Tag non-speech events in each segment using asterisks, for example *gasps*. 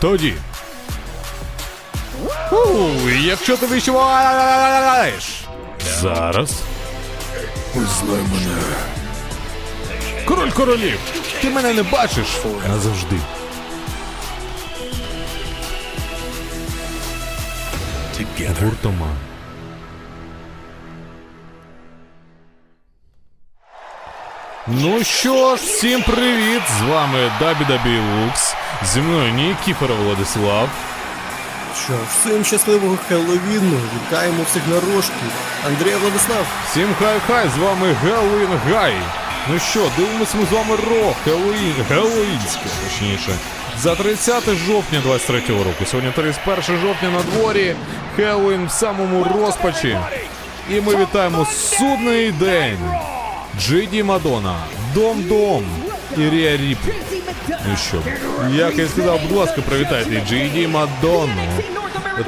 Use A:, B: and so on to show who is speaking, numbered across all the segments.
A: Тоді. У, якщо ти відчуваєш. Зараз.
B: Знай мене.
A: Король королів. Ти мене не бачиш назавжди. Гуртома. Ну що ж, всім привіт! З вами Дабі Дабі Лукс. Зі мною Нікіфора Владислав.
C: Що всім щасливого Хеллоуіну, вітаємо всіх на рожки. Андрій Владислав.
A: Всім хай-хай, з вами Геловін Гай. Ну що, дивимося ми з вами Ро, Хеллоуін, Геловінське, точніше. За 30 жовтня 23-го року. Сьогодні 31 жовтня на дворі. Хеллоуін в самому розпачі. І ми вітаємо судний день. Джиді Мадона, Дом Дом і Рія Ріп. Ну що, як я сказав, будь ласка, привітайте Джиді Мадонну.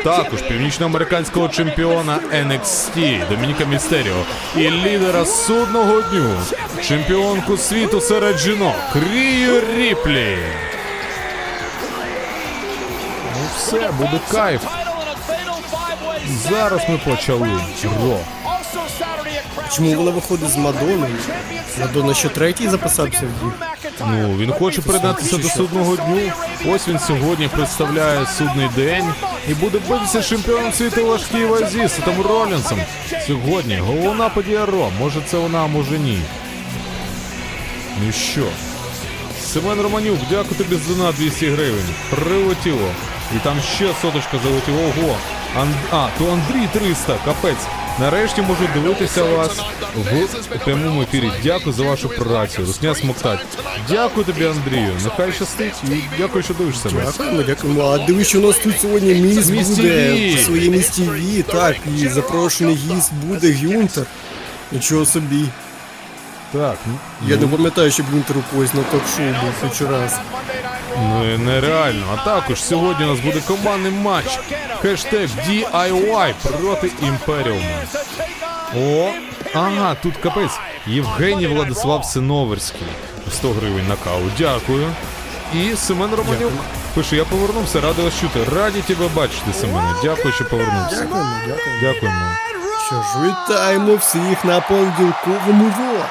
A: Також північноамериканського чемпіона NXT Домініка Містеріо і лідера судного дню, чемпіонку світу серед жінок Рію Ріплі. Ну все, буде кайф. Зараз ми почали. Ро.
C: Чому вона виходить з Мадоною? Мадонна ще третій записався в бій.
A: Ну, він хоче приєднатися до судного дню. Ось він сьогодні представляє судний день і буде битися чемпіоном світу важкій вазі з Сетом Ролінсом. Сьогодні головна подія Ро. Може це вона, може ні. Ну що? Семен Романюк, дякую тобі за донат 200 гривень. Прилетіло. І там ще соточка залетіла. Ого. Ан... А, то Андрій 300, капець. Нарешті можу дивитися вас в прямому ефірі. Дякую за вашу працю. Русня Смоктать. Дякую тобі, Андрію. Нехай щастить і дякую, що дивишся нас.
C: Дякуємо, дякуємо. А дивись, що у нас тут сьогодні міс буде в своєму ТВ, так, і запрошений гість буде Гюнтер. Нічого собі.
A: Так, ну,
C: Я не пам'ятаю, щоб Гюнтер у когось на ток-шоу був хоч раз.
A: ну і нереально. А також сьогодні у нас буде командний матч. Хештег DIY проти Імперіума. О, ага, тут капець. Євгеній Владислав Синоверський. 100 гривень на каву. Дякую. І Семен Романюк. Пише, я повернувся, радий вас чути. Раді тебе бачити, Семене. Дякую, що повернувся.
C: Дякуємо, дякуємо.
A: Дякуємо.
C: Що ж, вітаємо всіх на понеділковому ВО.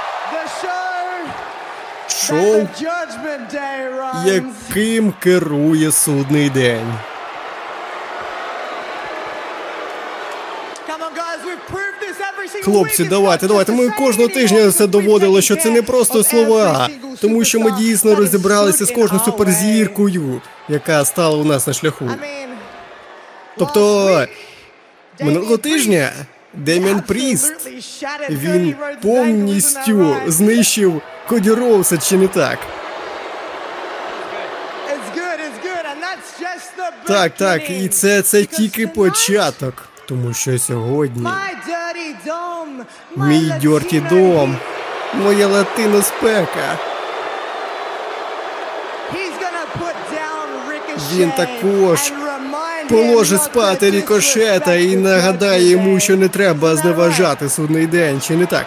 C: Шоу, яким керує судний день. Хлопці, давайте, давайте. Ми кожного тижня це доводили, що це не просто слова, тому що ми дійсно розібралися з кожною суперзіркою, яка стала у нас на шляху. Тобто минулого тижня Деміан Пріст він повністю знищив Коді Роуса, чи не так? Так, так, і це, це тільки початок, тому що сьогодні мій Дьорті Дом, моя латина спека.
D: Він також
C: Положить спати рікошета і нагадає йому, що не треба зневажати судний день, чи не так?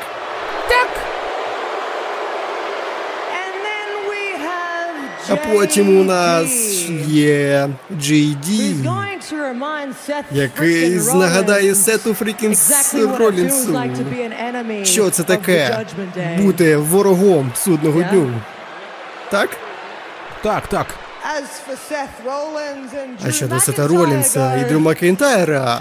C: А потім у нас є GD, який нагадає Сету Фрікін Ролінсу. Що це таке? Бути ворогом судного дню. Так?
A: Так, так.
C: А щодо Сета Ролінса і Дрю Макентайра,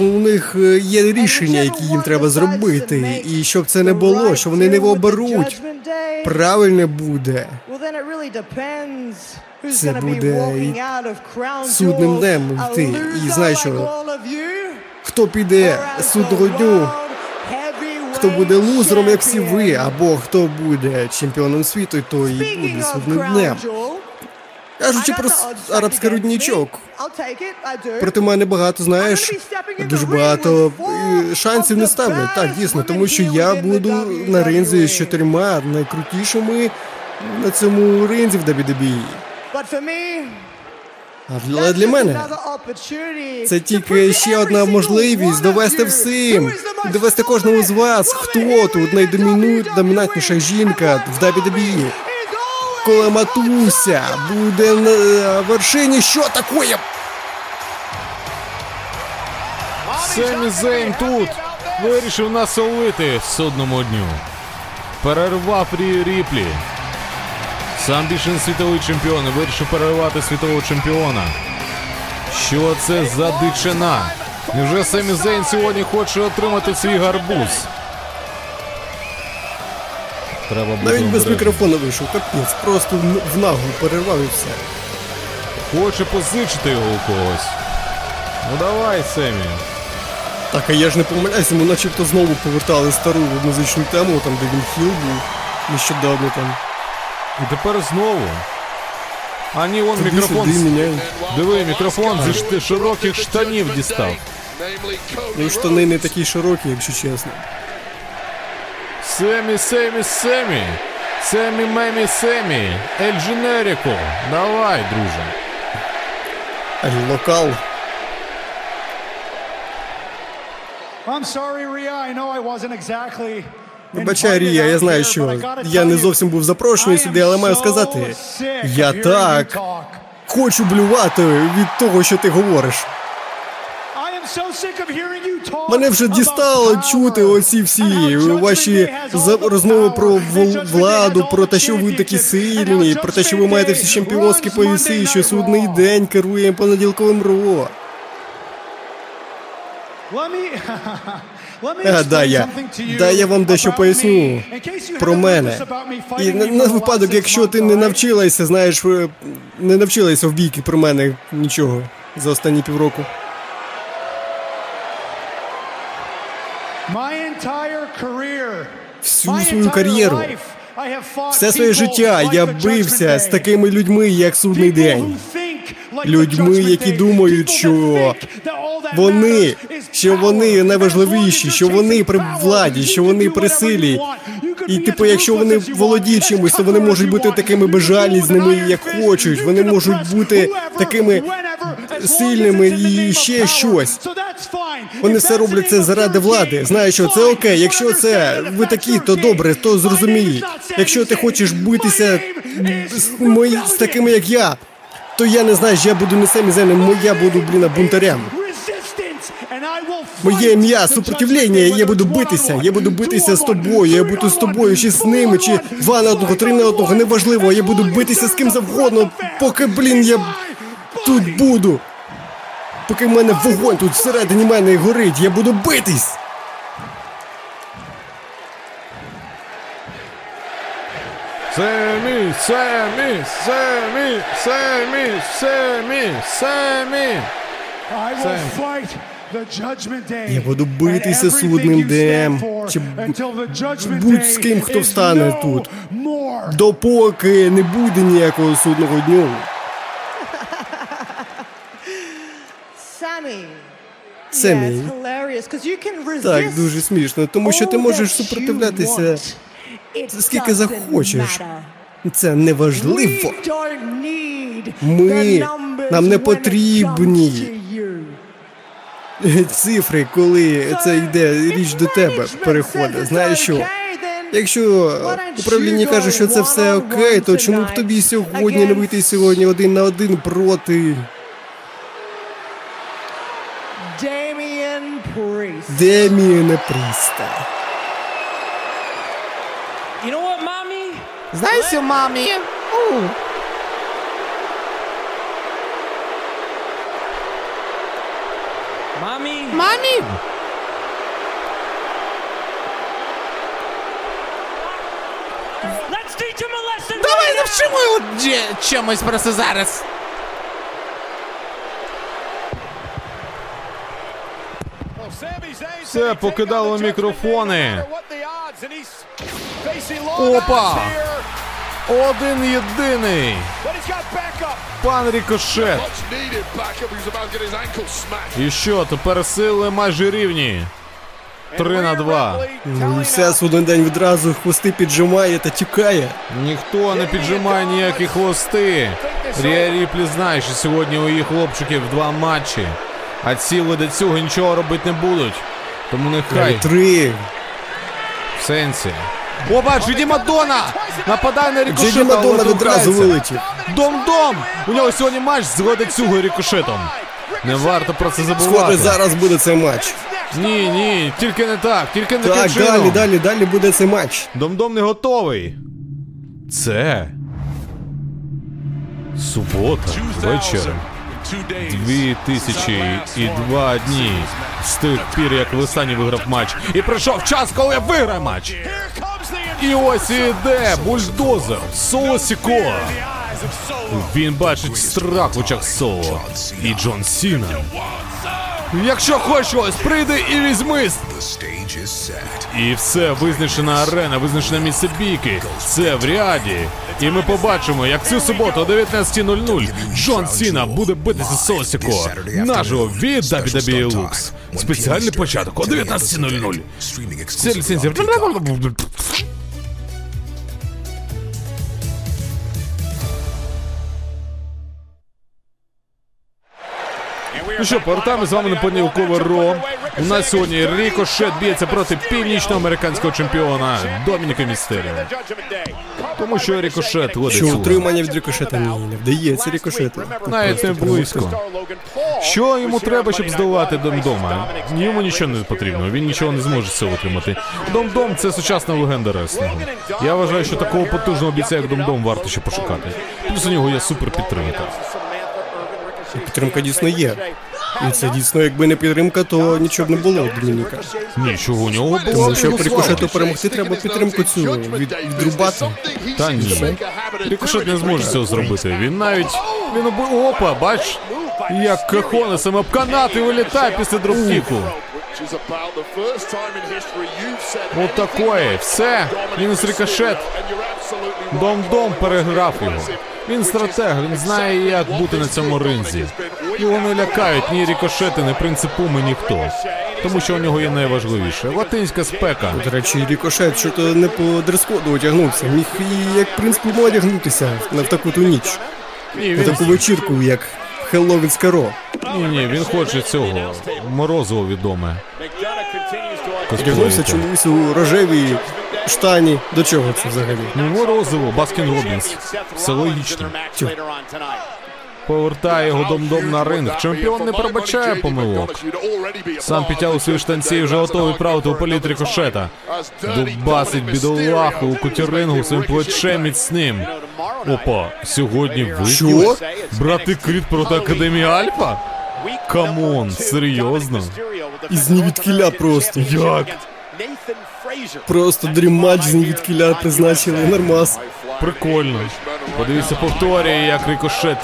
C: у них е, є рішення, які їм треба зробити. І щоб це не було, що вони не оберуть, правильне буде.
D: Це буде
C: судним днем йти. І знаєш що? Хто піде судного дню, хто буде лузером, як всі ви, або хто буде чемпіоном світу, то і буде судним днем. Кажучи про арабський руднічок, проти мене багато, знаєш, дуже багато е, шансів не ставлять. Так, дійсно, тому що я буду на ринзі з чотирма найкрутішими на цьому ринзі в WWE. Але для мене це тільки ще одна можливість довести всім, довести кожному з вас, хто тут найдомінує домінантніша жінка в WWE. Коли матуся буде на вершині. Що такое?
A: Семі Зейн тут вирішив насолити судному дню. Перервав Рі Ріплі. Сам більше не світовий чемпіон і вирішив перервати світового чемпіона. Що це за дичина? Невже Семі Зейн сьогодні хоче отримати свій гарбуз? Треба бути
C: Навіть без мікрофона вийшов, капець, просто в- наглу перервав і все.
A: Хоче позичити його у когось. Ну давай, Семі.
C: Так, а я ж не помиляюся, ми начебто знову повертали стару музичну тему, там де він хіл був нещодавно там.
A: І тепер знову. А ні,
C: Туди
A: мікрофон.
C: сюди.
A: Диви, мікрофон зі шти- широких штанів дістав.
C: Ну штани не такі широкі, якщо чесно.
A: Семі, Семі, Семі. Семі, Мемі, Семі. Ель Дженеріко. Давай, друже.
C: А локал.
E: I'm sorry, Rhea. I know I wasn't exactly.
C: Вибачай, Рія, я знаю, що я не зовсім був запрошений сюди, але маю сказати, я так хочу блювати від того, що ти говориш. Мене вже дістало чути оці всі ваші розмови про вл- владу, про те, що ви такі сильні, про те, що ви маєте всі чемпіонські пояси, що судний день керує понеділковим ро.
E: А, да, я, да, я вам дещо поясню
C: про мене. І на, на випадок, якщо ти не навчилася, знаєш, е, не навчилася в бійки про мене нічого за останні півроку.
E: Всю свою кар'єру,
C: Все своє життя я бився з такими людьми, як судний день.
E: Людьми, які думають, що вони, що вони найважливіші, що вони при владі, що вони при силі. І типу, якщо вони володіють чимось, то вони можуть бути такими безжалізними, як хочуть. Вони можуть бути такими сильними і ще щось.
C: Вони все роблять це заради влади. Знаєш, що це окей. Якщо це ви такі, то добре, то зрозумій. Якщо ти хочеш битися з, з такими, як я, то я не знаю, я буду не самі зелем, я буду, блін, бунтарем. Моє ім'я супротивлення, я буду битися, я буду битися з тобою, я буду з тобою, чи з ними, чи два на одного, три на одного, неважливо, я буду битися з ким завгодно, поки, блін, я тут буду. Поки в мене вогонь тут всередині мене горить, я буду битись.
A: Семі, Семі, Семі, Семі, Семі, Семі.
C: Я буду битися судним днем, чи будь з ким, хто встане тут. Допоки не буде ніякого судного дню. Семі. Так, дуже смішно, тому що ти можеш супротивлятися скільки захочеш. Це неважливо. Ми нам не потрібні цифри, коли це йде річ до тебе переходить. Знаєш що? Якщо управління каже, що це все окей, то чому б тобі сьогодні не вийти сьогодні один на один проти Деміена Пріста?
F: Знаєш, мамі?
G: У. A lesson.
F: Давай навчимо його чимось просто зараз.
A: Все, покидало мікрофони. Опа! Один єдиний. Пан Рікошет. І що, тепер сили майже рівні. Три на два.
C: Все, судний день відразу хвости піджимає та тікає.
A: Ніхто не піджимає ніякі хвости. Рія Ріплі знає, що сьогодні у її хлопчиків два матчі. А ці до цього нічого робити не будуть. Тому нехай
C: Три.
A: в сенсі. Опа, Джиді Мадона! Нападає на рікошета.
C: Джиді Мадонна відразу вилетів.
A: Дом-дом! У нього сьогодні матч з Годецюгою рікошетом. Не варто про це
C: Схоже,
A: забувати.
C: зараз буде цей матч.
A: Ні, ні, тільки не так, тільки не
C: Так,
A: чином.
C: далі, далі, далі буде цей матч.
A: Дом-дом не готовий. Це. Субота. Вечір. Дві тисячі і два дні з тих пір, як Лисані виграв матч. І прийшов час, коли я виграю матч. І ось іде бульдозер Соло. Він бачить страх в очах Соло. І Джон Сіна. Якщо хочеш ось, прийди і візьмись. І все, визначена арена, визначене місце бійки. Це в ряді. І ми побачимо, як цю суботу о 19.00 Джон Сіна буде битися з Сосіко. Наживо від WWE Lux. Спеціальний початок о 19.00.
B: Streaming
A: Це ліцензія. Ну що, повертаємо з вами на понівкове Ро. У нас сьогодні Рікошет б'ється проти північноамериканського чемпіона Домініка Містеріо. Тому що Рікошет водить
C: Що
A: сюди.
C: утримання від рикошета ні, не вдається рикошету.
A: Навіть не близько. Що йому треба, щоб здолати Домдома? Йому нічого не потрібно, він нічого не зможе з цього отримати. Домдом це сучасна легенда реслінгу. Я вважаю, що такого потужного бійця, як Домдом, варто ще пошукати. Плюс у нього є супер підтримка.
C: Підтримка дійсно є. І це дійсно, якби не підтримка, то нічого б не було у Домініка.
A: Нічого у нього було.
C: Тому що рикошету перемогти, треба підтримку цю від, відрубати.
A: Та ні. Рікошет не зможе цього зробити. Він навіть. Він оби... Опа, бач, як кахонесом об канати вилітає після дропкіку. От такої. Все. Мінус рикошет. Дом-дом переграв його. Він стратег, він знає, як бути на цьому ринзі. Його не лякають ні рікошети, ні принципуми, ніхто. Тому що у нього є найважливіше латинська спека.
C: До речі, рікошет, що то не по дрес-коду одягнувся. Міг і як принц Пумо одягнутися на таку ту ніч.
A: Ні,
C: На
A: він,
C: таку вечірку, як Хеллоуінське Ро.
A: ні, ні, він хоче цього. Морозиво відоме. Косплеїти.
C: чомусь у рожевій штані. До чого це взагалі?
A: Ну, морозиво, Баскін Робінс. Все логічно. Повертає його дом-дом на ринг. Чемпіон не пробачає помилок. Сам підтягав свої штанці і вже готовий правити у політ рикошета. Дубасить бідолаху у куті рингу своїм плечем міцним. Опа, сьогодні вихід?
C: Що?
A: Брати Крід проти Академії Альфа? Come on, серйозно?
C: Із звідкіля просто.
A: Як?
C: Просто dream match з звідкіля призначили. Нормас.
A: Прикольно. Подивіться, повторює, як рикошет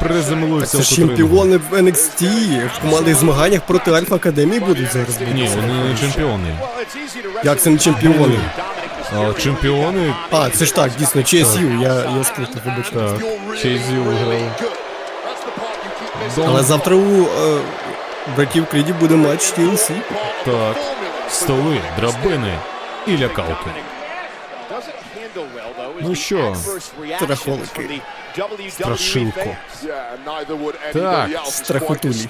A: приземлився
C: Це чемпіони в NXT в командних змаганнях проти Альфа Академії будуть зараз.
A: Ні, вони не чемпіони.
C: Як це не чемпіони?
A: А чемпіони
C: А, це ж так, дійсно, CSU, я, я сплутав, вибачте.
A: так, Чейзі виграли.
C: Але завтра у е, братів Кріді буде матч TLC.
A: Так, столи, драбини і лякалки.
H: Ну що,
C: Страхолики.
A: Страшилко.
B: Так,
C: страхотулі.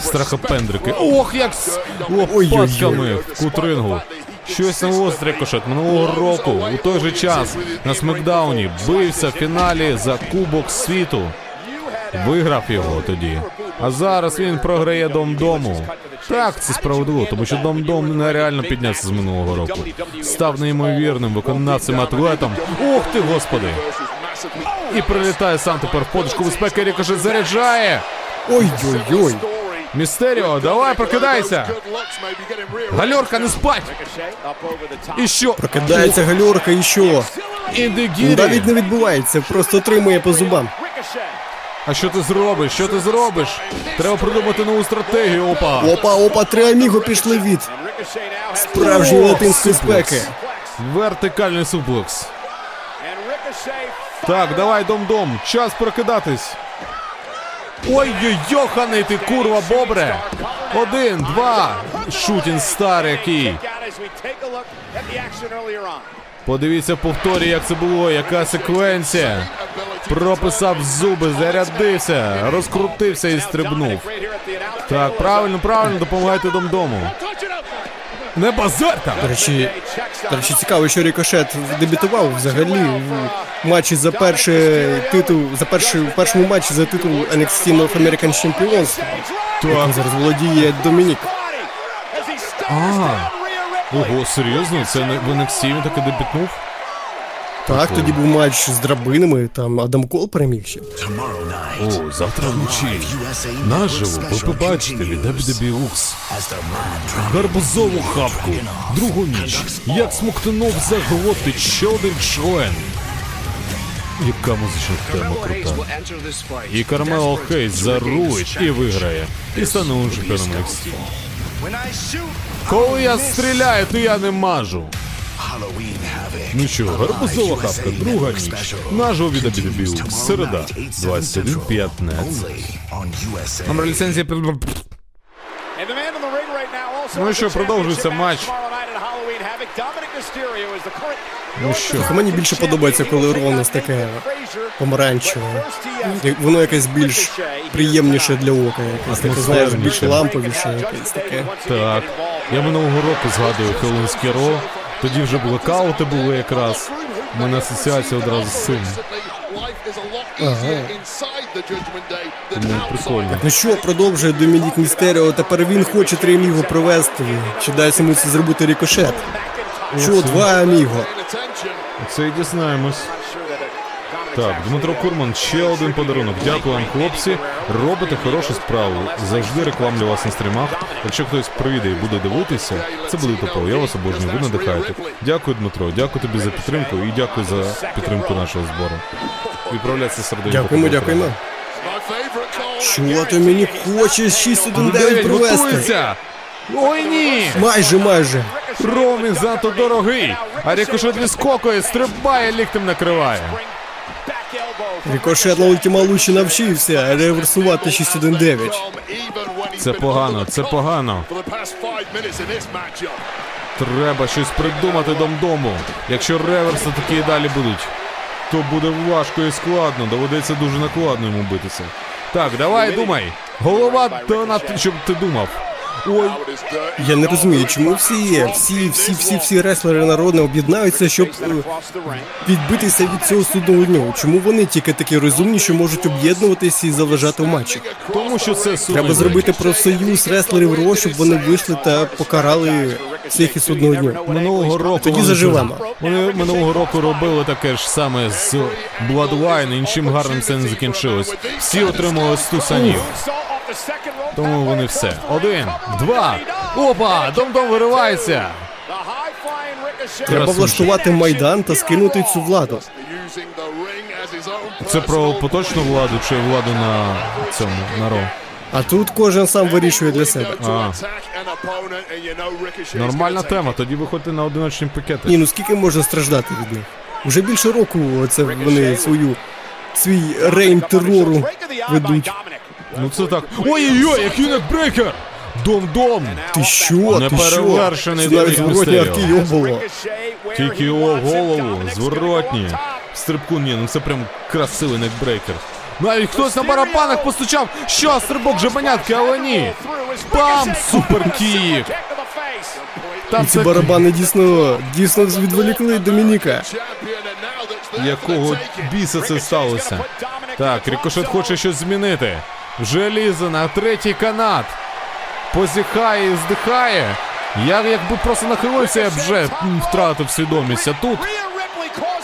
A: Страхопендрики. Ох, як з лопатками в кутрингу. Щось нового з рикошет минулого року у той же час на Смакдауні бився в фіналі за Кубок світу. Виграв його тоді. А зараз він програє дом-дому. Так, це справедливо, тому що дом-дом нереально піднявся з минулого року. Став неймовірним виконавцем атлетом. Ух ти, господи! І прилітає сам тепер в подушку безпеки рікошет заряджає.
C: Ой-ой-ой.
A: Містеріо, давай прокидайся! Гальорка, не спать! І що?
C: Кидається гальорка і що?
A: Індигірі!
C: Навіть не відбувається, просто отримує по зубам.
A: А що ти зробиш? Що ти зробиш? Треба придумати нову стратегію, опа!
C: Опа, опа, три аміго пішли від справжньої
A: О,
C: латинської спеки.
A: Вертикальний суплекс. Так, давай, дом-дом, час прокидатись. Ой-ой, йоханий ти, курва, бобре! Один, два. Шутін стар який. Подивіться повторі, як це було, яка секвенція. Прописав зуби, зарядився, розкрутився і стрибнув. Так, правильно, правильно, допомагайте дом-дому. Не базар там!
C: До речі, до речі, цікаво, що Рікошет дебютував взагалі в матчі за перший титул, за перший, в першому матчі за титул NXT North American Champions. Яким зараз володіє Домінік.
A: А, ого, серйозно? Це не в NXT він таки дебютнув?
C: Так, тоді був матч з драбинами, там Адам Кол переміг ще.
A: О, завтра вночі. Наживо ви побачите від WWX гарбузову хапку, другу ніч, як смоктунув заглотить ще один член. Яка музична тема крута. І Кармело Хейс зарулить і виграє. І стане чемпіоном NXT. Коли я стріляю, то я не мажу. Ну що, гарбузова хапка, друга ніч. Наживо від WWX. Середа, 21.15. Номер ліцензії
E: Ну що, продовжується матч.
A: Ну що,
C: мені більше подобається, коли Ронес таке помаранчеве. Воно якесь більш приємніше для ока, якесь таке, знаєш, більш ламповіше, якесь таке.
A: Так. Я минулого року згадую Хеллоуінське Ро. Тоді вже були каути були якраз. У мене асоціація одразу з цим. Тому прикольно.
C: Ну що, продовжує Домінік Містеріо, тепер він хоче три аміго провести. Чи дасть йому це зробити рікошет? Що, два аміго?
A: Це і дізнаємось. Так, Дмитро Курман, ще один подарунок. Дякую вам, хлопці. Робите хорошу справу. Завжди рекламлю вас на стрімах. Якщо хтось прийде і буде дивитися, це буде топово. Я вас обожнюю, ви надихаєте. Дякую, Дмитро. Дякую тобі за підтримку і дякую за підтримку нашого збору. Відправляйся серденько.
C: Дякуємо, дякуємо. Що Домінік хоче 6-1-9 провести?
A: Готується! Ой ні!
C: Майже, майже.
A: Ромін занадто дорогий! А рикошет відскокує, стрибає, ліктем накриває.
C: Рікошет на Лучі навчився реверсувати 6-1-9.
A: Це погано, це погано. Треба щось придумати дому. Якщо реверси такі і далі будуть, то буде важко і складно. Доведеться дуже накладно йому битися. Так, давай думай. Голова донат, щоб ти думав. Ой,
C: Я не розумію, чому всі, всі, всі, всі, всі реслери народне об'єднаються, щоб е, відбитися від цього судного дню. Чому вони тільки такі розумні, що можуть об'єднуватися і заважати в матчі?
A: тому що це
C: Треба зробити профсоюз реслерів РО, щоб вони вийшли та покарали всіх із судного дню.
A: Минулого року
C: Тоді заживемо.
A: Вони минулого року робили таке ж саме з Bloodline, і нічим гарним це не закінчилось. Всі отримали 100 санів. Тому вони все. Один, два. Опа! Дом-дом виривається.
C: Треба влаштувати майдан та скинути цю владу.
A: Це про поточну владу чи владу на цьому на Ро?
C: А тут кожен сам вирішує для себе.
A: А. Нормальна тема. Тоді виходьте на одиночні пакети.
C: Ні, ну скільки можна страждати від них? Вже більше року це вони свою свій рейн терору ведуть.
A: Ну це так. Ой-ой-ой, який некбрейкер! Дом-дом!
C: Ти що? Ти?
A: Неперевершений
C: зворотні
A: Містеріо.
C: було.
A: Тільки його голову, зворотні. Стрибку, ні, ну це прям красивий некбрейкер. Навіть хтось на барабанах постучав. Що, стрибок жабанятки, але ні. Бам! Суперкік! Там
C: І ці
A: це
C: барабани дійсно дійсно відволікли Домініка.
A: якого біса це сталося? Так, Рікошет хоче щось змінити. Вже лізе на третій канат. Позіхає і здихає. Я якби просто нахилився, я б вже втратив свідомість. А тут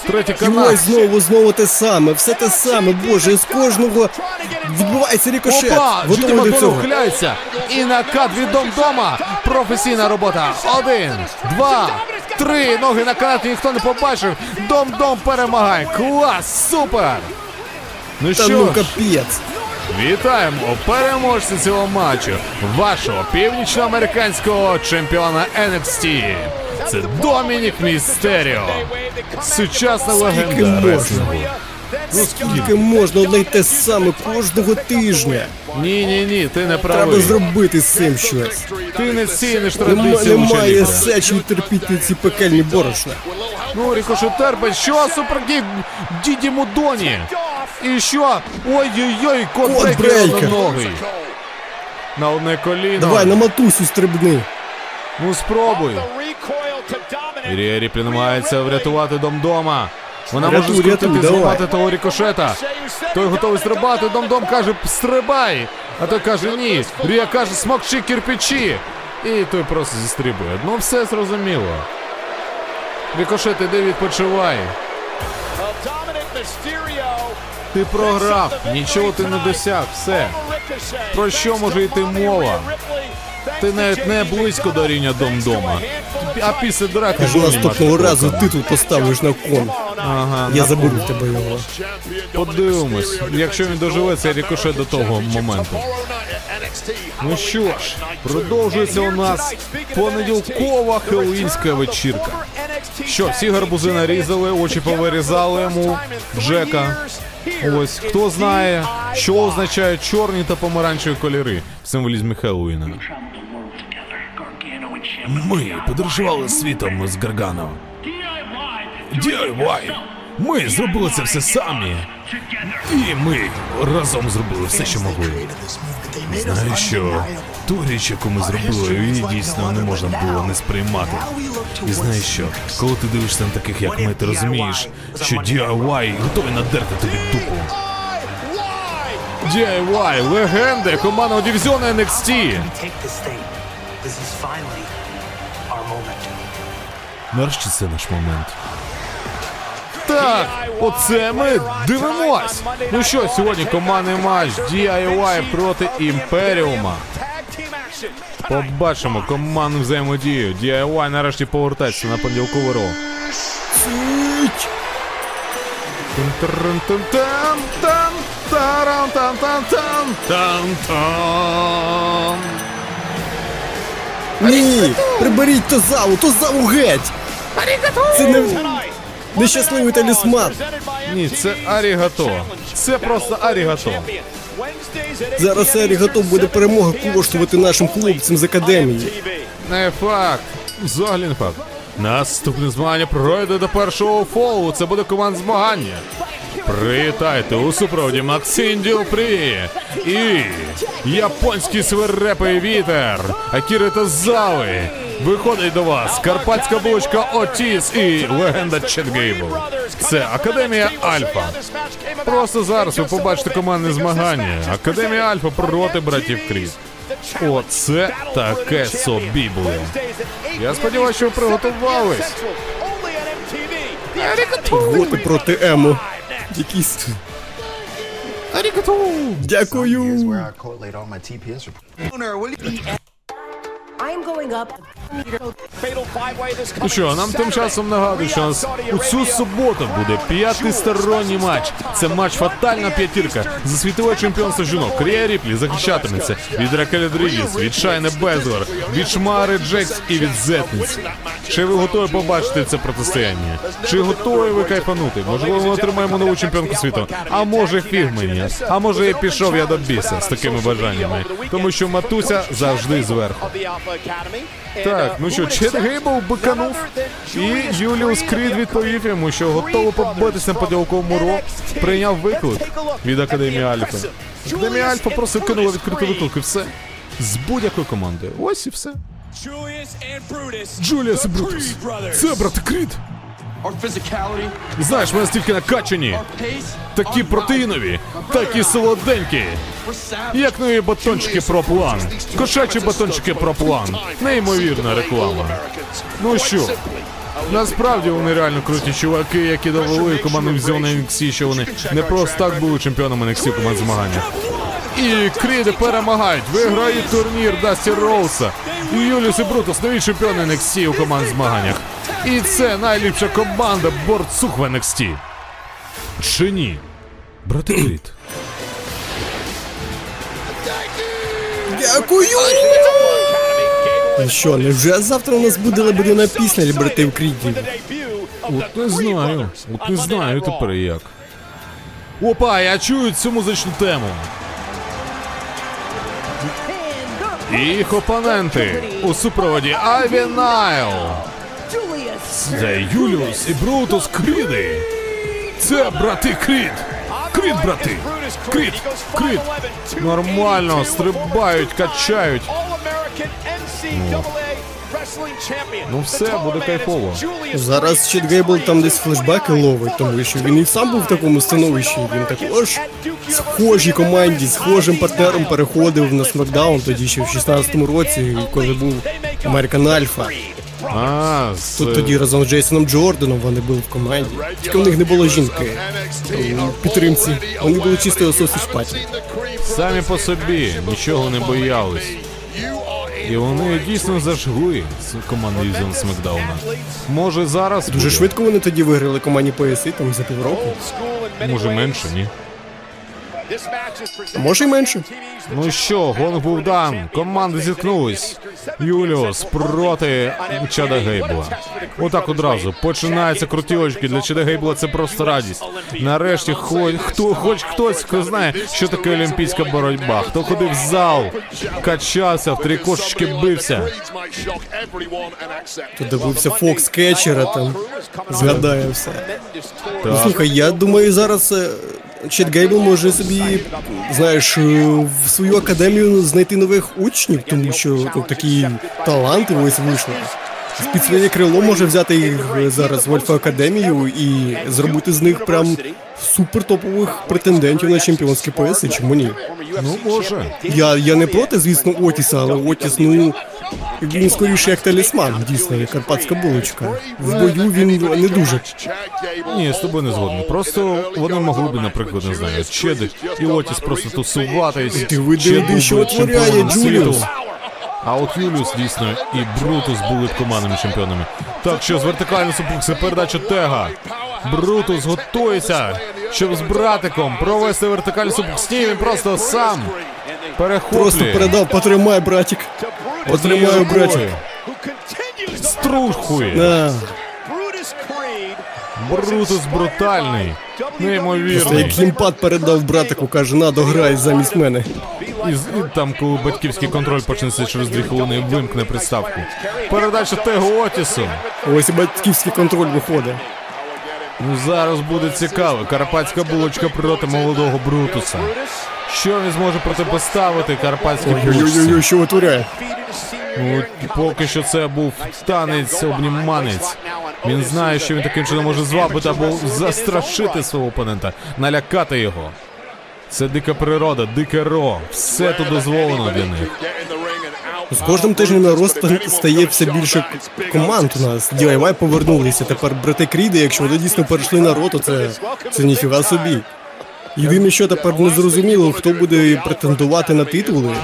A: третій канат.
C: знову знову те саме, все те саме, боже, з кожного відбувається рікошет.
A: Опа!
C: Готовий до цього.
A: ухиляється. І накат від Дом-Дома. Професійна робота. Один, два, три. Ноги на канаті ніхто не побачив. Дом-Дом перемагає. Клас! Супер! Ну
C: Та
A: що
C: ну
A: ж,
C: капець.
A: Вітаємо переможця цього матчу. Вашого північноамериканського чемпіона NXT. Це Домінік Містеріо. Сучасна легенда
C: можна?
A: реслінгу. Ну скільки?
C: Скільки можна одне й те саме кожного тижня.
A: Ні, ні, ні, ти не
C: Треба
A: правий.
C: зробити з цим щось.
A: Ти не ціниш
C: Нема,
A: традицію
C: немає
A: ученика.
C: сечі терпіти ці пекельні борошна.
A: Ну, рікошет терпить. Що супергік Діді Мудоні? І що? Ой-ой-ой, кодбрейкер
C: Кодбрейкер.
A: на ноги. На одне коліно.
C: Давай на матусю стрибни.
A: Ну спробуй. Ірія Ріплі намагається врятувати Домдома. Вона може скрутити
C: давай.
A: зламати того рікошета. Той готовий стрибати. Домдом каже, стрибай. А той каже, ні. Рія каже, смокчи кирпичі. І той просто зістрибує. Ну все зрозуміло. Рікошет, іди відпочивай. Ти програв, нічого ти не досяг, все. Про що може йти мова? Ти навіть не близько до рівня Домдома. А після драки
C: Кажу,
A: жодні
C: наступного разу ти тут поставиш на кон.
A: Ага,
C: Я заберу тебе його.
A: Подивимось, якщо він доживе цей рікошет до того моменту. Ну що ж, продовжується у нас понеділкова хеллоуінська вечірка. Що, всі гарбузи нарізали, очі повирізали йому Джека. Ось хто знає, що означають чорні та помаранчеві кольори в символізмі Хеллоуіна. Ми подорожували світом з Гаргано. DIY. Ми зробили це все самі. І ми разом зробили все, що могли. Знаєш що? Ту річ, яку ми зробили, її дійсно не можна було не сприймати. І знаєш що? Коли ти дивишся на таких, як ми, ти розумієш, що DIY готові надерти тобі дупу. DIY, легенда командного дивізіону NXT. Нарешті це наш момент. Так, оце ми дивимось. Ну що, сьогодні командний матч DIY проти Імперіума. Побачимо командну взаємодію. DIY нарешті повертається на понеділкову ро.
C: Ні! Приберіть Тозаву, Тозаву геть! Це не... нещасливий талісман.
A: Ні, це арігато. Це просто арігато.
C: Зараз серія готов буде перемога коштувати нашим хлопцям з академії.
A: Не факт. Взагалі не факт. Наступне змагання пройде до першого фолу. Це буде команд змагання. Привітайте у супроводі Максим Дюпрі і японський свирепий вітер Акіри Тазави. Виходить до вас карпатська булочка Отіс і легенда Чет Гейбл. Це Академія Альфа. Просто зараз ви побачите командне змагання. Академія Альфа проти братів Кріс. Оце таке собі було. Я сподіваюся, що ви приготувались.
C: Готи проти Емо. Якісь. Дякую.
B: I.
I: I'm going up.
A: Ну що, нам тим часом нагадують, що у нас у цю суботу буде п'ятисторонній матч. Це матч фатальна п'ятірка за світове чемпіонство жінок. Крія Ріплі захищатиметься від Ракелі Дрігіс, від Шайни Безлер, від Шмари Джекс і від Зетниць. Чи ви готові побачити це протистояння? Чи готові ви кайфанути? Можливо, ми отримаємо нову чемпіонку світу. А може фіг мені. А може і пішов я до біса з такими бажаннями. Тому що матуся завжди зверху. Так, ну що, Чет Гейбл биканув, і Юліус Крід відповів йому, що готовий побитися на поділковому ро, прийняв виклик від Академії Альфа. Академія Альфа просто кинула відкритий виклик і все. З будь-якої команди. Ось і все. Джуліас і Брутус. Це брат Крід. Знаєш, ми настільки накачані, такі протеїнові, такі солоденькі. Як нові батончики про план. Кошачі батончики про план. Неймовірна реклама. Ну що, насправді вони реально круті чуваки, які довели команду Візіону NXT, що вони не просто так були чемпіонами NXT команд змаганнях. І Кріди перемагають, виграють турнір Дасті Роуса. І Юліус і Брутус нові чемпіони NXT у команд змаганнях. І це найліпша команда борцух в NXT. Чи ні? Брати Крід.
C: Дякую! Ну що, невже завтра у нас буде лебедина пісня для братів Крідів?
A: От не знаю. От не знаю тепер як. Опа, я чую цю музичну тему. Їх опоненти у супроводі Айві Найл. Це Юліус і Брутус Кріди. Це брати Крід. Крід, брати. Крід, Крід. Нормально, стрибають, качають. Ну все, буде кайфово.
C: Зараз Чет Гейбл там десь флешбеки ловить, тому що він і сам був в такому становищі. Він також схожій команді, схожим партнером переходив на Смакдаун тоді ще в 16-му році, коли був Американ Альфа.
A: А, з...
C: Тут тоді разом з Джейсоном Джорданом вони були в команді. Тільки в них не було жінки у підтримці. Вони були чисто паті.
A: самі по собі нічого не боялись. І вони дійсно зажгли з командою Зон Смакдауна. Може зараз
C: Дуже
A: буде?
C: швидко вони тоді виграли командні пояси, там за півроку.
A: Може менше, ні?
C: Може й менше.
A: Ну що, гонг був дан. Команди зіткнулись. Юліус проти Чада Гейбла. Отак одразу. Починаються крутілочки. Для Чада Гейбла це просто радість. Нарешті хоч хто, хоч хтось хто знає, що таке олімпійська боротьба. Хто ходив в зал, качався, в три кошечки бився.
C: Тут добився Фокс Кетчера там. Згадає все. Ну, слухай, я думаю, зараз е, Чет Гейбл може собі, знаєш, е, в свою академію знайти нових учнів, тому що ну, такі таланти ось вийшли. Під своє крило може взяти їх зараз в Альфа Академію і зробити з них прям супер топових претендентів на чемпіонські пояси. Чому ні?
A: Ну, може.
C: Я, я не проти, звісно, Отіса, але Отіс, ну. Він скоріше як талісман, дійсно, як карпатська булочка. В бою він не дуже.
A: Ні, з тобою не згоден. Просто вони могли б, наприклад, не знаю, Чеди і Отіс просто тусуватись. Чед
C: диви, що
A: би
C: отворяє Джуліус.
A: А от Юліус дійсно і Брутус були б командними чемпіонами. Так що з вертикальної супукси передача Тега. Брутус готується, щоб з братиком провести вертикальний супукс. Ні, він просто сам перехоплює.
C: Просто передав, потримай, братик. Потримаю, братик.
A: Струхує. Брутус брутальний.
C: Це
A: Неймовірний.
C: як гімпад передав братику, каже, на, дограй замість мене.
A: І, з- і там, коли батьківський контроль почнеться через дві хвилини, вимкне приставку. Передача Тегу Отісу.
C: Ось і батьківський контроль виходить.
A: Ну зараз буде цікаво. Карпатська булочка проти молодого Брутуса. Що він зможе протипоставити карпатській булочці?
C: Ой-ой-ой, що витворяє?
A: Ну, поки що це був танець обніманець. Він знає, що він таким чином може звабити або застрашити свого опонента, налякати його. Це дика природа, дике ро. Все тут дозволено для них.
C: З кожним тижнем на рост стає все більше команд у нас. DIY повернулися. Тепер брати Кріди, якщо вони дійсно перейшли на Raw, то це, це ніфіга собі. Єдине, що тепер не зрозуміло, хто буде претендувати на титули.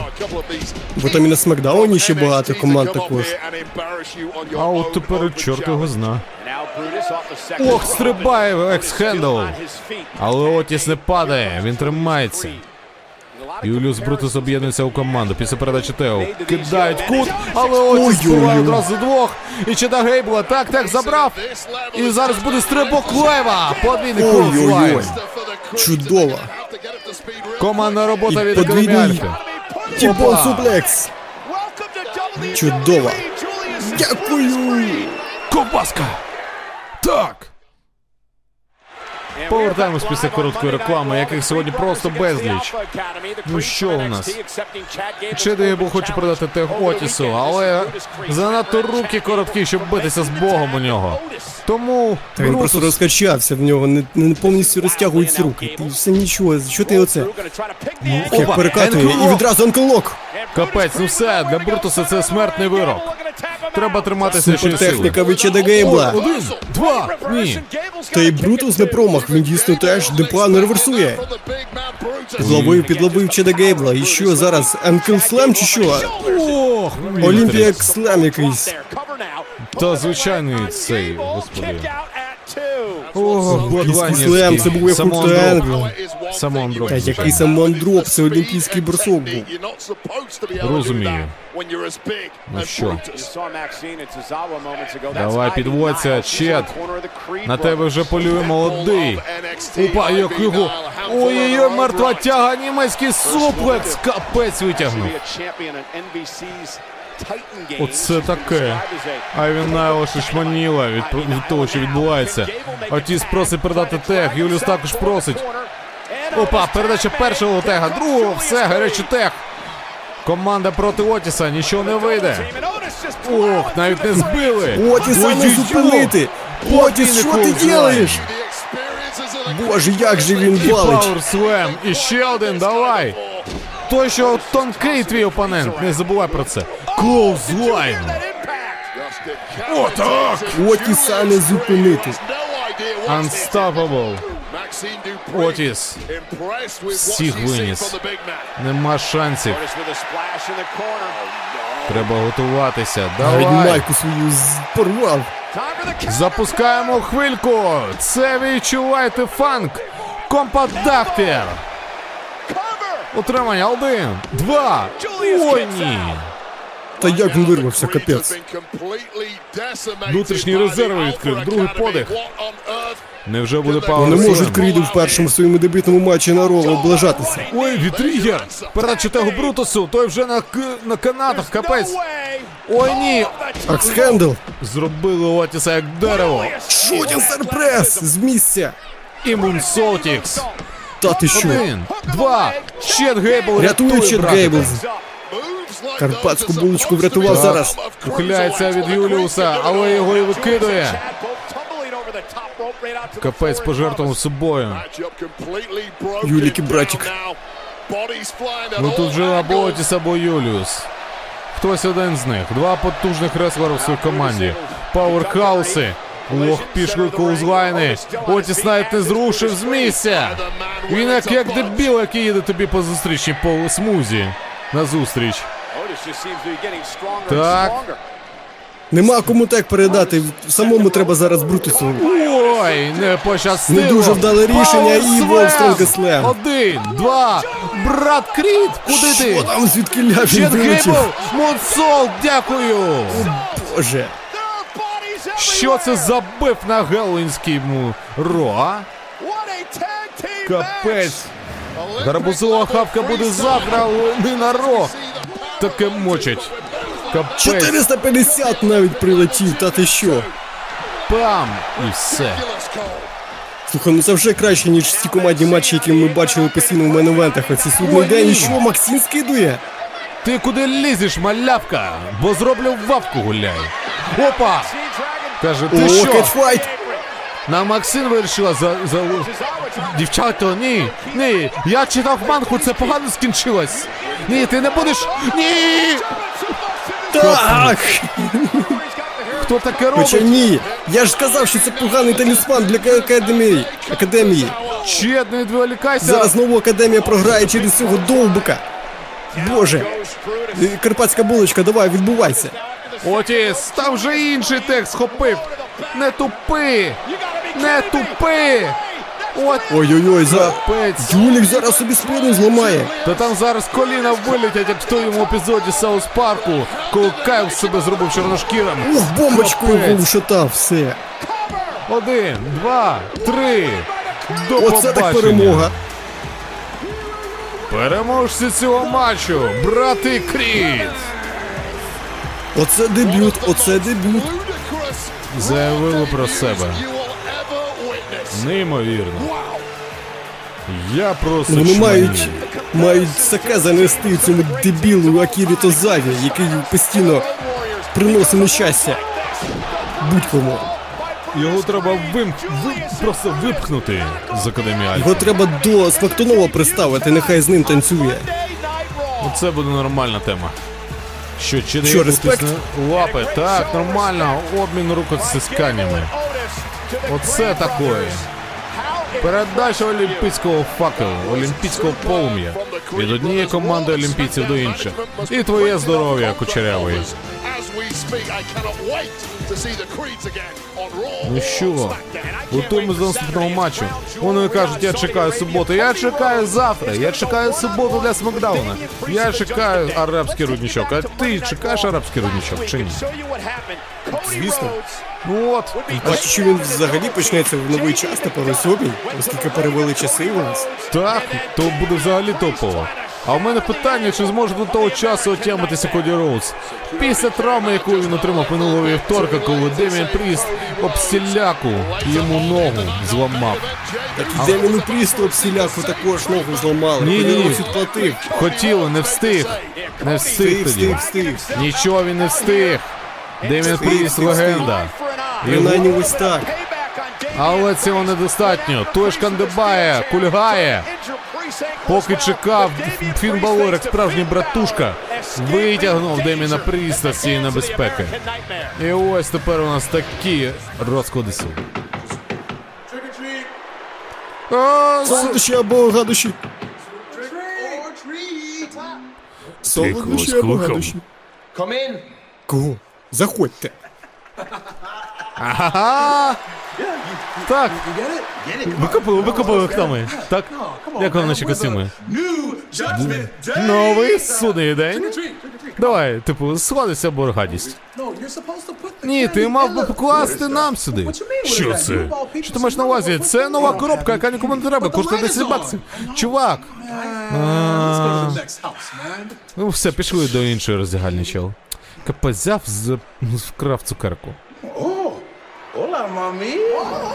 C: Бо там і на Смакдауні ще багато команд також.
A: А от тепер чорт його зна. Ох, стрибає ax handle. Але Отіс не падає, він тримається. Юліус Брутус об'єднується у команду після передачі Тео. Кидають кут, але Отіс
C: Ой-ой-ой.
A: одразу двох. І Чеда Гейбла так, так, забрав. І зараз буде стрибок лева. Подвійний
C: Ой-ой-ой.
A: крослайн.
C: Чудово.
A: Командна робота
C: І
A: від
C: подвійний
A: Опа.
C: суплекс. Чудово. Дякую.
A: Ковбаска! Так! Повертаємось після короткої реклами, яких сьогодні просто безліч. Ну що у нас? Чедебл хоче продати тег Отісу, але занадто руки короткі, щоб битися з Богом у нього. Тому
C: Та він просто розкачався в нього, не, не повністю розтягуються руки. Ти все нічого, що ти оце? Як
A: Опа,
C: перекатує, і відразу анклок.
A: капець, ну все, для Брутуса це смертний вирок. Треба триматися ще сили.
C: Техніка від Гейбла.
A: Один, два, ні.
C: Та й Брутус не промах, він дійсно теж непогано реверсує. Підловив, підловив Чеда Гейбла. І що зараз? Angle Slam чи що?
A: Ох,
C: Olympic Slam якийсь.
A: Та звичайний цей, господи. Ох,
C: Олімпійський слем, це був як Samoan
A: Drop.
C: Енгл.
A: Samoan Drop,
C: Та який Samoan drop, це олімпійський бросок був.
A: Розумію. Ну що,
F: Давай підводься, Чет.
A: на тебе вже полює молодий. Опа, як його. Ой-ой-ой, мертва тяга, німецький суплекс. Капець витягнув. Оце таке. Айвін Найло шишманіла від, від того, що відбувається. Отіс просить передати тег, Юліус також просить. Опа, передача першого тега, другого, все, гарячий тег. Команда проти Отіса, нічого не вийде. Ох, навіть не збили.
C: Отіса не зупинити! Отіс, що ти робиш? Боже, як же він
A: І! Power І ще один, давай. Той, що тонкий твій опонент, не забувай про це. Клоузлайн. Отак.
C: Отіса не зупинити.
A: Unstoppable. Отіс. Всіх виніс. Нема шансів. Треба готуватися.
C: Навіть майку свою порвав.
A: Запускаємо хвильку. Це відчувайте фанк. Компадактер. Утримання. Один, два. Ой, ні.
C: Та як він вирвався, капець.
A: Внутрішні резерви відкрив, другий подих. Невже буде
C: Не
A: Power
C: можуть? Кріду в першому своєму дебютному матчі на Raw облажатися.
A: Ой, V-Trigger! Передача того Брутусу, той вже на, к... на канатах, капець. Ой, ні!
C: Ax handle.
A: Зробили Отіса як дерево.
C: Shooting Star Press з місця.
A: І Moonsaults.
C: Та ти що?
A: Один, два. Чед Гейбл
C: Рятує
A: Чед.
C: Гейблз. Карпатську булочку врятував зараз.
A: Ухиляється від Юліуса, але його і викидує. Капець пожертвував собою.
C: Юлік і братик.
A: Ну тут або Отіс, або Юліус. Хтось один з них. Два потужних реслера в своїй команді. Пауерхауси. Ох, пішли коузлайни. Отіс навіть не зрушив з місця. Він як, як дебіл, який їде тобі по зустрічі по смузі. На зустріч. Так.
C: Нема кому так передати. Самому треба зараз Брутусу.
A: Ой, не пощастило.
C: Не дуже вдале рішення, і
A: Power
C: Вов Стронгеслем.
A: Один, два. Брат Кріт, куди ти?
C: Що там звідки ля він
A: Гейбл, Монсол, дякую.
C: Боже.
A: Що це забив на Геллинському ро, а? Капець. Гарбузова хавка буде завтра, але не на ро. Таке мочить. Капець.
C: 450 навіть прилетів, та ти що?
A: Пам. І все.
C: Слухай, ну це вже краще, ніж ті командні матчі, які ми бачили постійно в меневентах. Оці судний день. І що, Максим скидує?
A: Ти куди лізеш, малявка? Бо зроблю вавку гуляй. Опа! Каже, ти
C: О,
A: що?
C: кетфайт!
A: На Максим вирішила за, за... Дівчата, ні, ні, я читав манху, це погано скінчилось. Ні, ти не будеш. Ні!
C: Так!
A: Хто таке
C: Хоча
A: робить?
C: ні, я ж сказав, що це поганий талісман для академії. Академії.
A: Чет, не відволікайся.
C: Зараз знову академія програє через цього довбика. Боже. Карпатська булочка, давай, відбувайся.
A: Отіс, там вже інший текст схопив. Не тупи! Не тупи! От
C: Ой-ой-ой, за. Юлік зараз собі спину зламає.
A: Та там зараз коліна вилетять, як в тому епізоді Саус Парку, коли Кайл себе зробив чорношкірим.
C: Ух, бомбочкою вовшота, все.
A: Один, два, три. До
C: Оце так перемога.
A: Переможці цього матчу, брати Кріт.
C: Оце дебют, оце дебют.
A: Заявили про себе. Неймовірно. Я просто
C: Вони мають, мають саке занести цьому дебілу Акірі Тозаві, який постійно приносить нещастя. Будь-кому.
A: Його треба вим... ви... просто випхнути з Академії Альфа.
C: Його треба до Смактунова приставити, нехай з ним танцює.
A: Це буде нормальна тема. Що чи не
C: респект?
A: лапи? Так, нормально. Обмін рукостисканнями. Оце такое. Передача олімпійського факелу, олімпійського полум'я від однієї команди олімпійців до інших. І твоє здоров'я, кучерявий. Ну що, готуємось до наступного матчу. Вони кажуть, я чекаю суботу. Я чекаю завтра. Я чекаю суботу для Смакдауна. Я чекаю арабський рудничок. А ти чекаєш арабський рудничок чи ні?
C: Звісно.
A: Ну от.
C: Бачу, що він взагалі почнеться в новий час тепер у сьомій, оскільки перевели часи у нас.
A: Так, то буде взагалі топово. А в мене питання, чи зможе до того часу отямитися Коді Роуз. Після травми, яку він отримав минулого вівторка, коли Деміан Пріст об стіляку йому ногу зламав.
C: Деміну Прісту обсіляку також ногу зламали.
A: Ні, ні.
C: Відплатив.
A: Хотіли, не встиг. Не встиг
C: Встиг,
A: тоді.
C: встиг, встиг.
A: Нічого він не встиг. Деміан Пріст легенда.
C: Принаймні ось так.
A: Але цього недостатньо. Той ж Кандебає, кульгає. Поки чекав, Фін Балор, як справжній братушка, витягнув Деміна Пріста з цієї небезпеки. І ось тепер у нас такі розклади сил.
C: Солодощі або гадощі. Солодощі або гадощі. Кого? Заходьте.
A: Ага! Так, викопали, викопали хтами. Так? Як вам наші костюми? Новий судний день. Давай, типу, сходися або гадість. Ні, ти мав би покласти нам сюди. Що це? Що ти маєш на увазі? Це нова коробка, яка нікому не треба, коштує 10 баксів. Чувак. Ну все, пішли до іншої роздягальні чел. Капець взяв, з- ну, вкрав цукерку.
B: Mami.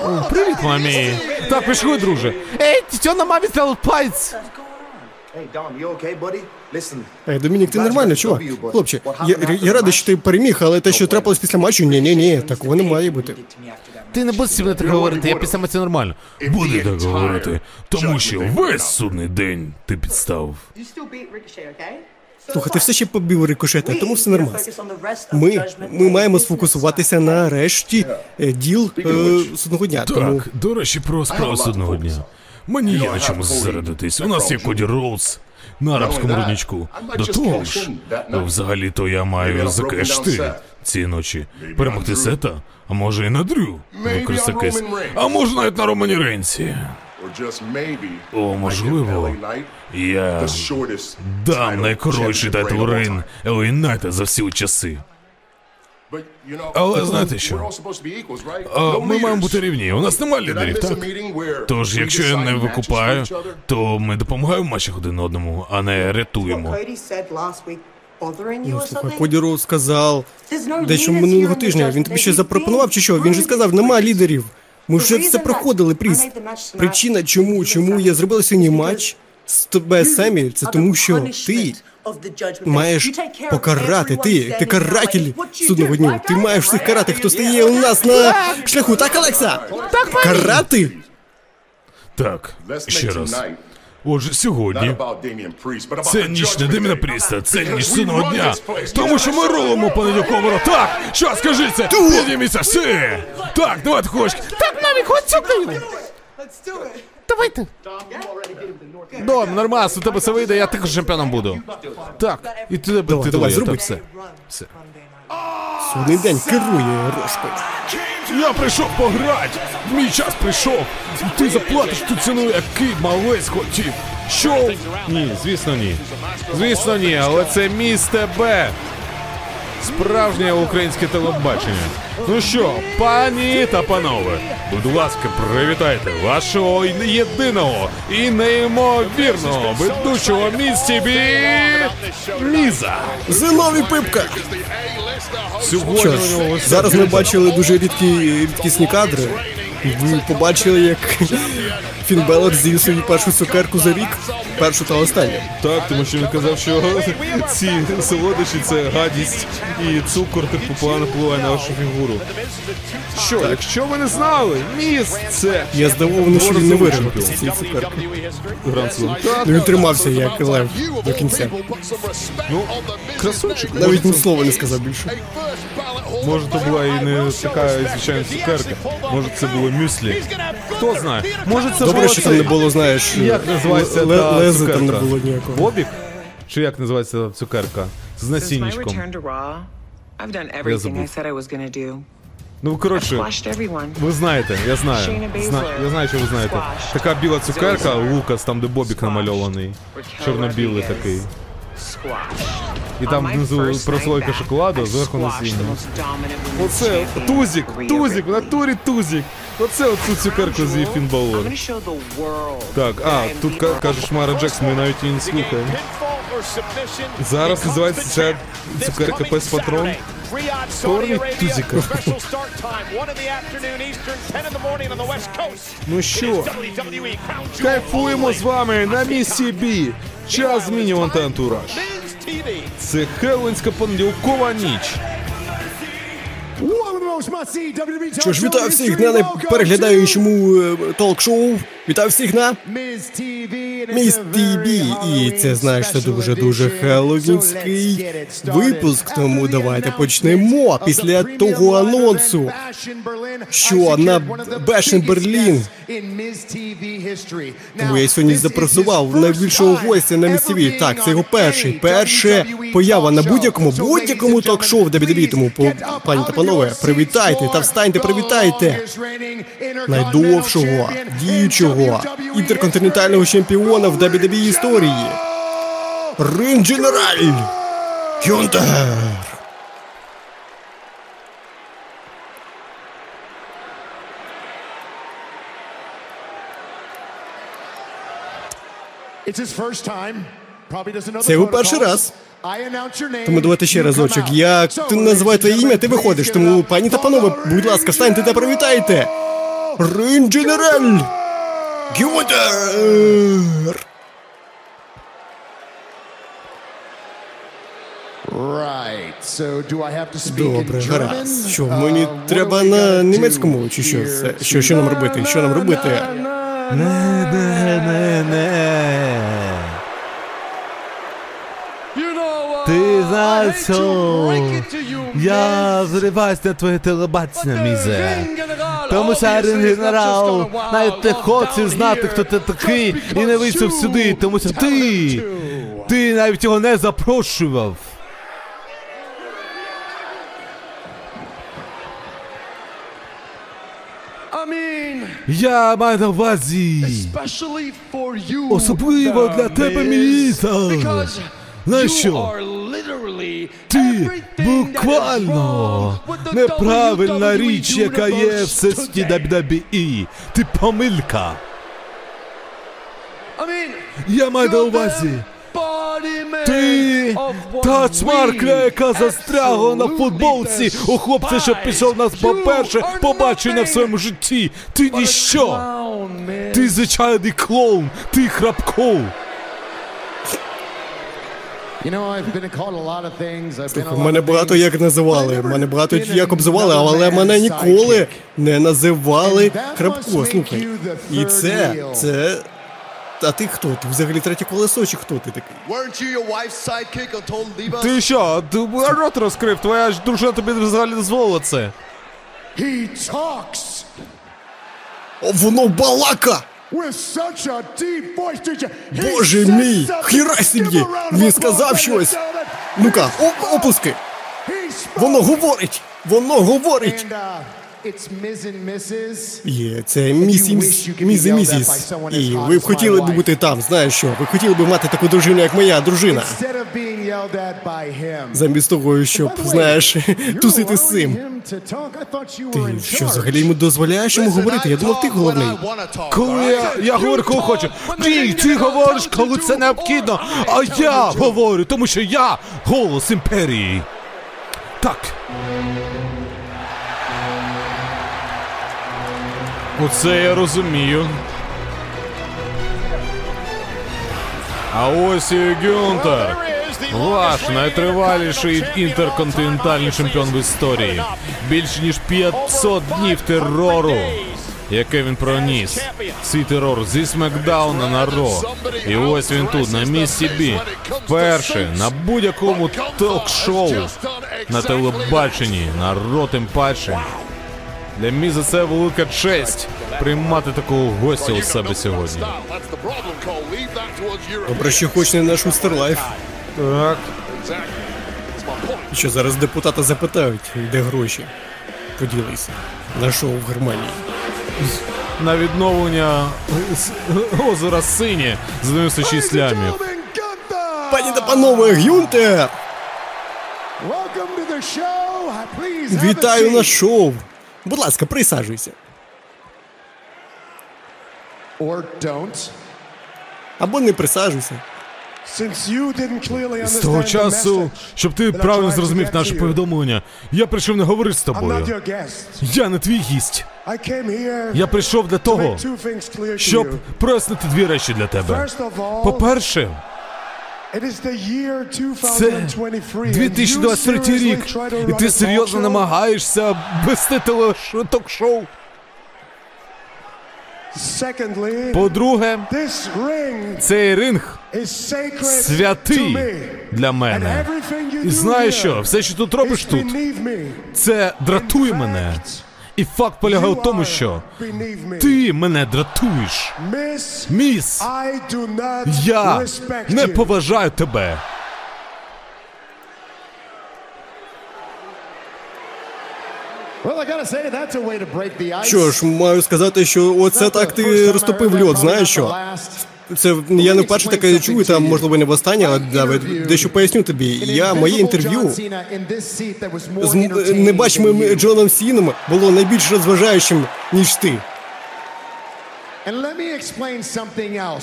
A: О, Привіт, мамі. Так, пішли, друже. Ей, тітьона мамі став пальць.
C: Ей, Домінік, ти нормально, чувак? Хлопче, я, я радий, що ти переміг, але те, що трапилось після матчу, ні, ні, ні, такого не має бути.
A: Ти не будеш мною так говорити, я після матчу нормально. Буде так говорити, тому що весь судний день ти підстав.
I: You still beat Ricochet, okay?
C: Слухай, ти все ще побив рикошета, тому все нормально. Ми, ми маємо сфокусуватися на решті е, діл е, судного дня. Тому
A: Так, до речі, про справу судного дня. Мені є на чому зосередитись. У нас є Коді Роуз на арабському рудничку. До того ж, взагалі-то я маю закешити цієї ночі. Перемогти Сета, а може і на Дрю. Використати А може навіть на Романі Рейнсі. О, можливо, я дам найкоротший title reign Елей Найта за всі часи. Але знаєте що? А, ми маємо бути рівні. У нас немає лідерів, так? Тож, якщо я не викупаю, то ми допомагаємо в матчах один одному, а не рятуємо.
I: Or
C: слухай. Коді Роуз сказав дещо минулого тижня. Він тобі ще запропонував чи що? Він же сказав, нема лідерів. Ми вже все проходили, Пріс. Причина, чому, чому я зробила сьогодні матч з тебе, Семі, це тому, що ти маєш покарати. Ти, ти каратель судного дню. Ти маєш всіх карати, хто стає у нас на шляху. Так, Олекса? Так, карати?
A: Так, ще раз. Отже, сьогодні це ніч не Деміна Пріста, це ніч судного дня. Тому що ми рулимо понеділково. Так, що скажи це? Підніміться всі! Так, давайте хоч. Так, навіть хоч цукаю. Давайте. Дом, нормас, у тебе все вийде, я також чемпіоном буду. Так, і ти тебе
C: Давай,
A: ти
C: давай, зроби.
A: все. Все.
C: Судний день керує рожкою.
A: Я прийшов пограти! Мій час прийшов! Ти заплатиш ту ціну, який малець хотів! Що? Ні, звісно, ні. Звісно, ні, але це міс ТБ. Справжнє українське телебачення. Ну що, пані та панове, будь ласка, привітайте вашого єдиного і неймовірного ведучого місті бі... Міза.
C: Зинові пипка!
A: Сьогодні
C: Що ж, зараз ми бачили дуже рідкі рідкісні кадри. Ви побачили, як Фін Беллер з'їв свою першу цукерку за рік, першу та останню.
A: Так, тому що він казав, що ці солодощі це гадість і цукор типу погано впливає на вашу фігуру. Що, якщо ви не знали, міс це
C: Я здивований, що він не вирішив
A: чемпіон.
C: після цієї цукерки.
A: Гранд
C: Ну, Він тримався як лев до кінця.
A: ну, красунчик.
C: Навіть ні слова не сказав більше.
A: Може, то була і не така звичайна цукерка. Може, це було мюслі. Хто знає? Може, це
C: Добре,
A: було
C: що там не було, знаєш,
A: Як називається
C: ле-
A: та
C: лези
A: цукерка?
C: там не було ніякого.
A: Бобік? Чи як називається цукерка? З
J: Since my
A: насінничком.
J: return to Raw, I've done everything
A: забув.
J: Said I was gonna do.
A: Ну, коротше,
J: Squashed everyone.
A: Ви знаєте, я знаю. Зна... Я знаю, що ви знаєте. Така біла цукерка, Лукас, там де Бобік намальований. Чорно-білий такий.
J: Squash.
A: І там внизу прослойка шоколаду, зверху насіння. Оце тузик, тузик, в натурі тузик. Оце оцю цукерку з'їв
J: the world.
A: Так, а, тут каже Шмара Джекс, ми навіть її не слухаємо. Зараз називається ця цукерка пес патрон. Поверніть тузика. Ну що, кайфуємо з вами на місці Бі. Час змінювати антураж. Це Хеллоуінська понеділкова ніч.
C: Що ж, вітаю всіх на непереглядаючому е, ток-шоу. Вітаю всіх на Міс ТВ. І це, знаєш, це дуже-дуже хеллоуінський випуск. Тому давайте почнемо після того анонсу, що на Бешен Берлін. Тому я сьогодні запросував найбільшого гостя на місцеві. Так, це його перший. Перша поява на будь-якому, будь-якому ток-шоу в WWE. Тому, пані та панове, привітайте та встаньте, привітайте найдовшого діючого інтерконтинентального чемпіона в WWE історії. Рин Дженераль Хюнтер.
E: Це його перший раз. Тому давайте ще разочок. Я ти називаю твоє ім'я, ти виходиш. Тому, пані та панове, будь ласка, встаньте та привітайте. Рин Дженераль Гюнтер.
C: Добре, гаразд. Що, мені треба на німецькому, чи що? Це, що, що нам робити? Що нам робити?
F: Не, не, не, не. Ти знаєш що? Я зриваюсь на твоє телебачення, мізе. Тому що Арен генерал навіть не хоче знати, хто ти такий, і не вийшов сюди, тому що ти, ти навіть його не запрошував. Я маю на увазі. Особливо для тебе, Міза. Знаєш що? Ти буквально неправильна річ, яка є в сесті WWE. Ти помилка. Я маю на увазі. Ти та чмаркля, яка застрягла на футболці у хлопця, що пішов нас по-перше побачення в своєму житті. Ти ніщо. Ти звичайний клоун, ти храпков.
C: Мене багато як називали. Мене багато як обзивали, але мене ніколи не називали Крапко. Слухай. І це, це. А ти хто? Ти взагалі третє колесо, чи хто ти такий?
A: Ти що, ти рот розкрив, твоя ж дружина тобі взагалі дозволила це.
C: О, воно балака! Боже мій! Хіра собі! Він сказав щось! Ну-ка, оп- оплески! Воно говорить! Воно говорить! Є, це міс і міс, міс і місіс. І ви б хотіли б бути там, знаєш що? Ви хотіли б мати таку дружину, як моя дружина. Замість того, щоб, знаєш, *laughs* тусити з цим. Ти що, взагалі йому дозволяєш йому говорити? Я думав, ти головний.
A: Коли я, я говорю, коли хочу. Ні, ти говориш, коли це необхідно. А я говорю, тому що я голос імперії. Так. Оце я розумію. А ось і Гюнтер. Ваш найтриваліший інтерконтинентальний чемпіон в історії. Більше ніж 500 днів терору, яке він проніс. Свій терор зі Смакдауна на Ро. І ось він тут, на місці Бі. Вперше на будь-якому ток-шоу на телебаченні, на Ро тим паче. Для Міза це велика честь приймати такого гостя у себе сьогодні.
C: Добре, що хоч не наш Устерлайф.
A: Так.
C: Що зараз депутата запитають, де гроші. Поділися. На шоу в Германії.
A: На відновлення озера Синє з 96 лямів.
C: Пані та панове, Гюнтер! Вітаю на шоу! Будь ласка, присаджуйся.
E: Or don't.
C: Або не присаджуйся.
A: З того часу, щоб ти правильно зрозумів наше повідомлення, я прийшов не говорити з тобою. Я не твій гість. Я прийшов для того, щоб прояснити дві речі для тебе.
E: First of
A: це
E: 2023, and you
A: 2023 рік, і ти серйозно намагаєшся вести ток-шоу. По-друге, цей ринг святий для мене. І знаєш що, все, що тут робиш тут, це дратує мене. І факт полягає в тому, що ти мене дратуєш. Міс, я не поважаю тебе.
C: Що ж, маю сказати, що оце так ти розтопив льод, знаєш що? Це я не вперше таке чую, там можливо не востаннє, але Давид, дещо поясню тобі. Я моє інтерв'ю з небачимим Джоном Сіном було найбільш розважаючим, ніж ти.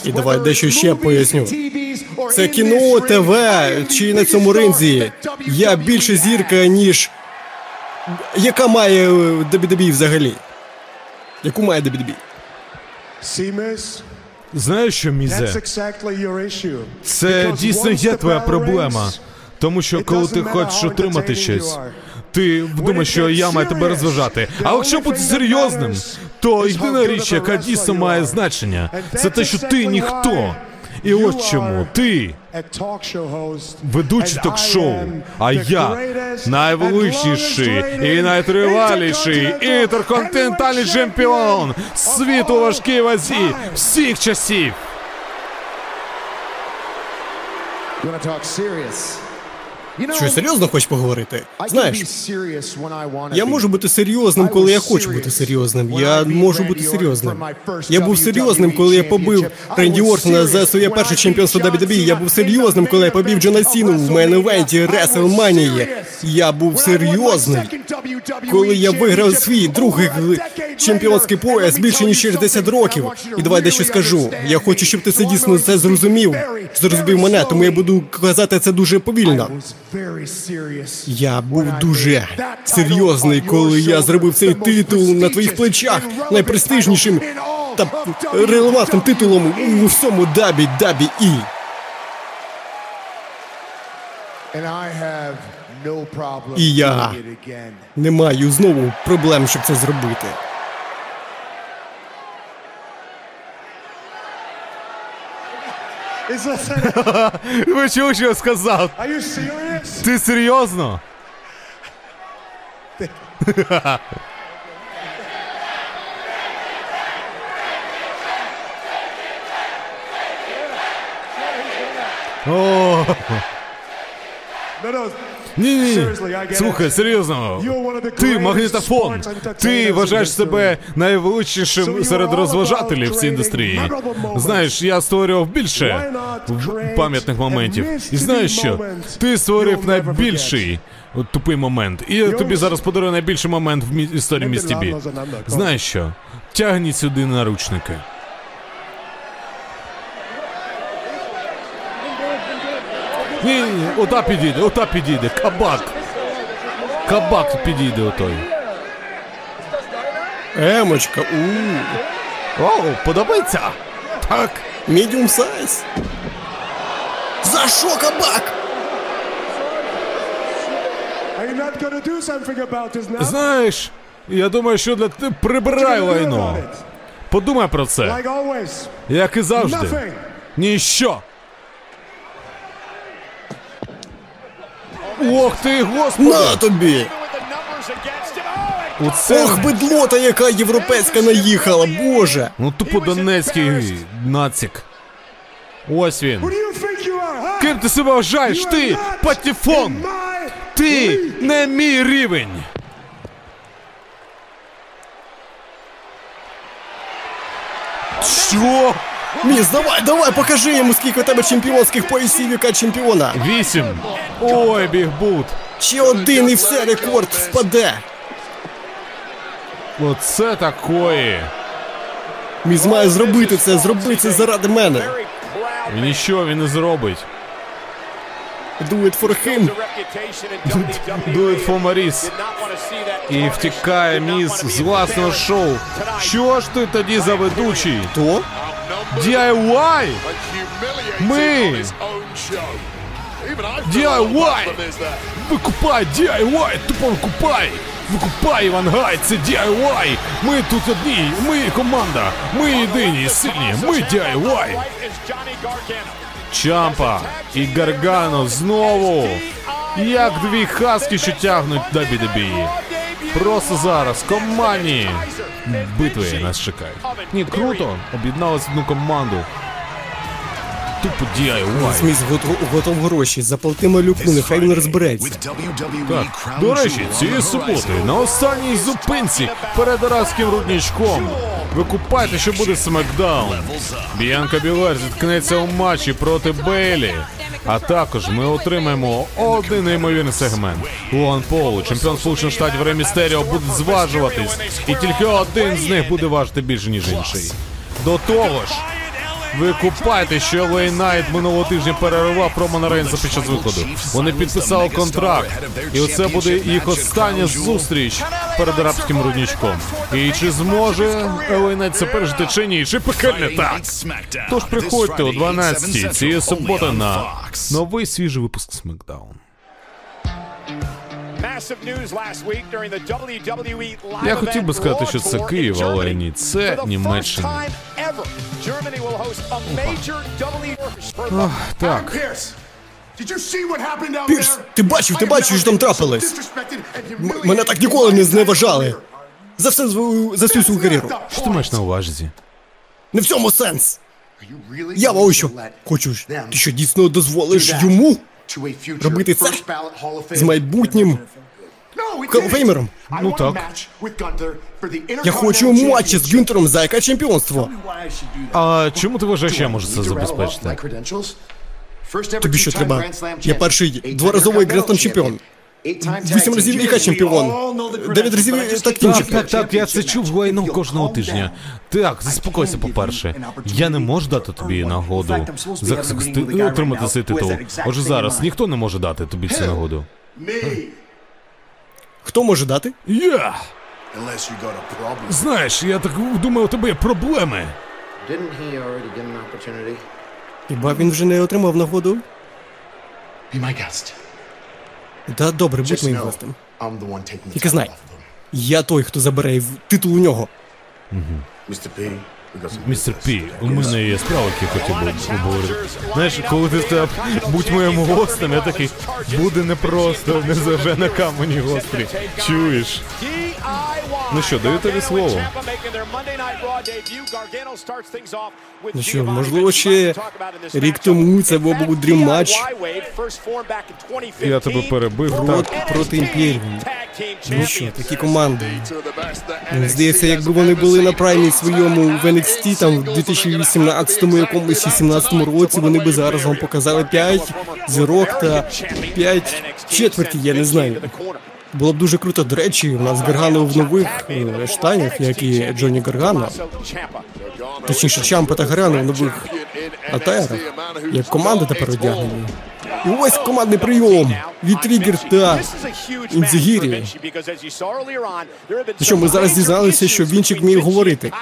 C: І давай дещо ще поясню. Це кіно, ТВ чи на цьому ринзі. Я більше зірка, ніж. Яка має е, WWE взагалі? Яку має WWE?
E: See, miss,
A: Знаєш що, Мізе? Це дійсно є твоя проблема. Тому що коли ти хочеш отримати щось, ти думаєш, що я маю тебе розважати. А якщо бути серйозним, то єдина річ, яка дійсно має значення, це те, що ти ніхто. І от чому ти ведучий ток-шоу, а я найвеличніший і найтриваліший інтерконтинентальний чемпіон світу важкій вазі всіх часів.
K: Want talk serious?
C: Що серйозно хочеш поговорити? Знаєш, я можу бути серйозним, коли я хочу бути серйозним. Я можу бути серйозним. Я був серйозним, коли я побив Ренді Ортона за своє перше чемпіонство WWE. Я був серйозним, коли я побив Джона Сіну в мейн-евенті Реселманії. Я був серйозним, коли я виграв свій другий чемпіонський пояс більше ніж через 10 років. І давай дещо скажу. Я хочу, щоб ти це дійсно це зрозумів. Зрозумів мене, тому я буду казати це дуже повільно. Я був дуже серйозний, коли я зробив цей титул на твоїх плечах найпрестижнішим та релевантним титулом у всьому дабі дабі і. І я не маю знову проблем, щоб це зробити.
A: Ви чули, що я сказав? Ти серйозно? О. ні, ні. Слухай, серйозно. Ти магнітофон. Ти вважаєш себе найвеличнішим серед розважателів в цій індустрії. Знаєш, я створював більше пам'ятних моментів. І знаєш що? Ти створив найбільший тупий момент. І я тобі зараз подарую найбільший момент в мі- історії місті Бі. Знаєш що? Тягніть сюди наручники. Ні, ні, ні, ота підійде, ота підійде, кабак. Кабак підійде отой.
C: Емочка, у
A: О, подобається? Так.
C: Medium size. За що кабак?
E: Are you not gonna do something about this now?
A: Знаєш, я думаю, що для ти прибирай лайно. Подумай про це.
E: Like always.
A: Як і завжди.
E: Nothing.
A: Ніщо. Ох ти, господи!
C: На тобі!
A: Оце...
C: Ох, бедлота, яка європейська наїхала, боже!
A: Ну тупо донецький націк. Ось він. Ким ти себе вважаєш? Ти
E: my
A: Ти не мій рівень! Що?
C: Міс, давай, давай, покажи йому, скільки у тебе чемпіонських поясів, яка чемпіона.
A: Вісім. Ой, бігбут.
C: Ще один і все, рекорд впаде.
A: Оце такої.
C: Міз має зробити це, зроби це заради мене.
A: І нічого він не зробить.
C: Do it for him.
A: Do it for Maurice. І втікає міс з власного шоу. Що ж ти тоді за ведучий?
C: То?
A: DIY! Ми! DIY! Викупай DIY! Тупо викупай! Викупай, Івангай, це DIY! Ми тут одні, ми команда! Ми єдині, сильні, ми DIY! Чампа і Гаргано знову! Як дві хаски, що тягнуть до WWE. Просто зараз командні битви нас чекають. Ні, круто, об'єдналися одну команду. Тупо DIY.
C: Сміс готов, гроші, заплати малюку, нехай він розбереться.
A: Так, до речі, цієї суботи на останній зупинці перед арабським рудничком. Викупайте, що буде смакдаун. Біянка Білер зіткнеться у матчі проти Бейлі. А також ми отримаємо один неймовірний сегмент. Логан Полу, чемпіон Сполучених Штатів Ре Містеріо, буде зважуватись, і тільки один з них буде важити більше, ніж інший. До того ж, викупайте, що Лей Найт минулого тижня переривав Романа Рейнса під час виходу. Вони підписали контракт, і оце буде їх остання зустріч перед арабським руднічком. І чи зможе Лей Найт це пережити чи ні? Чи пекельне так? Тож приходьте о 12-й цієї суботи на новий свіжий випуск Смакдаун. Я хотів би сказати, що це Київ, але ні, це Німеччина. Ох, так.
C: Пірс, ти бачив, ти бачив, що там трапилось? М- мене так ніколи не зневажали. За все свою, за всю свою кар'єру.
A: Що ти маєш на увазі?
C: Не в цьому сенс. Я ось що хочу. ж. Ти що дійсно дозволиш йому робити це з майбутнім Хелфеймером?
A: Ну так.
C: Я хочу матчі з Гюнтером за яке чемпіонство.
A: А чому ти вважаєш, що я можу це забезпечити?
C: Тобі що треба? Я перший дворазовий гренслем чемпіон. Вісім разів яка чемпіон. Дев'ять разів так
A: Так, так, так, я це чув гайном кожного тижня. Так, заспокойся, по-перше. Я не можу дати тобі нагоду захистити отримати цей титул. Отже, зараз ніхто не може дати тобі цю нагоду.
C: Хто може дати?
A: Я! Знаєш, я так думаю, у тебе є проблеми.
C: Хіба він вже не отримав нагоду? Та добре, будь моїм гостем. Тільки знай, я той, хто забере титул у нього.
A: Містер Пі, у мене є справа, які хотів би обговорити. Знаєш, коли ти сказав, будь моїм гостем, я такий, буде непросто, не заже на камені гострі. Чуєш? Ну що, даю тобі слово.
C: Ну що, можливо, ще рік тому це був був дрім матч
A: Я тебе перебив, так.
C: проти, імперії. Ну що, такі команди. Мені здається, якби вони були на праймі своєму в NXT там в 2018 якомусь чи 17 році, вони би зараз вам показали 5 зірок та 5 четверті, я не знаю. Було б дуже круто. До речі, у нас Гаргано в нових е, штанях, як і Джонні Гаргано. Точніше, Чампа та Гаргано в нових attire ах. Як команда тепер одягнені. І ось командний прийом V-Trigger та Enzuigiri. Що ми зараз дізналися, що Вінчі вміє говорити.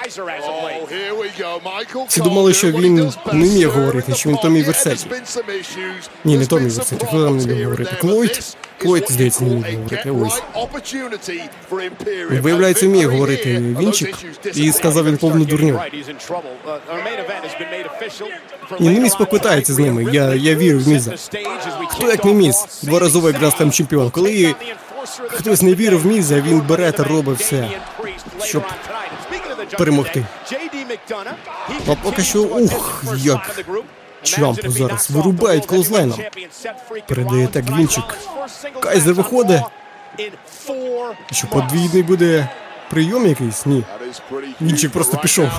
C: Всі думали, що він не вміє говорити, що він Томі Версеті. Ні, не Томі Версеті, хто там не вміє говорити? Клойд? Клойд, здається, не вміє говорити. Ось. Виявляється, вміє говорити Вінчик, і сказав він повну дурню. І міс поквитається з ними. Я, я вірю в Міза. Хто як не міс? Дворазовий грандстем чемпіон. Коли хтось не вірив в Міза, він бере та робить все, щоб перемогти. А поки що, ух, як Чампу зараз вирубають клоузлайном. Передає так Вінчик. Кайзер виходить. Що подвійний буде прийом якийсь? Ні. Вінчик просто пішов.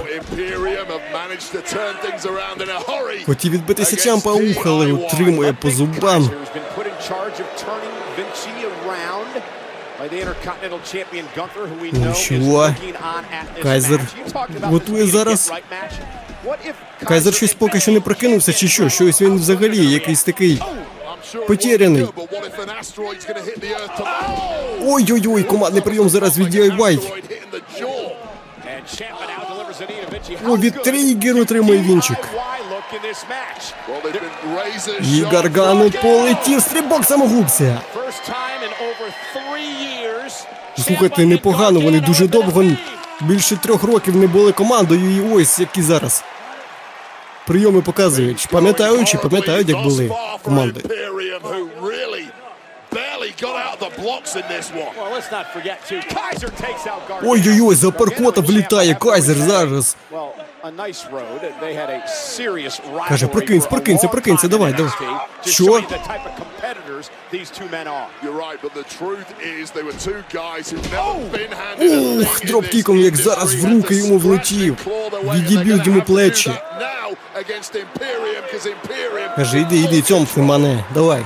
C: Хотів відбитися Чампа ух, але утримує по зубам. Що? Кайзер готує зараз. Кайзер щось поки що не прокинувся, чи що? Щось він взагалі якийсь такий потеряний. Ой-ой-ой, командний прийом зараз від DIY. О, від тригер отримує вінчик. І Гаргану полетів стрибок самогубця. Слухайте, непогано, вони дуже довго, більше трьох років не були командою, і ось які зараз. Прийоми показують. Пам'ятають чи пам'ятають, як були команди. Ой-ой-ой, за паркота влітає Кайзер зараз. Каже, прокинься, прокинься, прокинься, давай, давай. Що? Ух, дропкіком, як зараз в руки йому влетів. Відіб'ють йому плечі. Каже, іди, іди, цьомкни мене, давай.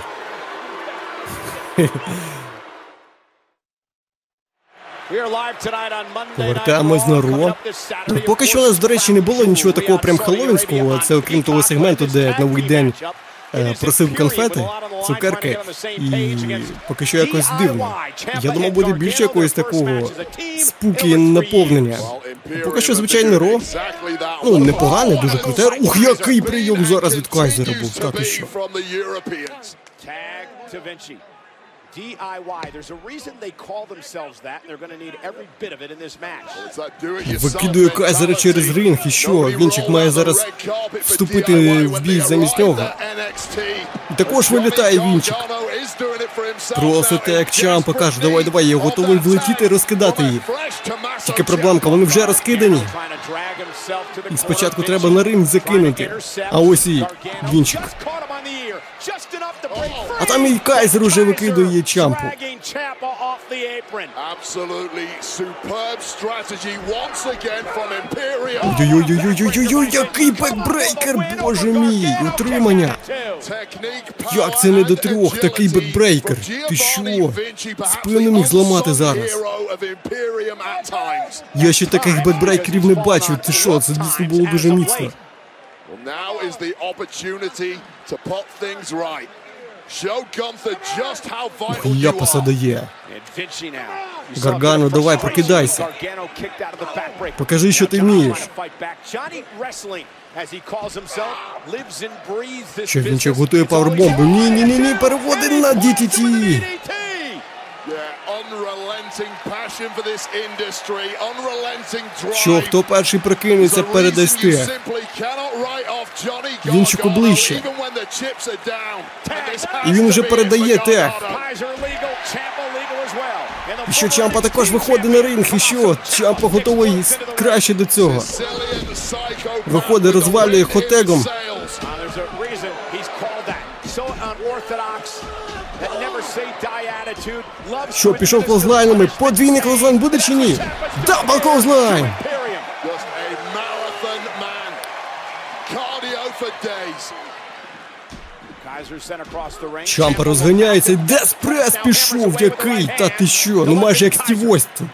C: Повертаємось на Ро. Поки що у нас, до речі, не було нічого такого прям хеллоуінського. Це окрім того сегменту, де новий день е, просив конфети, цукерки, і поки що якось дивно. Я думав, буде більше якогось такого спуки наповнення. Поки що, звичайно, Ро. Ну, непогане, дуже круте. Ух, який прийом зараз від Кайзера був. Так і що.
L: DIY. There's a reason they call themselves that, and they're going to need every bit of it in this match.
C: Викидує Кайзера через ринг, і що? Вінчик має зараз вступити в бій замість нього. І також вилітає Вінчик. Просите, як Чампа каже, давай, давай, я готовий влетіти і розкидати їх. Тільки проблемка, вони вже розкидані. І спочатку треба на ринг закинути. А ось і Вінчі. А там і Кайзер уже викидує Чампу. Ой-ой-ой-ой-ой-ой, який backbreaker, боже мій, утримання. Як це не до трьох, такий backbreaker? Ти що? Спину міг зламати зараз. Я ще таких backbreaker ів не бачив, ти що, це дійсно було дуже міцно.
M: Now is the opportunity to put things right. Are.
C: дає. Гаргано, давай, прокидайся. Покажи, що ти вмієш. Що Вінчик готує пауербомбу. Ні, ні, ні, ні, переводи на DTT.
M: Yeah, unrelenting passion for this industry, unrelenting drive.
C: Що, хто перший прокинеться, передасте.
M: You simply cannot write off Johnny
C: Вінчику ближче.
M: even when the chips are down. And this has
C: І він уже передає тех. І що Чампа також виходить на ринг, і що? Чампа готовий краще до цього. Виходить, розвалює hot tag ом. Що, пішов clothesline ами? Подвійний clothesline буде чи ні?
M: Double clothesline!
C: Чампа розганяється, Thesz press пішов який! Та ти що? Ну майже як Стів Остін.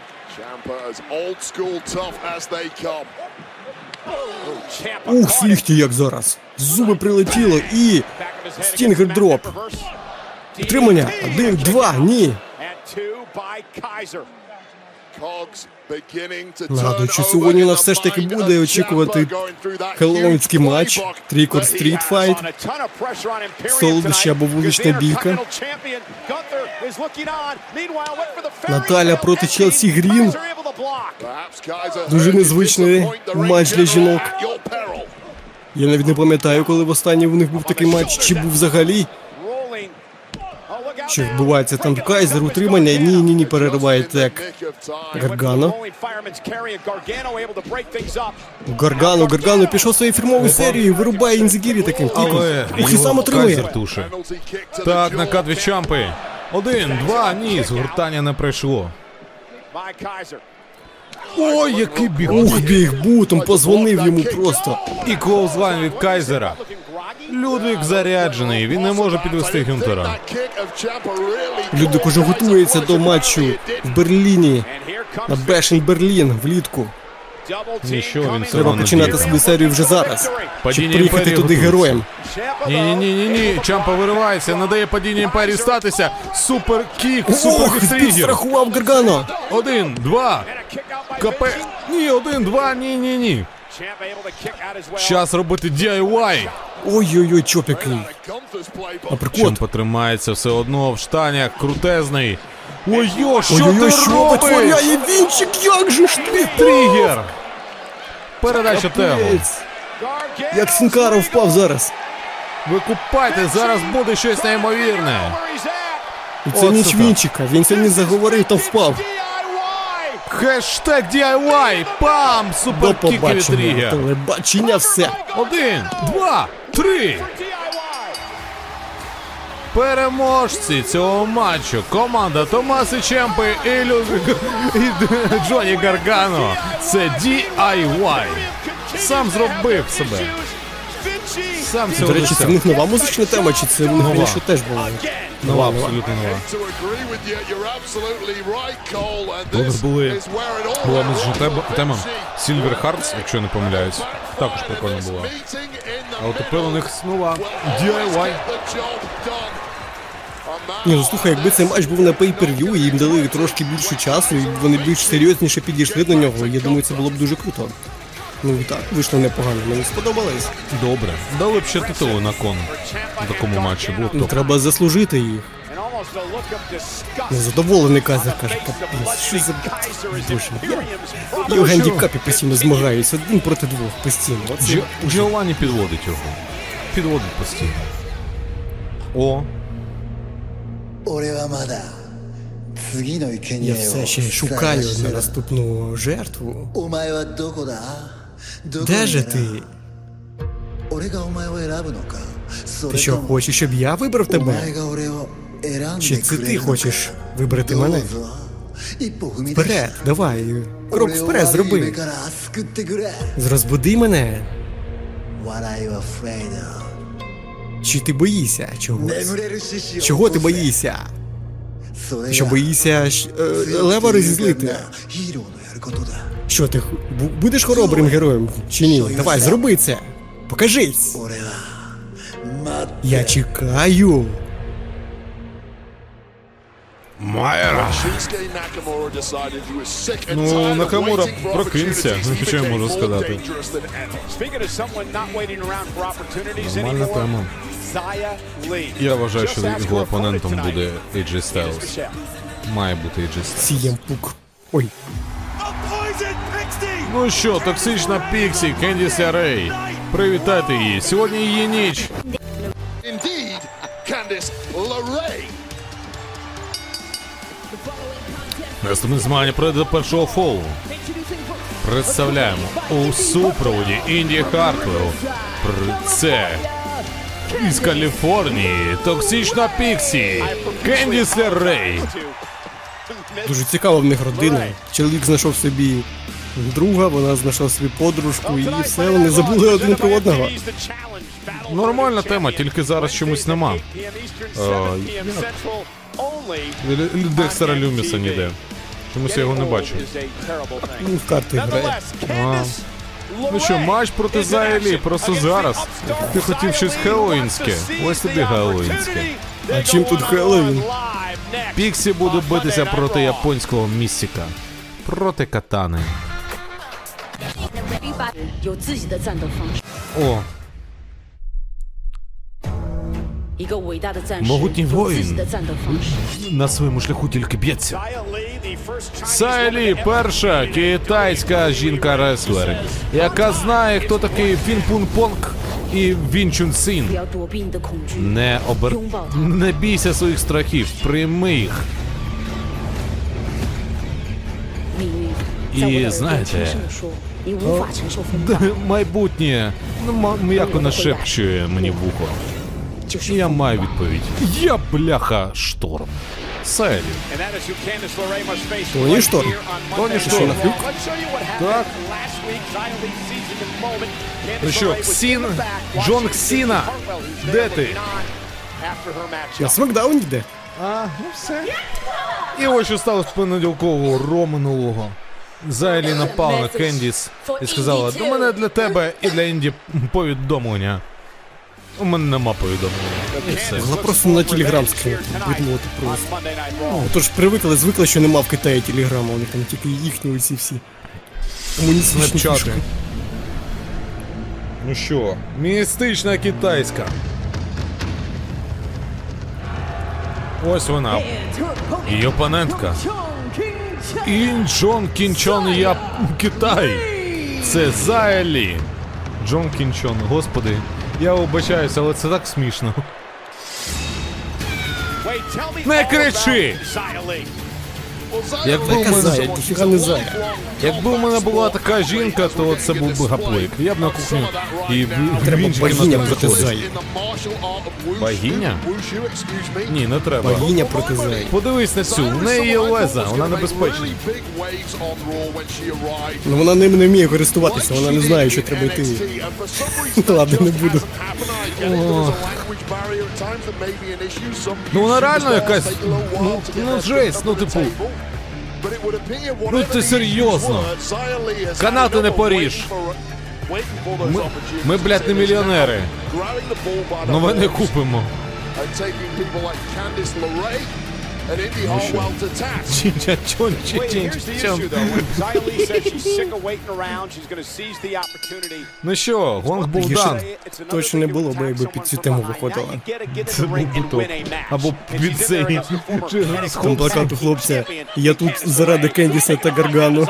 C: Ух, сліхті як зараз. Зуби прилетіло і. Стінгер дроп. Підтримання. Один, два, ні.
M: Cogs beginning to
C: Нагадую, що сьогодні у нас все ж таки буде очікувати
M: Ciampa going through that
C: хеллоуінський матч, трікор стріт файт, солодощі або вулична бійка. Наталя проти Челсі Грін. Дуже незвичний матч для жінок. Я навіть не пам'ятаю, коли в них був такий матч, чи був взагалі. Що відбувається там Кайзер, утримання. Ні, ні, ні, перериває тек. Гаргано. Гаргано, Гаргано пішов своєю фірмовою серією, вирубає Інзігірі таким кіком.
A: Але
C: Ух, і сам отримує.
A: Туше. Так, накат від Чампи. Один, два, ні, згортання не пройшло. Ой, який big.
C: Ух, big boot ом, позвонив йому просто.
A: І clothesline від Кайзера. Людвік заряджений, він не може підвести Гюнтера.
C: Людвік уже готується до матчу в Берліні. На Bash in Berlin влітку.
A: Нічого, він
C: Треба починати свою серію вже зараз. Щоб приїхати туди
A: готується.
C: героєм.
A: Ні, ні, ні, ні, ні. Чампа виривається, не дає падіння імперії статися. Superkick, super
C: Ох, підстрахував Гаргано.
A: Один, два. КП. Ні, один, два, ні, ні, ні. Час робити DIY.
C: Ой-ой-ой, чоп який. Априкот.
A: Чампа тримається все одно в штанях, крутезний. Ой-ой, що
C: Ой-ой-ой,
A: ти
C: що
A: робиш?
C: витворяє Вінчик, як же ж ти?
A: Тригер. Передача тему.
C: Капець. Як Сінкара впав зараз.
A: Викупайте, зараз буде щось неймовірне.
C: І це ніч Вінчика. Він сьогодні заговорив та впав.
A: Хештег DIY. Пам!
C: До
A: Super kick від тригер.
C: Телебачення все.
A: Один, два, три. Переможці цього матчу команда Томаси Чемпи і, Лю... і Джоні Гаргано. Це DIY. Сам зробив себе. Сам
C: До речі, це в них нова музична тема, чи це в них
A: Нова.
C: раніше теж була?
A: Нова, абсолютно нова. Добре, були була музична тема, тема Silver Hearts, якщо я не помиляюсь. Також прикольно була. А от тепер у них нова DIY.
C: Ні, ну слухай, якби цей матч був на pay-per-view і їм дали трошки більше часу, і вони більш серйозніше підійшли до нього, я думаю, це було б дуже круто. Ну і так, вийшло непогано, мені сподобалось.
A: Добре. Дали б ще титулу на кон в такому матчі. Було б
C: Ну
A: топ.
C: треба заслужити їх. Незадоволений Казер каже, капець, що за боже. Я в гандікапі постійно змагаюся, один проти двох постійно. Оце
A: Джо- Джованні підводить його. Підводить постійно. О,
N: 俺はまだ次の生贄
C: я
N: を
C: все ще
N: 探
C: шукаю
N: して
C: на
N: る
C: наступну жертву.
N: お前はどこだどこ
C: де же ти? Ти що хочеш, щоб я вибрав тебе? Чи це ти хочеш вибрати мене? Вперед, давай, крок вперед зроби. Зрозбуди мене. Чи ти боїшся чогось? Чого ти боїшся? Що боїшся е, лева розізлити? Що ти будеш хоробрим героєм чи ні? Давай, зроби це. Покажись. Я чекаю.
A: Майера. Ну, Накамура прокинься. *laughs* Що я можу сказати? Нормальна тема. Я вважаю, що його опонентом буде AJ Styles. Має бути AJ Styles.
C: Сієм пук. Ой.
A: Ну що, токсична Піксі, Кендіс Рей. Привітайте її. Сьогодні її ніч. Наступне змагання пройде до першого фолу. Представляємо у супроводі Інді Хартвелл. Це із Каліфорнії. Токсична Піксі. Кендіс Рей.
C: Дуже цікава в них родина. Чоловік знайшов собі друга, вона знайшла собі подружку, і все, вони забули один про одного.
A: Нормальна тема, тільки зараз чомусь нема. Е, Декстера Люміса ніде. Чомусь я його не бачу.
C: Ну, в карти грає.
A: А. Ну що, матч проти Заї Лі, просто зараз. Ти хотів щось хеллоуінське. Ось тобі хеллоуінське.
C: А чим тут Хеллоуін?
A: Піксі буде битися проти японського містіка. Проти катани. О. Могутній воїн на своєму шляху тільки б'ється. Сайлі перша китайська жінка-реслер, яка знає, хто такий фінпунг понг і Він Чун Син. Не обер... Не бійся своїх страхів, прийми їх. І знаєте, *laughs* майбутнє ну, м'яко нашепчує мені вухо. Я маю відповідь. Я бляха шторм.
L: Face
C: Тоні Шторм.
A: Тоні Шторм. Так. Ну що, Ксін, Джон Ксіна, де ти?
C: На смакдауні йде.
A: А, ну все. І ось що сталося з понеділкового ро минулого. Зайлі напала на Кендіс і сказала, до мене для тебе і для Інді повідомлення. У мене нема повідомлення.
C: Вона просто на телеграм скинула. Видно, просто. Ну, тож привикли, звикли, що нема в Китаї телеграма, у них там тільки їхні оці всі. Комуністичні фішки.
A: Ну що, містична китайська. Ось вона. Її опонентка. Інчон Кінчон Я Китай. Це Зайлі. Джон Кінчон, господи. Я вибачаюся, але це так смішно. Не кричи! Якби у мене, якби у мене була така жінка, то це був би гаплик. Я б на кухню і
C: богиня проти
M: wushu,
A: Богиня? Ні, не треба.
C: Богиня проти зая.
A: Подивись на цю, в неї є леза, вона небезпечна.
C: Ну вона ним не вміє користуватися, вона не знає, що треба йти. *laughs* Ладно, не буду.
A: Ну вона реально якась. Ну, ну жесть, ну типу. Ну ти серйозно. Канати не поріж. Ми, ми блядь, не мільйонери. Ну ми не купимо. Чин
L: here's the
A: чон.
L: issue, though. When Xia Li says she's sick of waiting around, she's going to seize the opportunity.
A: Ну що, гонг був дан.
L: It's another
C: точно не було,
L: attack
C: якби під цю тему
L: in
A: Це був
L: match.
A: Або під цей чи
C: Там плакат у хлопця. Я тут заради. Кендіса та Гаргану.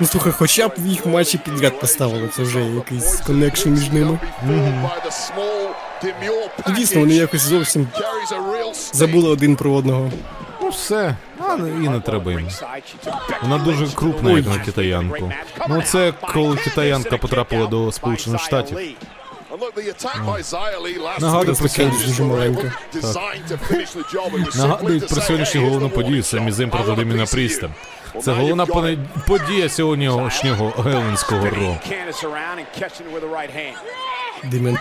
C: Ну слухай, хоча б їх матчі підряд поставили, це вже якийсь коннекшн між ними. Ну, Дійсно, вони якось зовсім забули один про одного.
A: Ну все. А, і не треба їм. Вона дуже крупна, як на китаянку. Ну це коли китаянка потрапила до Сполучених Штатів. Нагадую про. Нагадують про сьогоднішню головну подію самі зим проти Деміна Пріста. Це головна подія сьогоднішнього геленського ро.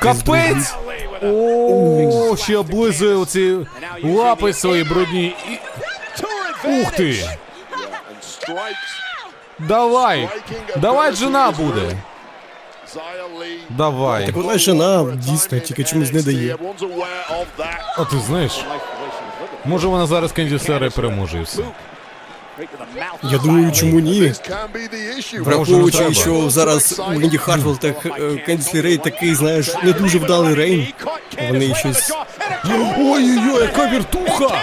A: Капець! О, ще облизує оці лапи свої брудні. І... Ух ти! Давай! Давай жена буде! Давай.
C: Так вона жена, дійсно, тільки чомусь не дає.
A: А ти знаєш? Може вона зараз Кендісера переможе і все.
C: Я думаю, чому ні? Враховуючи, що зараз у Венді Хартвелл та е, Рей такий, знаєш, не дуже вдалий рейн. Вони щось.
A: Ой-ой-ой, яка віртуха!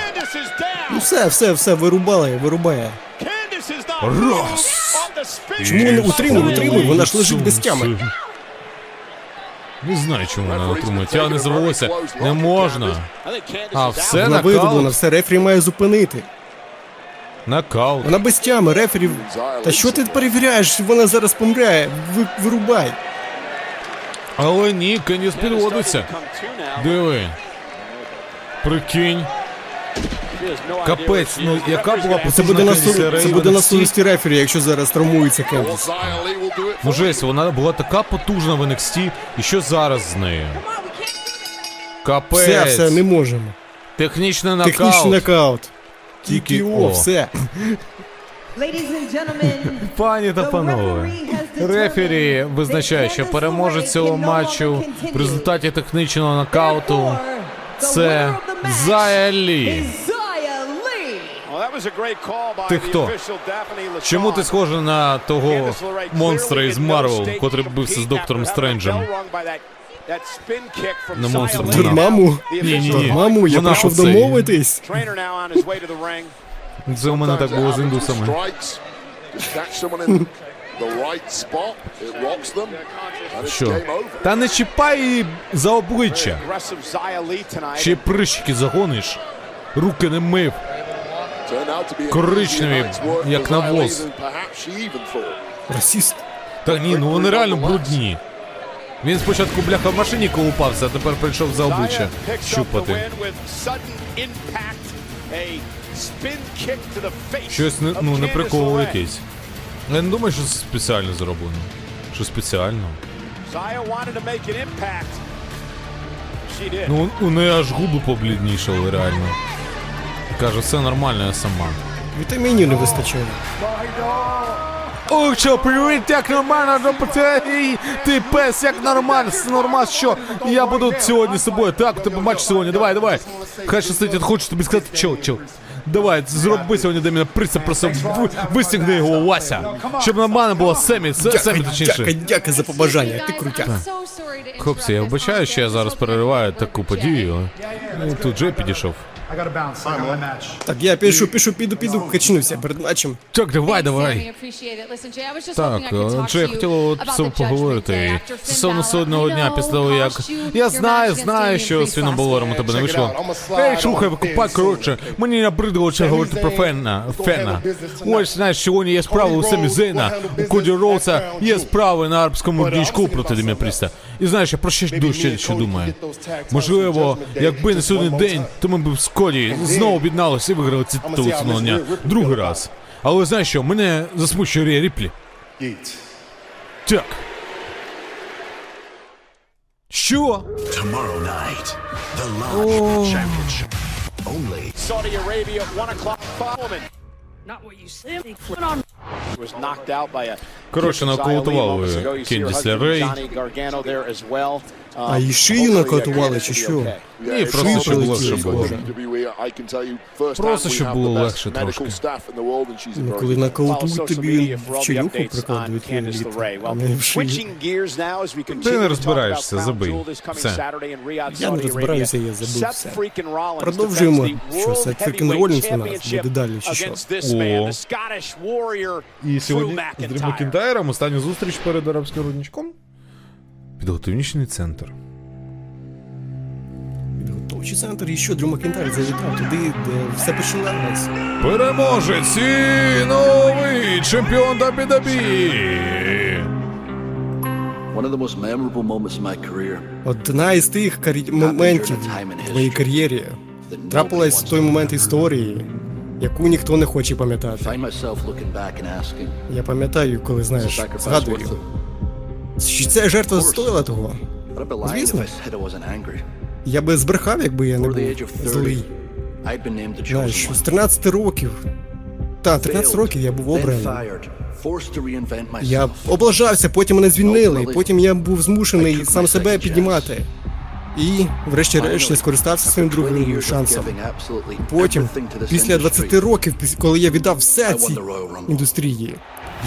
C: Ну все, все, все, вирубали, вирубає.
A: Раз!
C: Чому не утримує, утримує? Вона ж лежить без тями.
A: Не знаю, чому вона отримує. Тягне за волосся. Не можна. А все
C: Вона видумана, все рефері має зупинити.
A: Нокаут.
C: Вона без тями, рефері. Та що ти перевіряєш? Вона зараз помре. Ви, вирубай.
A: Але ні, Кендіс підводиться. Диви. Прикинь. Капець, ну яка була
C: Це буде на су- це буде на совісті рефері, якщо зараз травмується Кендіс.
A: Ну жесть, вона була така потужна в NXT, і що зараз з нею? Капець.
C: Все, все, не можемо.
A: Технічний нокаут.
C: Технічний нокаут.
A: Тільки о,
C: все.
A: Пані та панове, рефері визначає, що переможець цього матчу в результаті технічного нокауту це Зая Лі. Ти хто? Чому ти схожий на того монстра із Марвел, котрий бився з доктором Стренджем? Не монстр.
C: Дурмаму? Дурмаму, я
A: Вона
C: домовитись.
A: Це у мене так було з індусами. Що? Та не чіпай її за обличчя. Ще прищики загониш. Руки не мив. Коричневі, як навоз.
C: Расіст.
A: Та ні, ну вони реально брудні. Він спочатку бляха в машині колупався, а тепер прийшов за обличчя щупати. Щось не, ну, не прикол якийсь. Я не думаю, що це спеціально зроблено. Що спеціально. Ну, у неї аж губи побліднішали реально. Каже, все нормально, я сама.
C: Вітамінів не вистачає.
F: Ох, що, привіт, як нормально, ну, ти пес, як нормально, все нормально, що, я буду сьогодні з собою, так, у тебе матч сьогодні, давай, давай. Хай щастить, я хочу тобі сказати, чо, чо. Давай, зроби сьогодні для мене прица, просто ви- вистігни його, Вася. Щоб нормально було Семі, Се- Семі точніше.
C: дяка, дяка за побажання, ти крутяк.
A: Хлопці, я вибачаю, що я зараз перериваю таку подію. Ну, тут Джей підійшов.
K: I gotta bounce. I got my match.
C: Так, я пішу, пішу, піду, піду, качнуся перед матчем.
A: Так, давай, давай. Так, е, Джей, я от це поговорити. Стосовно сьогодного дня після того, як... Я знаю, знаю, що з Фіном Балором у тебе не вийшло. Ей, слухай, викупай, коротше, мені набридло ще говорити про Фена. Фена. Ось, знаєш, сьогодні є справи у Семі Зейна, у Коді Роуса, є справи на арабському дічку проти Демі Пріста. І знаєш, я про що йду що думаю. Можливо, якби не сьогодні день, то ми б з Коді знову об'єдналися і виграли ці титули. Другий раз. Але знаєш що, мене засмучує Рія Ріплі. Так. Що?
O: Tomorrow night, the Lodge Championship. Only
L: Saudi Arabia, one o'clock following.
G: Not what you said. Put on.
L: Was knocked out by a
A: Коротше, нокаутували Кендіс Лерей.
L: Johnny Gargano there as well. Um,
C: А і шию
L: uh, Candice
C: чи що?
A: Ні, просто щоб легше було.
M: Просто
A: щоб було легше трошки.
C: Ну, коли нокаутують тобі в чаюху прикладують літ, а не в шию.
A: Ти не розбираєшся, забий. Все.
C: Я не розбираюся, я
L: Seth
C: все. Продовжуємо. Що, Сет
L: Freakin'
C: Ролінс у нас буде далі, чи що?
A: О. І сьогодні з Дрю
L: McIntyre.
A: Макінтайром останню зустріч перед арабським родничком. Підготовничний центр.
C: Підготовчий центр і що, Дрю Макінтайр завітав туди, де все починалось.
A: Переможець і новий чемпіон
P: career.
C: Одна із тих карі... моментів в моїй кар'єрі трапилась в той момент історії, яку ніхто не хоче пам'ятати. Я пам'ятаю, коли знаєш, згадую. Чи ця жертва стоїла того? Звісно. Я би збрехав, якби я не був
P: the age of 30,
C: злий. Знаєш, з
P: one.
C: 13 років. Та, 13 років я був обраний. Я облажався, потім мене звільнили, потім я був змушений сам себе піднімати. І, врешті-решт, я скористався своїм другим шансом. Потім, після 20 років, коли я віддав все цій індустрії,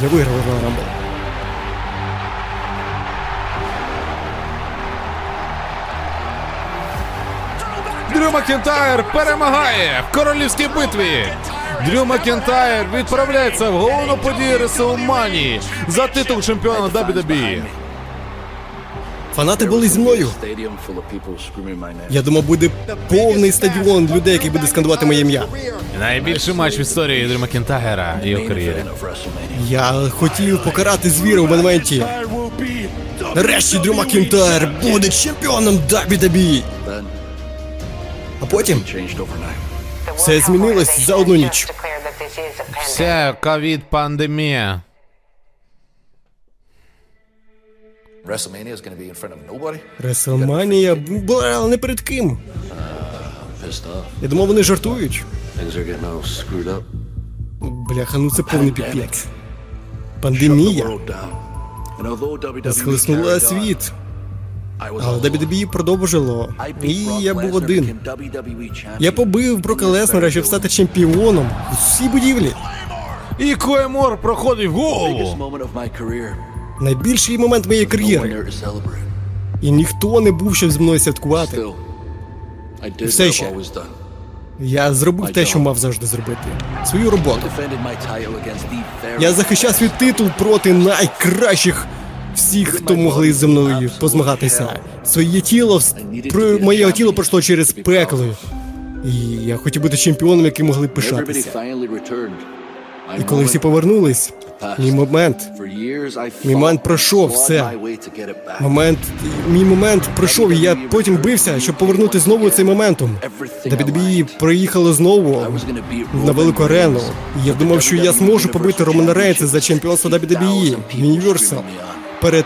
C: я виграв Royal Rumble.
A: Макінтайр перемагає в королівській битві. Дрю Макінтайр відправляється в головну подію Реселманії за титул чемпіона WWE.
C: Фанати були зі мною. Я думав, буде повний стадіон людей, який буде скандувати моє ім'я.
A: Найбільший матч в історії Дрю Макінтайра і його кар'єри.
C: Я хотів покарати звіра у моменті. Нарешті Дрю Макінтайр буде чемпіоном WWE. А потім все змінилось за одну ніч.
Q: Front of nobody.
C: Реселманія була але не перед ким. Я думав, вони жартують. Бляха, ну це повний піпець. Пандемія
P: WWE
C: схлеснула світ. WWE продовжило. І я був один. Я побив Брока Леснера, щоб стати чемпіоном у всій будівлі.
A: І Клеймор проходить в голову.
C: Найбільший момент моєї кар'єри. І ніхто не був, щоб зі мною святкувати. Все ще. Я зробив те, що мав завжди зробити. Свою роботу. Я захищав свій титул проти найкращих всіх, хто могли зі мною позмагатися. Своє тіло, про- моє тіло пройшло через пекло. І я хотів бути чемпіоном, яким могли пишатися. І коли всі повернулись, Мій момент. Мій момент пройшов все. Момент. Мій момент пройшов, і я потім бився, щоб повернути знову цей моментум. WWE приїхало знову на велику арену. І я думав, що я зможу побити Романа Рейнса за чемпіонство WWE Universal перед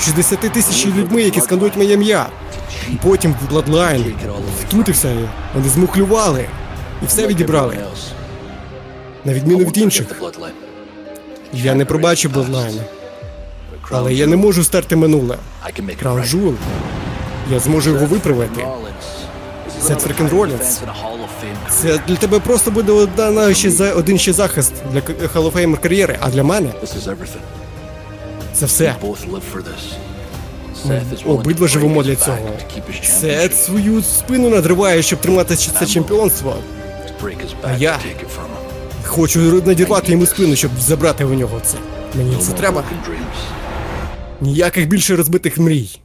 C: 60 тисяч людьми, які скандують моє ім'я. І потім в Bloodline втрутився я. Вони змухлювали і все відібрали. На відміну від інших. Я не пробачив Bloodline. Але я не можу стерти минуле. Краун Жул. Я зможу його виправити. Сет Фрікен Ролінс. Це для тебе просто буде одна ще за один ще захист для Hall of Famer кар'єри, а для мене це все. Ми обидва живемо для цього. Сет свою спину надриває, щоб тримати це чемпіонство. А я хочу надірвати йому спину, щоб забрати у нього це. Мені це треба. Ніяких більше розбитих мрій.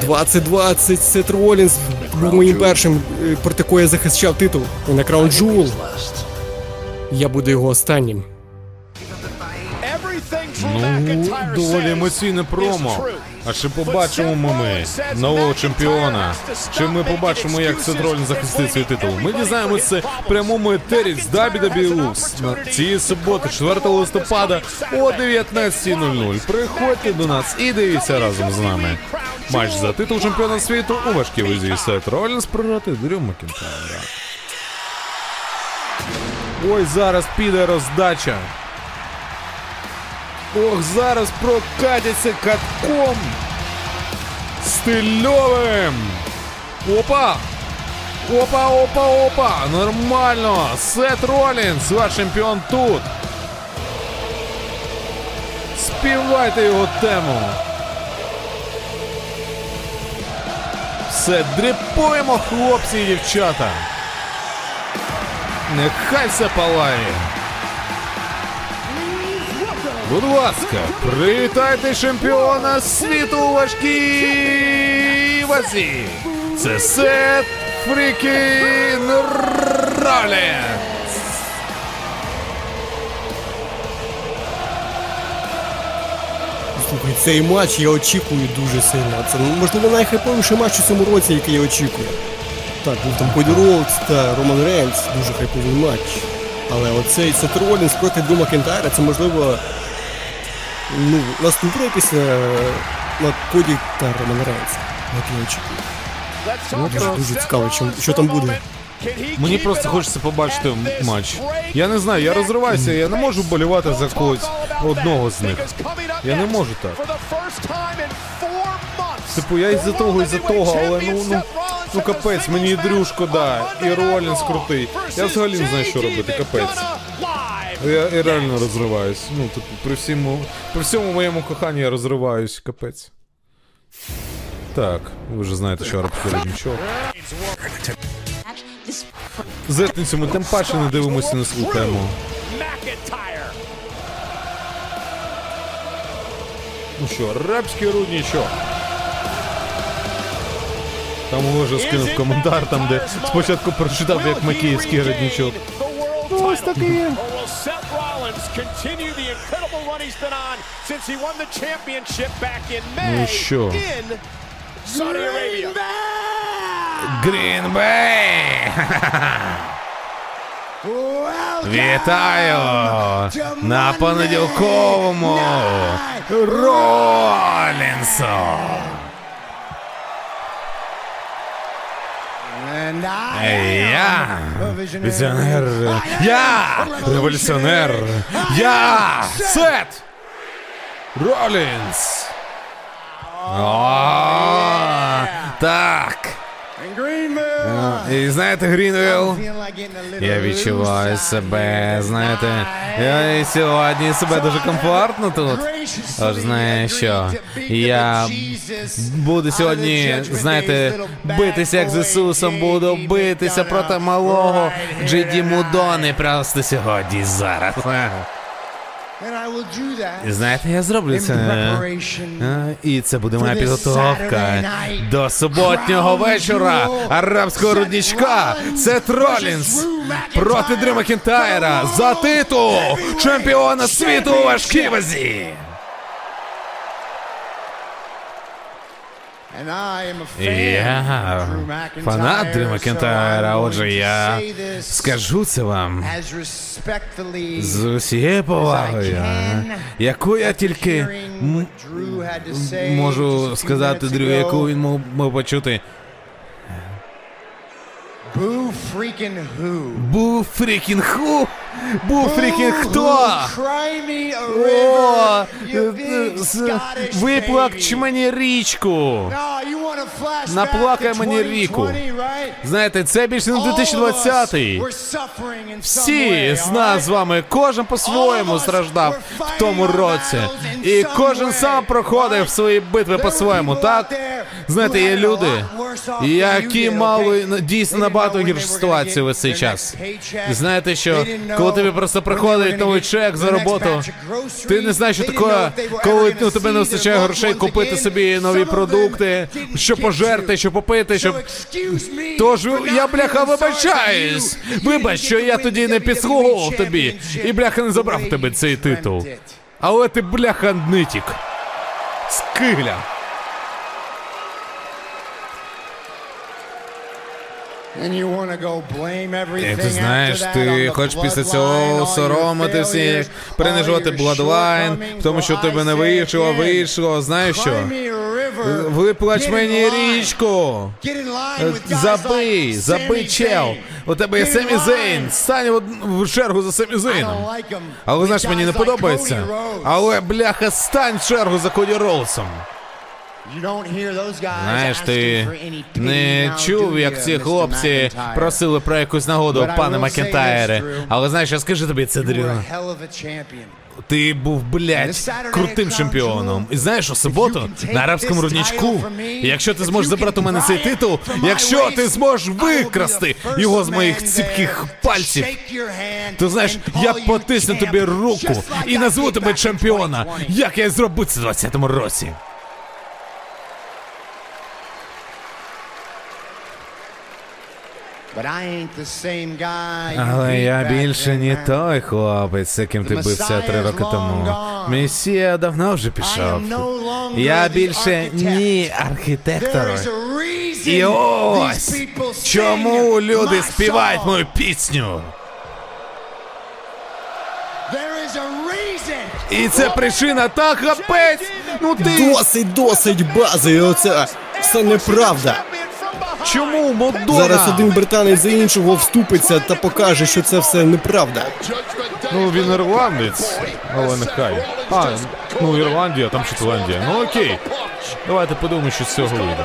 C: 2020 Сет Ролінс був моїм першим, е, проти кого я захищав титул. І на Краун Джул. Я буду його останнім.
A: Ну, доволі емоційне промо. А чи побачимо ми нового чемпіона? Чи ми побачимо, як Сет Ролін захистить свій титул? Ми дізнаємося в прямому етері з WWE цієї суботи, 4 листопада о 19.00. Приходьте до нас і дивіться разом з нами. Матч за титул чемпіона світу у важкій вазі Сет Ролінс проти Дрю Макінтайра. Ой, зараз піде роздача. Ох, зараз прокатяться катком. Стильовим. Опа! Опа, опа, опа! Нормально! Сет Ролінс, ваш чемпіон тут. Співайте його тему. Все, дріпуємо, хлопці і дівчата. Нехай все палає. Будь ласка, привітайте чемпіона світу у важкій вазі. Це Сет Фрікін Ролінс.
C: Слухай, цей матч я очікую дуже сильно. Це можливо найхайповіший матч у цьому році, який я очікую. Так, був там Коді Роудс та Роман Рейнс, дуже хайповий матч. Але оцей Сет Ролінс проти Дрю Макінтайра, це можливо. Ну, наступне після на Коді та Роман Рейнс. От я очікую. Ну, дуже, дуже цікаво, що, що там буде.
A: Мені просто хочеться побачити матч. Я не знаю, я розриваюся, я не можу болівати за когось одного з них. Я не можу так. Типу, я із-за того, із-за того, але ну ну ну капець, мені і Дрю шкода, і Ролінс крутий. Я взагалі не знаю, що робити, капець. Я, я реально розриваюсь. Ну, типу, при всьому, при всьому моєму коханні я розриваюсь, капець. Так, ви вже знаєте, що арабський нічого. Зетницю ми тим паче не дивимося, не слухаємо. Ну що, рабський руднічок. Там вже скинув коментар, там де спочатку прочитав, як Макіївський роднічок.
L: Ну, ось такий. Or will Seth Rollins continue the incredible run he's been on since he won the championship back in May
A: Ну що?
L: in Saudi Arabia?
A: Грінбей! Вітаю! На понеділковому Ролінсу! Я візіонер. Я революціонер. Я Сет Ролінс. О, так. І знаєте, Грінвілл, я відчуваю себе, знаєте, я і сьогодні себе дуже комфортно тут. Ож знаєш що, я буду сьогодні, знаєте, битися як з Ісусом, буду битися проти малого Джиді Мудони просто сьогодні зараз.
F: І знаєте, я зроблю це. І це буде моя підготовка до суботнього вечора арабського руднічка. Це Ролінс проти Дрю Макінтайра за титул чемпіона світу у важкій вазі. Я фанат Дрю Макінтайра, отже я скажу це вам з усією повагою, яку я тільки можу сказати Дрю, яку він мав почути.
E: Boo freaking hoo?
F: Boo freaking ху? Boo freaking хто? О, виплач
E: baby.
F: мені річку. Наплакай мені ріку. Знаєте, це більше не
E: All of us
F: 2020-й.
E: were suffering
F: Всі з нас з вами, кожен по-своєму страждав в тому році. І кожен сам проходив свої битви по-своєму, так? Знаєте, є люди, які мали дійсно набагато гіршу ситуацію весь цей час. Знаєте що, коли тобі просто приходить новий чек за роботу, ти не знаєш, що таке, коли ну, тебе не вистачає грошей купити собі нові продукти, що пожерти, що попити, щоб Тож я, бляха, вибачаюсь. Вибач, що я тоді не підслуговував тобі. І бляха не забрав тебе цей титул. Але ти, бляха, нитік. Скиля.
E: And you want to go blame
F: І ти знаєш, ти хочеш після цього
E: all
F: соромити всіх, принижувати Bloodline, в тому, що тебе не вийшло, вийшло. Знаєш що? Виплач мені річку.
E: Guys
F: Забий, забий чел. У тебе є Семі. Зейн. Стань в, чергу за Семі Зейном. Але знаєш, мені не подобається. Але бляха, стань в чергу за Коді Ролсом. Знаєш, ти не чув, як ці хлопці просили про якусь нагоду, пане Макентайре. Але знаєш, я скажу тобі це,
E: champion.
F: Ти був, блядь, крутим чемпіоном. І знаєш, у суботу на арабському руднічку, якщо ти зможеш забрати у мене цей титул, якщо ти зможеш викрасти його з моїх ціпких пальців, то знаєш, я потисну тобі руку і назву тебе чемпіона, як я й зробив це в 20-му році.
E: But I ain't the same guy you
F: Але я більше не той хлопець, з яким ти бився три роки тому. Месія давно вже пішов. Я більше ні архітектор. І ось чому люди співають мою пісню.
E: There is a reason.
F: І це причина та капець. Ну ти
C: Досить, досить бази, оце все неправда.
F: Чому Мадонна?
C: Зараз один британець за іншого вступиться та покаже, що це все неправда.
A: Ну, він ірландець, але нехай. А, ну Ірландія, там Шотландія. Ну окей. Давайте подумаємо, що з цього вийде.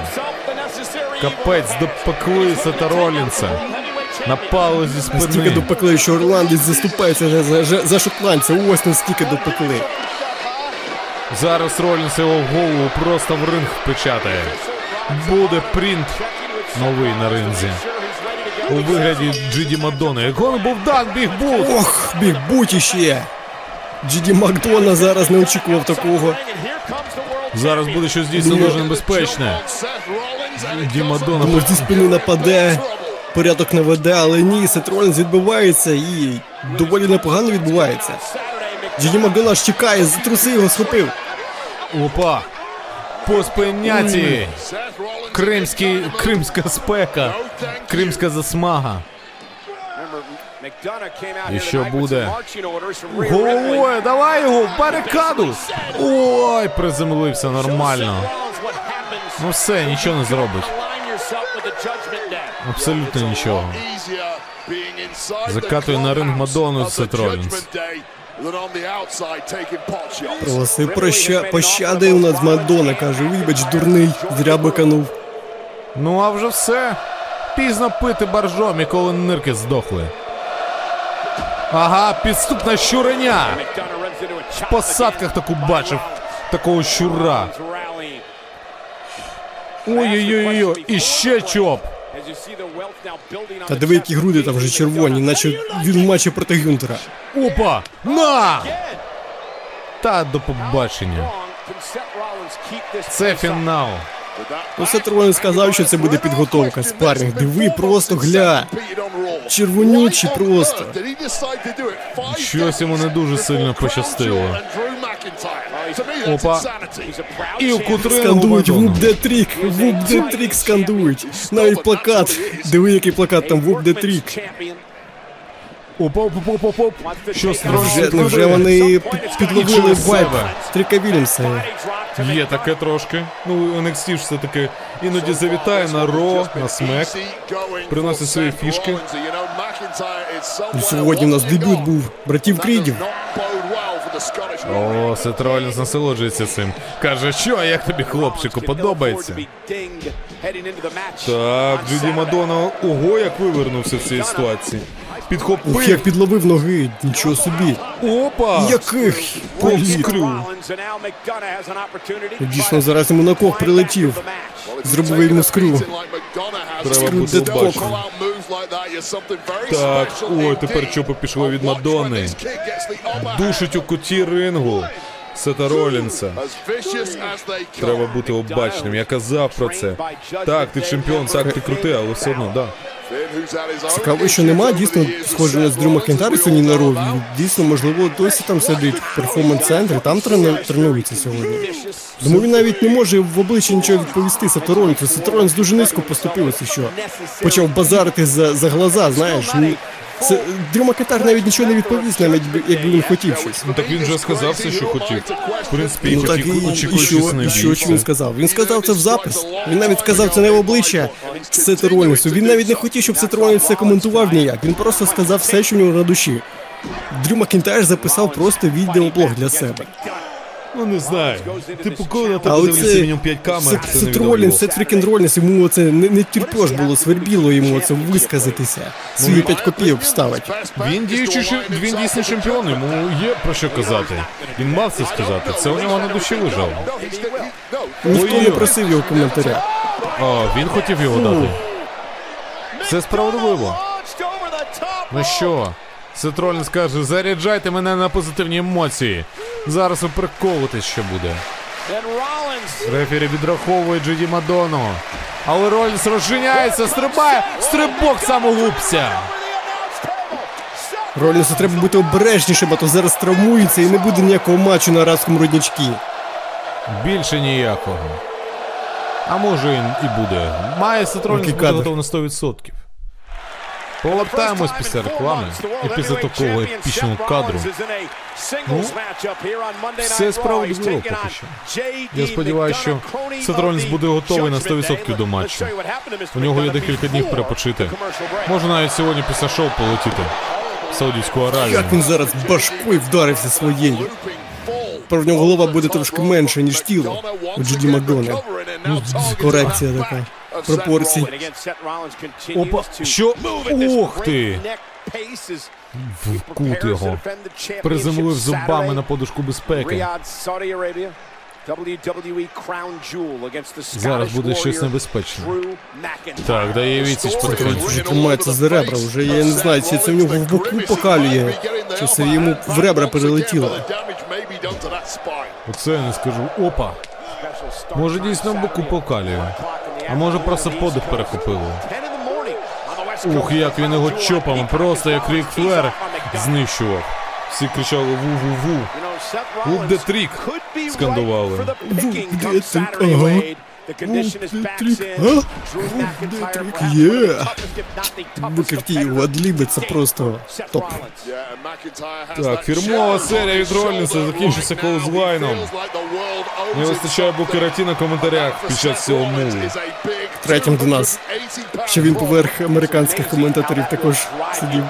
A: Капець, допекли Сета Ролінса. Напали зі
C: Настільки
A: спини.
C: допекли, що ірландець заступається за, за, за, за шотландця. Ось наскільки допекли.
A: Зараз Ролінс його в голову просто в ринг впечатає. Буде принт новий на ринзі. У вигляді Джиді Мадони. Якого був дан біг бут.
C: Ох, біг будь іще. Джиді Макдона зараз не очікував такого.
A: Зараз буде щось дійсно дуже небезпечне. Джиді Мадона
C: Думав, зі спини нападе, порядок наведе, але ні, Сет Ролінс відбивається і доволі непогано відбувається. Джиді Макдона аж чекає, затруси його, схопив.
A: Опа! По спиняті! Кримський, кримська спека, кримська засмага. І що буде? Головою, давай його в барикаду! Ой, приземлився нормально. Ну все, нічого не зробить. Абсолютно нічого. Закатує на ринг Мадонну Сет Ролінс.
C: Просив проща... пощади у нас Мадона, каже, вибач, дурний, зря биканув.
A: Ну а вже все. Пізно пити боржомі, коли нирки здохли. Ага, підступна щуреня. В посадках таку бачив. Такого щура. Ой-ой-ой, і ще чоп.
C: Та диви, які груди там вже червоні, наче він в матчі проти Гюнтера.
A: Опа! На! Та до побачення. Це фінал.
C: Ну, Сет Ролінс сказав, що це буде підготовка, спарринг. Диви, просто гля. Червонючі просто.
A: Щось йому не дуже сильно пощастило. Опа. І у кутрингу
C: Скандують вуп де трік, вуп де трік скандують. Навіть плакат. Диви, який плакат там, вуп де трік.
A: Опа, опа, опа, опа, оп. Що
C: Вже, ну, вже вони під- підловили
A: через
C: вайб. Тріка Вільямса.
A: Є таке трошки. Ну, NXT ж все-таки іноді завітає на Ро, на смек, приносить свої фішки.
C: Ну, Сьогодні у нас дебют був братів Крідів.
A: О, Сет Ролінс насолоджується цим. Каже, що, як тобі, хлопчику, подобається? Так, Джуді Мадона, ого, як вивернувся в цій ситуації.
C: Ух,
A: Ох,
C: як підловив ноги, нічого собі.
A: Опа!
C: Яких політ. Дійсно, зараз йому на кох прилетів. Зробив йому скрю. Скрю дедкок.
A: Так, ой, тепер чопи пішло від Мадонни. Душить у куті рингу. Сета Ролінса. Треба бути обачним. Я казав про це. Так, ти чемпіон, так ти крутий, але все одно, да.
C: Цікаво, що нема дійсно схожого з Дрю Макентарі сьогодні на рові. Дійсно, можливо, досі там сидить в перформанс-центрі, там трену- тренується сьогодні. Тому він навіть не може в обличчя нічого відповісти Саторонцю. Саторонець дуже низько поступився, що почав базарити за, за глаза, знаєш. Ну, це, Дрю Макентар навіть нічого не відповість, навіть якби він хотів щось.
A: Ну так він вже сказав все, що хотів. В принципі,
C: Ну так
A: хотів,
C: і, і що, і що, що він сказав? Він сказав це в запис. Він навіть сказав це не в обличчя Сета Ролінсу. Він навіть не хотів, щоб Сет це коментував ніяк. Він просто сказав все, що в нього на душі. Дрю Макінтайр записав просто відеоблог для себе.
A: Ну не знаю. Типу, коли на тебе дивляться мінімум 5 камер, це
C: Сет
A: невідомо.
C: Ролінс, Сет Freakin' Ролінс, йому оце не, не терпеш було, свербіло йому оце висказатися. Свої 5 копійок вставить.
A: Він діючий він дійсний чемпіон, йому є про що казати. Він мав це сказати. Це у нього на душі лежало.
C: Ніхто не просив його коментаря.
A: О, він хотів його дати. Це справедливо. Ну що, Сет Ролінс каже, заряджайте мене на позитивні емоції. Зараз ви приколитесь, що буде. Рефері відраховує Джуді Мадону. Але Ролінс розженяється, стрибає, стрибок самогубця.
C: Ролінсу треба бути обережнішим, а то зараз травмується і не буде ніякого матчу на арабському роднячкі.
A: Більше ніякого. А може і, буде. Має Сет Ролінс
C: Який
A: бути готовий на 100%. Повертаємось після реклами і після такого епічного кадру. Ну, все справедливо поки що. Я сподіваюся, що Сет Ролінс буде готовий на 100% до матчу. У нього є декілька днів перепочити. Може навіть сьогодні після шоу полетіти в Саудівську Аравію.
C: Як він зараз башкою вдарився своєю. Про в нього голова буде трошки менше, ніж тіло. У Джуді Мадони. Ну, корекція така. Пропорцій.
A: Опа, що? Ох ти! В кут його. Приземлив зубами на подушку безпеки. Зараз буде щось небезпечне. Так, дає відсіч.
C: Вже тримається за ребра, вже я не знаю, чи це в нього в боку покалює, чи це йому в ребра перелетіло.
A: Оце я не скажу. Опа! Може дійсно в боку покалює. А може просто подих перехопило. Ух, як він його чопами, просто як Рік Флер знищував. Всі кричали ву-ву-ву. Вуп де трік скандували.
C: Вуп де трік, ага. Трік, а? Трік, є. Букерті його адліби, це просто топ.
A: Так, фірмова серія від Ролінса закінчиться колзлайном. Не вистачає букераті на коментарях під час цього муву.
C: Третім до нас. Що він поверх американських коментаторів також сидів.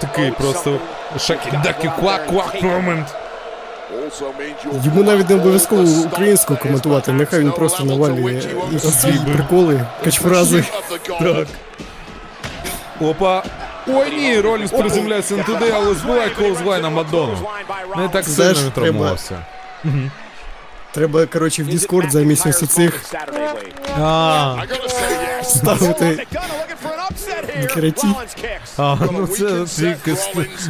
A: Такий просто шакі-дакі квак-квак момент.
C: Йому навіть не обов'язково українську коментувати, нехай він просто навалює свої приколи, качфрази. Так.
A: Опа. Ой ні, Ролінс приземляється не туди, але збиває колзлайн на Мадону. Не так сильно не травмувався.
C: Треба, коротше, в Discord замість ось цих ставити букераті.
A: а, ну це тільки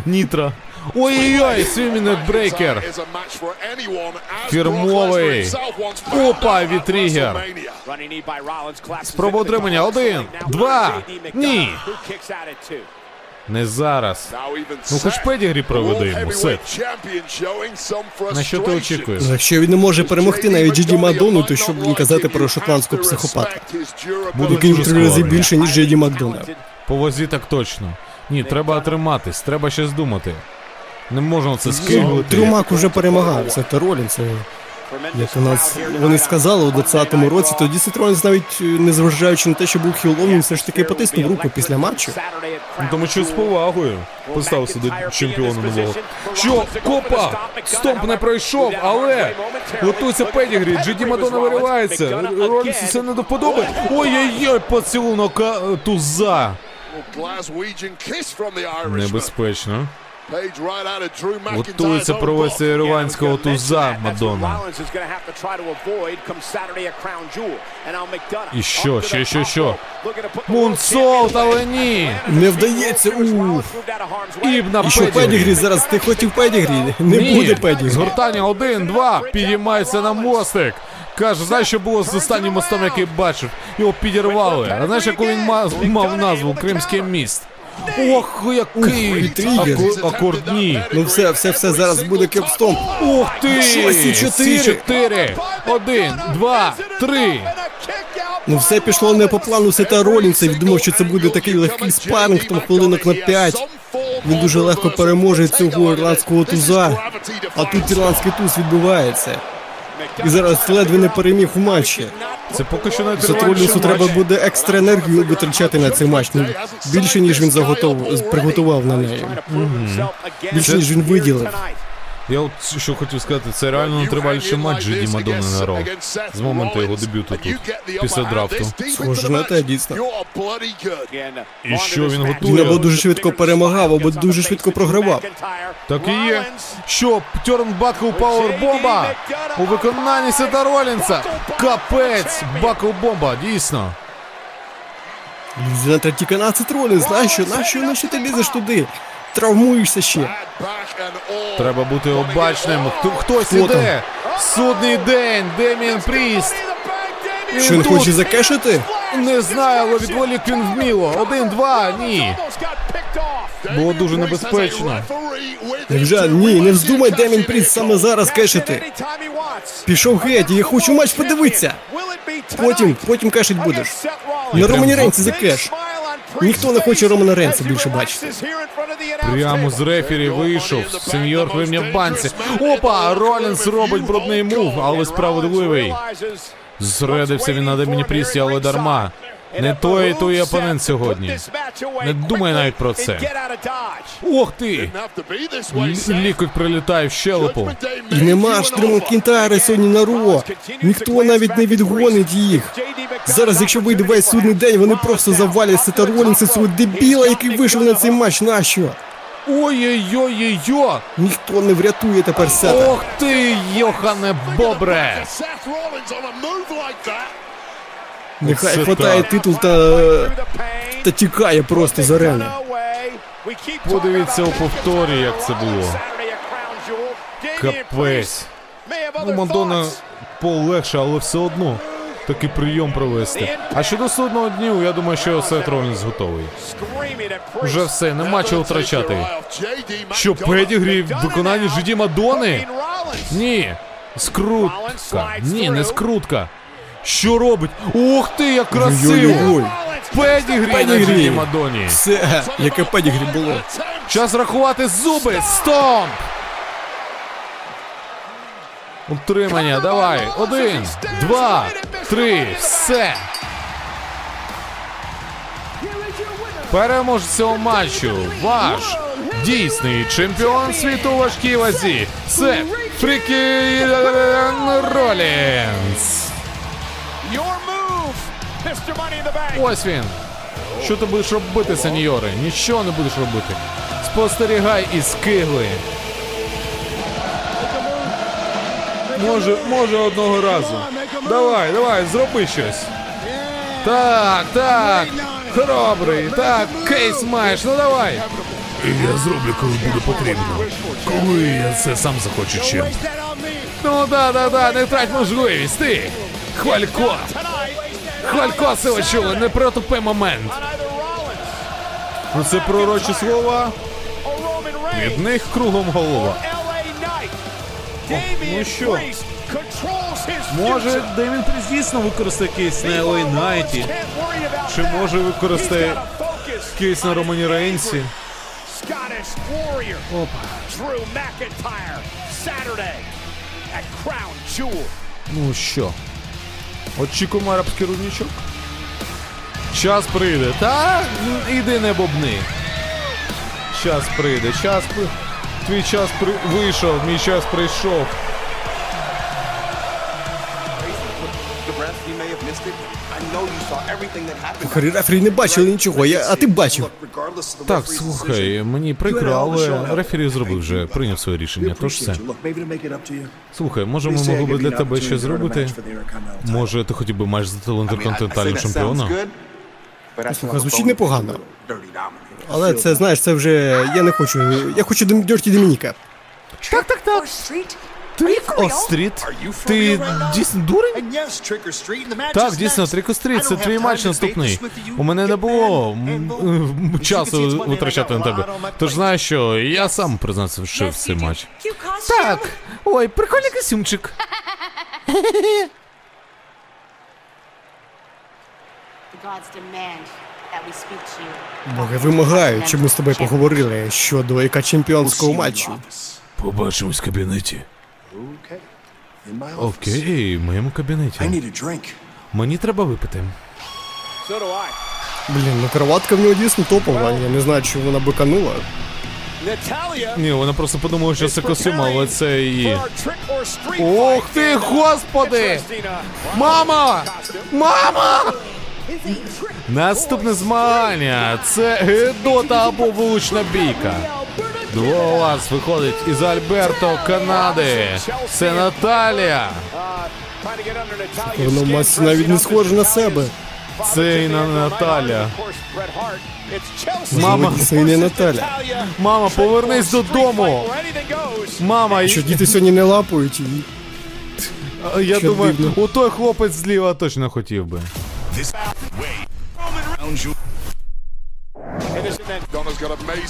A: нітро. Ой-ой-ой, свімінг брейкер. Фірмовий. Опа,
L: collapses
A: Спроба
L: call.
A: Один, два, ні. Не зараз. Ну хоч педігрі проведи йому, Сет. На що ти очікуєш?
C: Якщо він не може перемогти навіть Джеді Мадону, то що будемо казати про шотландського психопата? В
A: дуже
C: три рази більше, ніж Джеді Макдональд.
A: По вазі так точно. Ні, треба триматись, треба щось думати. Не можна це скиглити.
C: Трюмак уже перемагав, це Ролінс. Як у нас вони сказали у 20-му році, тоді Сет навіть е, незважаючи на те, що був хілом, він все ж таки потиснув руку після матчу.
A: Ну, Тому що з повагою постався до чемпіона нового. Що, копа! Стомп не пройшов, але готується педігрі, Джеді Мадона виривається. Ролінсу це не до вподоби. Ой-ой-ой, поцілунок туза.
M: The Irishman.
A: Небезпечно. Готується провести ірландського туза Мадонна.
L: Rollins is gonna have to try to avoid come Saturday at Crown Jewel. And now McDonough
A: І що, що, що?
L: to
A: Мунсолт, але ні.
C: Не вдається, уф.
A: І на
C: І що педігрі зараз? Ти хотів педігрі? Не
A: Ні.
C: буде педігрі.
A: Згортання один, два. Підіймається на мостик. Каже, знаєш, що було з останнім мостом, який бачив? Його підірвали. А знаєш, яку він мав, мав назву Кримський міст? Ох, який
C: тригер.
A: акордні.
C: Ну все, все, все, зараз буде кепстом.
A: Ух ти!
C: Що, Сі-чотири?
A: Сі-чотири. Один, два, три.
C: Ну все пішло не по плану Сета Ролінса. Він думав, що це буде такий легкий спаринг, там хвилинок на 5. Він дуже легко переможе цього ірландського туза. А тут ірландський туз відбувається. І зараз ледве не переміг у матчі.
A: Це поки що не
C: Сет треба буде екстра енергію витрачати на цей матч. Ну, більше, ніж він заготов... приготував на неї. Більше, ніж він виділив.
A: Я от що хотів сказати, це реально найтриваліший матч Джеді Мадонни на Ро. З моменту його дебюту тут, після драфту.
C: Схоже на те, дійсно.
A: І що він
C: Він або дуже швидко перемагав, або дуже швидко програвав.
A: Так і є. Що, Turnbuckle Powerbomb а у виконанні Сета Ролінса. Капець, Buckle Bomb а, дійсно.
C: Лізе на третій канал це Ролінс. Нащо? Нащо? Нащо ти лізеш туди? Травмуєшся ще.
A: Треба бути обачним. Хто, хтось
C: Хто там?
A: іде. Судний день, Деміан Пріст. І
C: Що він
A: тут-
C: хоче закешити?
A: Не знаю, але відволік він вміло. Один, два, ні. Було дуже небезпечно.
C: Невже? Ні, не вздумай Деміан Пріст саме зараз кешити. Пішов геть, я хочу матч подивитися. Потім, потім кешить будеш. На Романі Рейнсі за кеш. Ніхто не хоче Романа Рейнса більше бачити.
A: Прямо з рефері вийшов. Сеньор хвимня в банці. Опа! Ролінс робить брудний move, але справедливий. Зсередився він на Деміані Прісті, але дарма. Не той той опонент сьогодні. Не думай навіть про це. Ох ти! Лікоть прилітає в щелепу.
C: І нема ж Дрю Макінтайра сьогодні на Ро. Ніхто навіть не відгонить їх. Зараз, якщо вийде весь судний день, вони просто завалять Сета Ролінса, цього дебіла, який вийшов на цей матч. Нащо?
A: Ой-ой-ой-ой-ой!
C: Ніхто не врятує тепер Сета.
A: Ох ти, Йохане Бобре!
C: Нехай хватає титул та, та тікає просто з арени.
A: Подивіться у повторі, як це було. Капець. Ну, Мадонна полегше, але все одно такий прийом провести. А щодо судного дню, я думаю, що Сет Ролінс готовий. Вже все, нема чого втрачати. Що, педігрі в виконанні Жиді Мадони? Ні. Скрутка. Ні, не скрутка. Що робить? Ух ти, як красиво!
C: Ой-ой-ой.
A: Педігрі, на
C: Педігрі.
A: Мадоні.
C: Все, яке педігрі було.
A: Час рахувати зуби. Стомп! Утримання, давай. Один, два, три, все. Переможець цього матчу. Ваш дійсний чемпіон світу у важкій вазі. Це Фрікі Ролінс. Ось він. Що ти будеш робити, сеньори? Нічого не будеш робити. Спостерігай і скигли. Може, може одного разу. Давай, давай, зроби щось. Так, так. Хоробрий, так, кейс маєш, ну давай. Я зроблю, коли буде потрібно. Коли я це сам захочу чим. Ну да, да, да, не трать можливість, ти! Хвалько! Хвалько це ви чули, не протупи момент. Ну це пророчі слова. Від них кругом голова. О, ну що? Може, Деміан Пріст дійсно використає кейс на LA Найті? Чи може використає кейс на Романі Рейнсі? Опа. Ну що? Очікуємо арабський руднічок. Час прийде. Та іди не бобни. Час прийде, час при... Твій час при... вийшов, мій час прийшов.
C: Рефері не бачили нічого, я, а ти бачив.
A: Так, слухай, мені прикро, але рефері зробив вже, прийняв своє рішення, тож все. Слухай, може ми могли би для тебе щось зробити? Може, ти хотів би матч за титул інтерконтинентального чемпіона?
C: Слухай, звучить непогано. Але це, знаєш, це вже. Я не хочу. Я хочу Дьорті Домініка.
A: Так, так, так. Трік Остріт? Ти дійсно дурень? Так, дійсно. Трік Остріт, це твій матч наступний. У мене не було часу витрачати на тебе. Тож знаєш що, я сам признався в цей матч. Так, ой, прикольний костюмчик.
C: Боги вимагають, щоб ми з тобою поговорили щодо яка чемпіонського матчу.
A: Побачимось в кабінеті.
K: Okay. In my office.
A: Окей, в моєму кабінеті.
K: I need a drink.
A: Мені треба випити.
L: So do I.
C: Блін, ну кроватка в нього дійсно топова. Я не знаю, чи вона биканула.
A: Ні, вона просто подумала, що це костюм, але це її.
L: fight.
A: ти, господи!
L: Uh,
A: Мама! Мама! Наступне змагання це Гедота або вулична бійка. Двоє виходить із Альберто Канади. Це Наталія.
C: Воно мать навіть не схоже на себе.
A: Це і на Наталя. Мама.
C: Це і не Наталя.
A: Мама, повернись додому. Мама,
C: Що діти сьогодні не лапають її.
A: я думаю, у той хлопець зліва точно хотів би.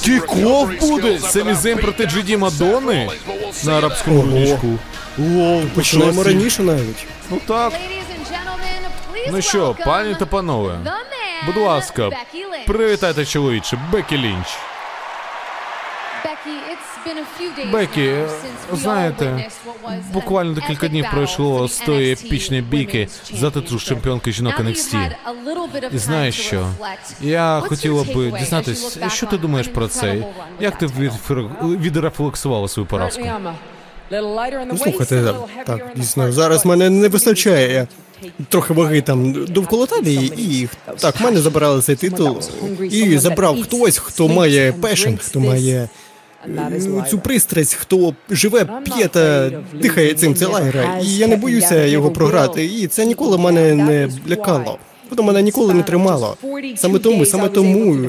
A: Кіков буде!
M: beat
A: проти Джиді Мадонни на арабському руничку.
C: Починаємо раніше навіть.
A: Ну так. Ну що, пані та панове, будь ласка, привітайте чоловіче, Бекі Лінч. Бекі, знаєте, буквально декілька днів пройшло з тої епічної бійки за титул чемпіонки жінок NXT. І знаєш що? Я хотіла би дізнатись, що ти думаєш про це? Як ти відрефлексувала свою поразку?
C: Ну, слухайте, так, дійсно, зараз мене не вистачає трохи ваги там довкола талії, і так, в мене забирали цей титул, і забрав хтось, хто має пешен, хто має е, цю пристрасть, хто живе, п'є та дихає цим це лайра, і я не боюся його програти, і це ніколи мене не лякало. Воно мене ніколи не тримало. Саме тому, саме тому,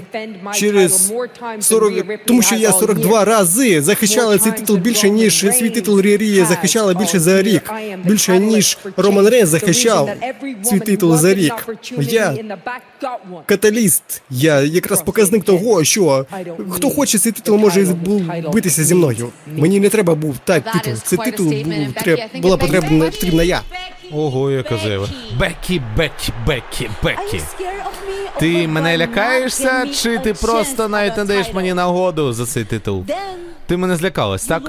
C: через 40, тому що я 42 рази захищала цей титул більше, ніж свій титул Рірія захищала більше за рік. Більше, ніж Роман Рейнс захищав свій титул за рік. Я каталіст. Я якраз показник того, що хто хоче цей титул, може битися зі мною. Мені не треба був так титул. Цей титул був треб, була потрібна, потрібна я.
A: Ого, яка заява. Бекі, Бекі, Бекі, Бекі. Ти мене лякаєшся, чи ти просто навіть не даєш мені нагоду за цей титул? Ти мене злякалась, так?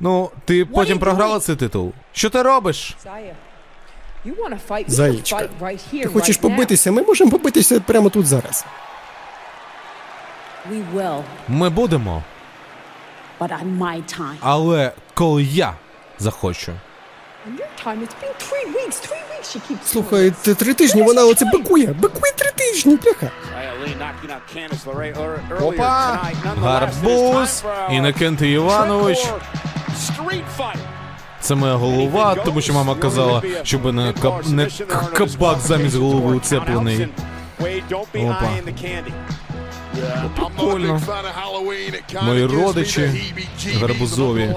A: Ну, ти потім програла цей титул. Що ти робиш?
C: Заєчка, ти хочеш побитися? Ми можемо побитися прямо тут зараз.
A: Ми будемо, але коли я захочу.
C: Слухай, три тижні вона оце бикує. Бикує три тижні,
L: earlier
A: Опа! Гарбуз,
L: Trick
A: Іванович. Це моя голова, тому що мама казала, щоб не, каб... не кабак замість голови уцеплений. Опа. Прикольно. Мої родичі гарбузові.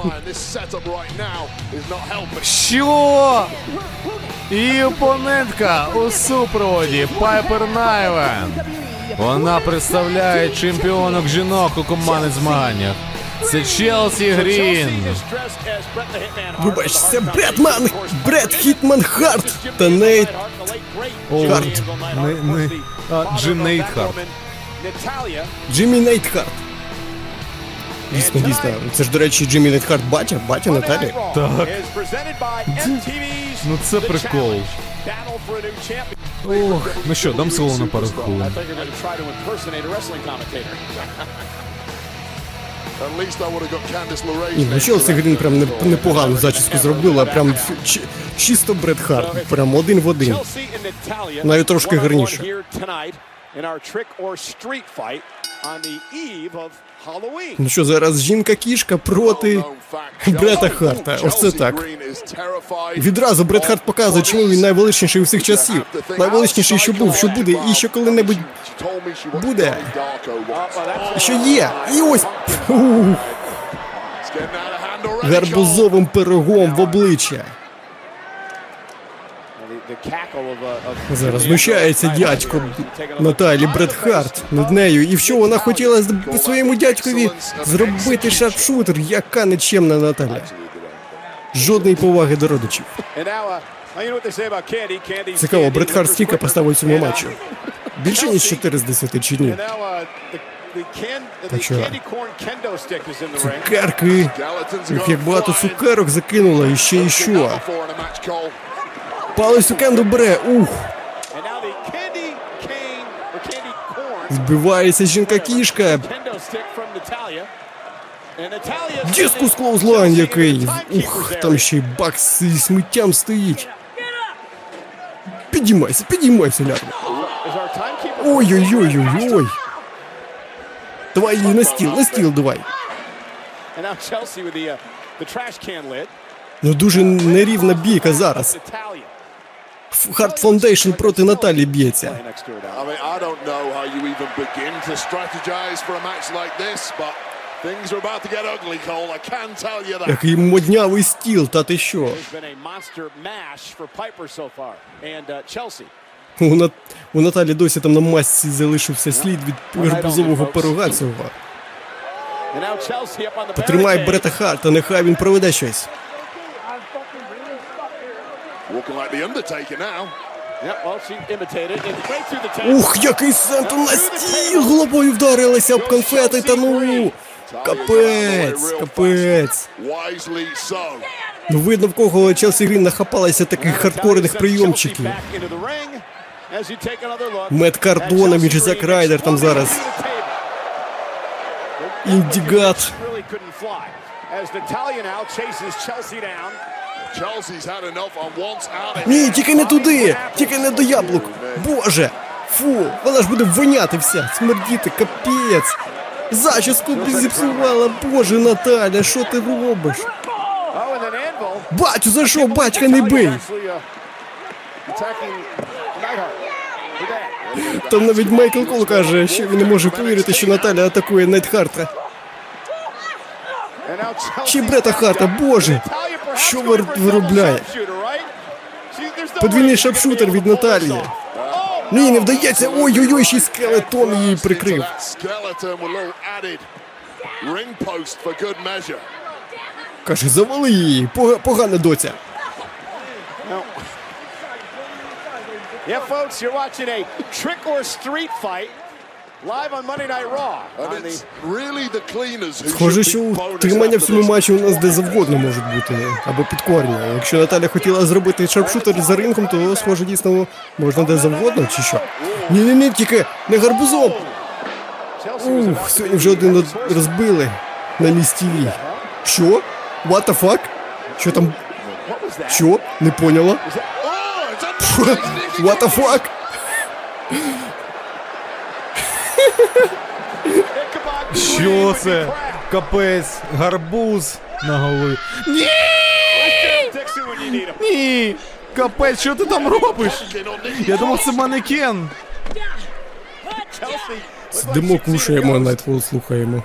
A: Що? І опонентка у супроводі Пайпер Найвен. Вона представляє чемпіонок жінок у командних змаганнях. Це Челсі Грін.
C: Вибач, це Бретман! Брет Хітман Харт! Та Нейт Харт.
A: Не, не, а, Джим Нейт Харт.
C: Джиммі Нейт Харт. Дійсно, дійсно. Це ж, до речі, Джиммі Нейт Харт батя, батя Наталі.
A: Так. Ну це прикол. Ох, ну що, дам слово на пару хвилин.
C: Ні, ну Челсі Грін прям не- непогану зачіску зробила, прям чи- чисто Бред Харт, прям один в один. Навіть трошки гарніше. Ну що, зараз жінка-кішка проти Брета *laughs* Харта. Ось це так. Відразу Брет Харт показує, чому він найвеличніший у всіх часів. Найвеличніший, що був, що буде, і що коли-небудь буде. Що є. І ось. Гарбузовим пирогом в обличчя. Зараз знущається дядько Наталі Брет Харт над нею. І що вона хотіла своєму дядькові зробити sharpshooter, яка нечемна Наталя. Жодної поваги до родичів. Цікаво, Бред Харт скільки поставив цьому матчу? Більше ніж 4 з 10 чи ні? Так що, цукерки. Ух, як багато цукерок закинула, і ще і що. Палець у кенду бере, ух. Збивається жінка-кішка. Discus clothesline який. Ух, там ще й бак зі сміттям стоїть. Підіймайся, підіймайся, лярва. Ой-ой-ой-ой-ой. Давай її на стіл, на стіл давай. Ну дуже нерівна бійка зараз. Hart Foundation проти Наталі б'ється. Який моднявий стіл, та ти що? У, Нат... у Наталі досі там на масці залишився слід від гарбузового пирога цього. Потримай Брета Харта, нехай він проведе щось.
M: Walking like the Undertaker now.
C: Ух, який сенту на стіл! Головою вдарилася об конфети та ну! Капець, капець. Ну видно, в кого Челсі Грін нахапалася таких хардкорних прийомчиків. Мет Кардона, же Зак Райдер там зараз. Індігат.
M: Of
C: Ні, тільки не туди! Тільки не до яблук! Боже! Фу, вона ж буде воняти вся, смердіти, капець! Зачіску зіпсувала, боже Наталя, що ти робиш? Батю, за що батька не бий? Там навіть Майкл Кол каже, що він не може повірити, що Наталя атакує Найтхарта. Чи Брета Харта, боже! Що виробляє? Подвійний шапшутер від Наталії. Ні, не вдається. Ой-ой-ой, ще скелетон її прикрив. Каже, завали її, пога- погана доця.
L: Yeah, folks, you're watching a trick or street fight
C: Схоже, що
M: be bonus
C: тримання в цьому матчі у нас де завгодно можуть бути. Або підкорення. Якщо Наталя хотіла зробити шарпшутер за ринком, то схоже дійсно можна де завгодно, чи що? Ні-ні-ні, тільки не гарбузом. Ух, сьогодні вже один розбили на місті. Що? What the fuck? Що там? Що? Не поняла? *laughs* What the fuck?
A: Що це? Капець, гарбуз на голові. Ні! Ні! Капець, що ти там робиш? Я думав, це манекен.
C: Сидимо, кушаємо, Найтфол слухаємо.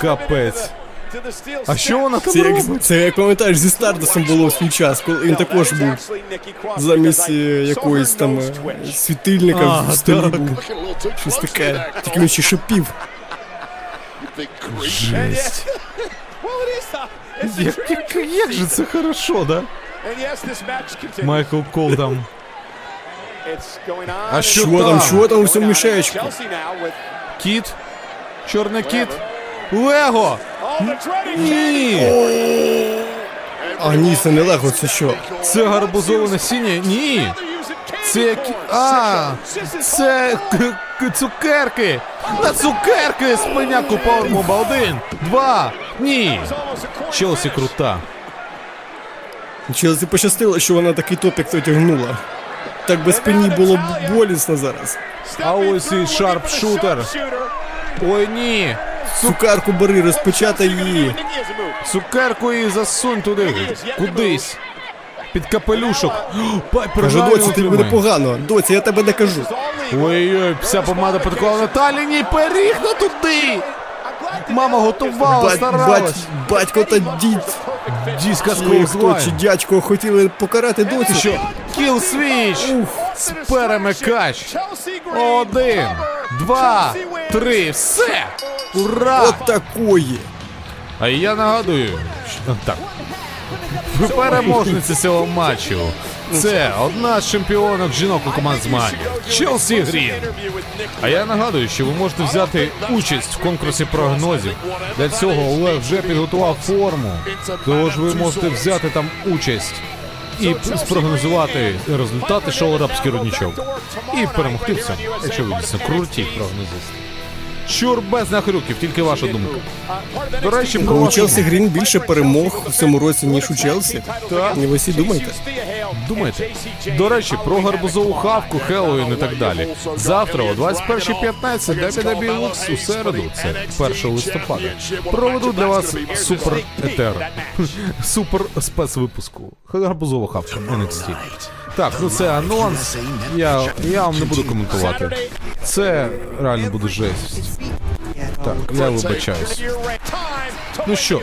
A: Капець. А що вона там
C: Це як,
A: робить?
C: це як пам'ятаєш, зі Стардосом було в свій час, коли він також був замість е, якоїсь там е, світильника
A: А,
C: в столі
A: так.
C: був. Щось таке. Тільки він ще шипів.
A: Жесть. Як, як, як же це хорошо, да? Майкл Кол там. А що,
C: Що там, що там у всьому мішечку?
A: Кіт? Чорний кіт? Лего! Ні!
C: А ні, це не лего, це що?
A: Це гарбузове насіння? Ні! Це. А! Це цукерки! На цукерки! Спиняку Powerbomb! Один! Два! Ні! Челсі крута.
C: Челсі пощастило, що вона такий топік дотягнула. Так би спині було б болісно зараз.
A: А ось і шарпшутер. Ой ні!
C: Цукарку бери, розпечатай її.
A: Цукерку і засунь туди. Кудись. Під капелюшок. *gasps* Пайпер
C: Кажу, доці, тобі буде погано. Доці, я тебе не кажу.
A: Ой-ой, вся помада потекла на таліні, пиріг на туди! Мама готувала,
C: Бать,
A: старалась.
C: бать, батько та дід. Чи хто, чи дядько хотіли покарати доці.
A: Що? Кіл свіч! Перемикач! Один, два, три, все! Ура!
C: От такої.
A: А я нагадую, що так. Переможниця цього матчу. Це одна з чемпіонок жінок у команд змагання Челсі Грін. А я нагадую, що ви можете взяти участь в конкурсі прогнозів. Для цього Олег вже підготував форму. Тож ви можете взяти там участь і спрогнозувати результати шоу Арабський руднічок. І перемогти в цьому, якщо ви дійсно круті прогнозисти. Щур без нахрюків, тільки ваша думка. До речі, про
C: У Челсі Грін більше перемог в цьому році, ніж у Челсі.
A: Так.
C: Не ви всі думаєте?
A: Думайте. До речі, про гарбузову хавку, Хеллоуін і так далі. Завтра о 21.15 WWE Lux у середу, це 1 листопада. Проведу для вас супер етер. *laughs* Супер спецвипуску. Гарбузова хавка NXT. Так, ну це анонс. Я, я вам не буду коментувати. Це реально буде жесть. Так, я вибачаюсь. Ну що?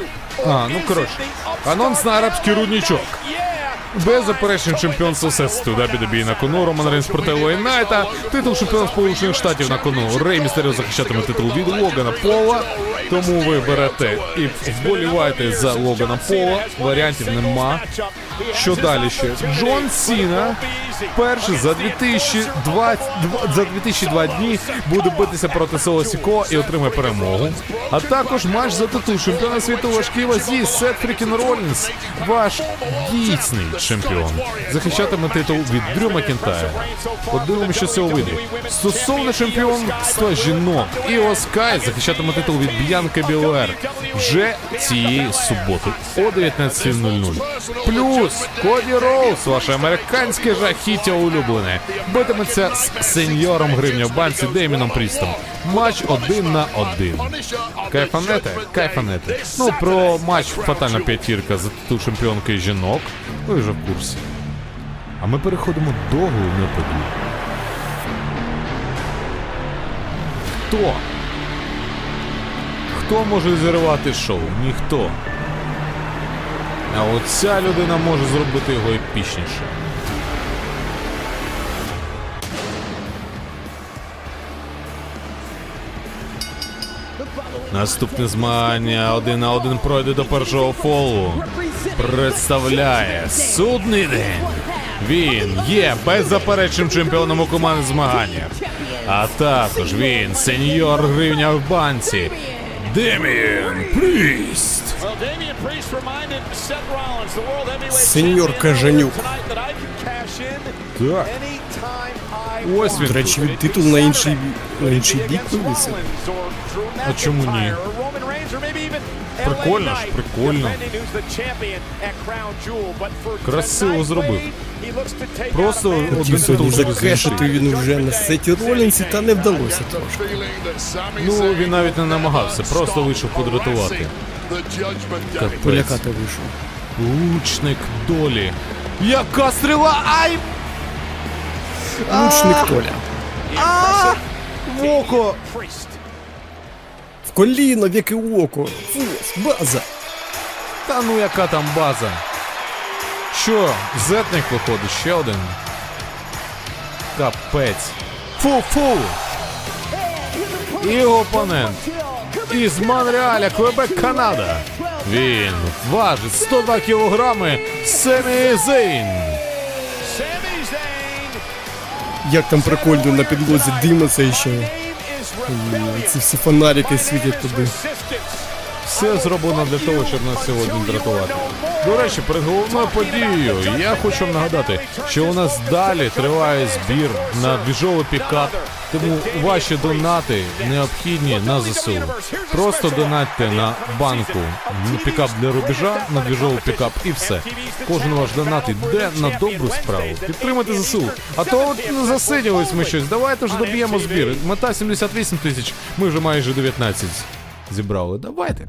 A: А, ну коротше. Анонс на арабський руднічок. Беззаперечний чемпіон всесвіту WWE на кону Роман Рейнс проти Лейн Титул чемпіона Сполучених Штатів на кону. Рей Містеріо захищатиме титул від Логана Пола. Тому ви берете і вболіваєте за Логана Пола. Варіантів нема. Що далі ще? Джон Сіна перший за 2002, за 2002 дні буде битися проти Соло Сіко і отримає перемогу. А також матч за титул чемпіона світу важкій вазі Сет Фрікін Ролінс, ваш дійсний чемпіон. Захищатиме титул від Дрю Макінтая. Подивимося, що з цього вийде. Стосовно чемпіонства жінок, Іо Скай захищатиме титул від Б'янки Білер вже цієї суботи о 19.00. Плюс Коді Роуз, ваше американське жахіття улюблене, битиметься з сеньором гривня в банці Дейміном Прістом. Матч один на один. Кайфанете? Кайфанете. Ну, про матч фатальна п'ятірка за титул чемпіонки жінок. Ви вже в курсі. А ми переходимо до головної події. Хто? Хто може зірвати шоу? Ніхто. А от ця людина може зробити його епічніше. Наступне змагання один на один пройде до першого фолу. Представляє судний день. Він є беззаперечним чемпіоном у команди змагання. А також він сеньор гривня в банці. Деміан Пріст.
C: Сеньор Кажанюк.
A: Так. Ось він.
C: До речі, він титул на інший, на інший бік вивісив.
A: А чому ні? Прикольно ж, прикольно. Красиво зробив. Просто один
C: сьогодні закешити він уже на сеті Ролінсі, та не вдалося трошки.
A: Ну, він навіть не намагався, просто вийшов подратувати. Капець.
C: Полякати вийшов.
A: Лучник долі. Яка стріла! Ай!
C: Лучник Толя.
F: А! В око!
C: В коліно, в яке око. Фу, база.
A: Та ну яка там база? Що, зетник виходить, ще один. Капець. Фу-фу! І опонент. Із Монреаля, Квебек, Канада. Він важить 102 кілограми. Семі Зейн.
C: Як там прикольно на підлозі димиться ще. Ці всі фонарики світять туди.
A: Все зроблено для того, щоб нас сьогодні дратувати. До речі, перед головною подією я хочу вам нагадати, що у нас далі триває збір на двіжовий пікап. Тому ваші донати необхідні на ЗСУ. Просто донатьте на банку пікап для рубежа, на двіжовий пікап і все. Кожен ваш донат йде на добру справу. Підтримайте ЗСУ. А то от засиділись ми щось. Давайте ж доб'ємо збір. Мета 78 тисяч. Ми вже майже 19 зібрали. Давайте.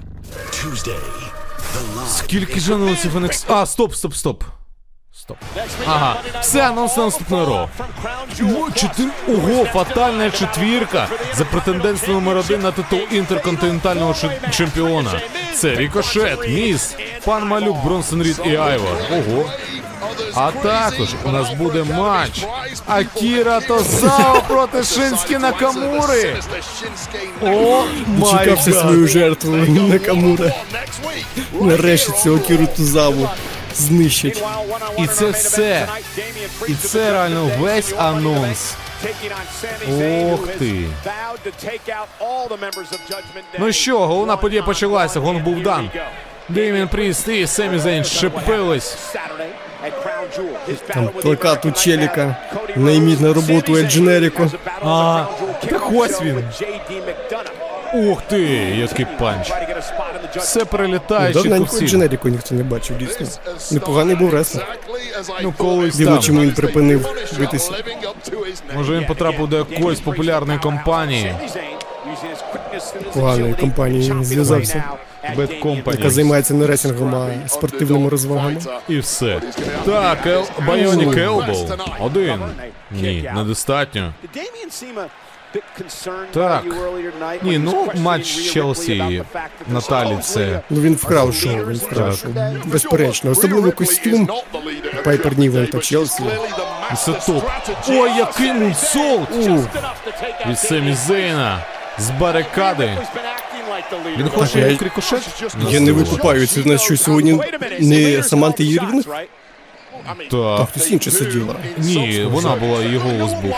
A: Скільки же анонсів NXT? А, стоп, стоп, стоп. Стоп. Ага, все анонс на наступне RAW. О, чотир... Ого, фатальна четвірка за претендентство номер один на титул інтерконтинентального чемпіона. Це Рікошет, Міз, пан Малюк, Бронсон Рід і Айвор. Ого. А також у нас буде матч Акіра Тозава проти Шинске Накамури. Oh, my
C: Дочекався
A: гад.
C: свою жертву Накамура. Нарешті цього Акіру Тозаву знищить.
A: І це все. І це реально весь анонс. Ох ти. Ну що, головна подія почалася, гонг був дан. Демін Пріст і Семі Зейн щепились.
C: Там плакат у Челіка. Найміть на роботу.
A: А, так ось він. Ух ти, який панч. Все прилітає чітко
C: Давненько
A: всі.
C: Ніхто не бачив, дійсно. Непоганий був реслер.
A: Ну колись
C: Дивно,
A: там.
C: чому він припинив битися.
A: Може він потрапив до якоїсь популярної компанії.
C: Поганої компанії зв'язався.
A: Bad
C: Яка займається не рейтингом, а спортивними розвагами.
A: І все. Так, Ел... Байонік Елбоу. Один. Ні, недостатньо. Так. Ні, ну матч Челсі Наталі це.
C: Ну він вкрав шоу, він вкрав шоу. Безперечно. Особливо костюм Пайпер Нівен та Челсі.
A: Це топ. Ой, який мульсолт! Від Семі Зейна. З барикади. Він хоче рикошет?
C: Я не викупаю, це на що сьогодні не Саманта Єрвін? Та
A: Так.
C: хтось інше сиділа.
A: Ні, вона була, голос був.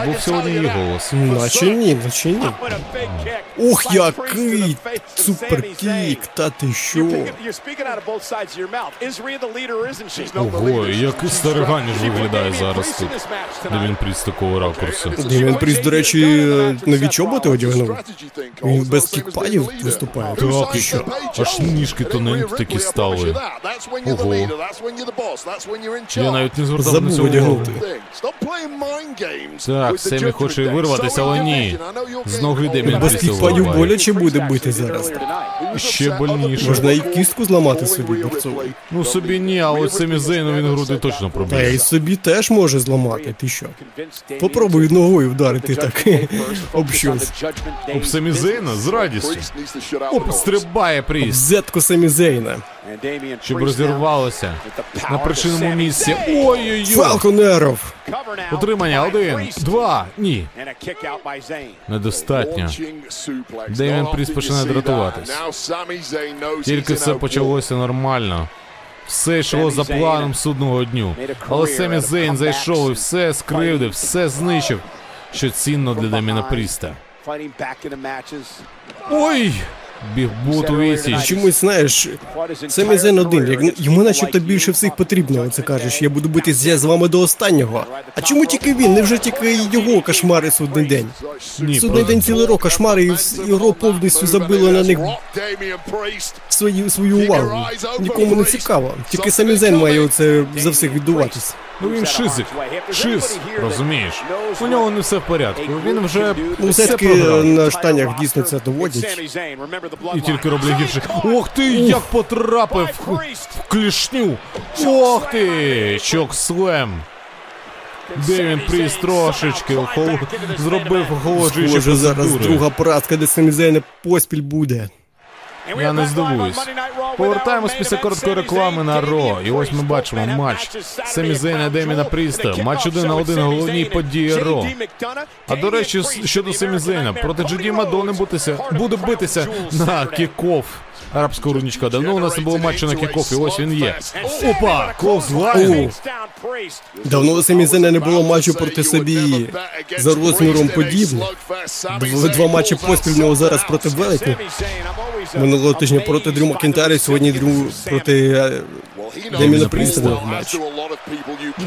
A: Це був сьогодні її голос.
C: Наче ні, наче ні. Ох, який суперкік, та ти що?
A: Ого, як Стариганіш виглядає зараз тут. Де він пріз такого ракурсу.
C: Демін Пріс, до речі, нові чоботи одягнув. Він без кікпадів виступає.
A: Так, і що? Аж ніжки тоненькі такі стали. Ого. Я навіть не звертав на
C: Забув
A: це увагу.
C: одягнути.
A: Так, Семі хоче вирватися, але ні. З ноги Демін Пріс
C: кікпадів боляче буде бити зараз.
A: Ще больніше.
C: Можна і кістку зламати собі борцову.
A: Ну собі ні, а от Семі він груди точно
C: Та й собі теж може зламати, ти що? Попробуй ногою вдарити так *laughs* об щось.
A: Об Семізейна? З радістю. Оп, стрибає
C: Об
A: Пріс,
C: зетку самі Зейна.
A: Щоб розірвалося. На причинному місці. Ой-ой-ой.
C: Фалконеров.
A: Утримання один, два, ні. Недостатньо. Демін Пріс починає дратуватись. Тільки все почалося нормально. Все йшло за планом судного дню. Але Семі Зейн зайшов і все скривдив, все знищив, що цінно для Деміна Пріста. Ой! Бігбут у відсіч.
C: Чомусь знаєш, Самі Зейн один, як йому начебто більше всіх потрібно. Це кажеш, я буду битися з вами до останнього. А чому тільки він? Невже тільки його кошмари судний день?
A: Ні,
C: Судний день цілий рок кошмари, і його повністю забило на них свою свою увагу. Нікому не цікаво. Тільки самі Зейн має оце за всіх віддуватись.
A: Ну він шизик. Шиз, розумієш? У нього не все в порядку. Він вже
C: Ну,
A: все програв.
C: на штанях дійсно це доводять.
A: І тільки роблять гірше. Ох ти, як потрапив в, в клішню. Ох ти, чок слем. Демін Пріст трошечки охол... зробив охолоджуючі
C: Схоже, зараз друга поразка для Семізейна поспіль буде.
A: Я не здивуюсь. Повертаємось після короткої реклами на Ро. І ось ми бачимо матч Семі Зейна Деміна Пріста. Матч один на один головній події Ро. А до речі, щодо Семі Зейна, проти Джуді Мадони бутися, буде битися на кікоф. Арабського рунічка. Давно у нас не було матчу на кікоф, і ось він є. Опа! Клоузлайн!
C: Давно у Семізейна не було матчу проти собі за розміром подібне. Дв- Два матчі поспіль нього зараз проти велетня. Минулого тижня проти Дрю Макінтарі, сьогодні Дрю проти е, Деміна Пріста в матч.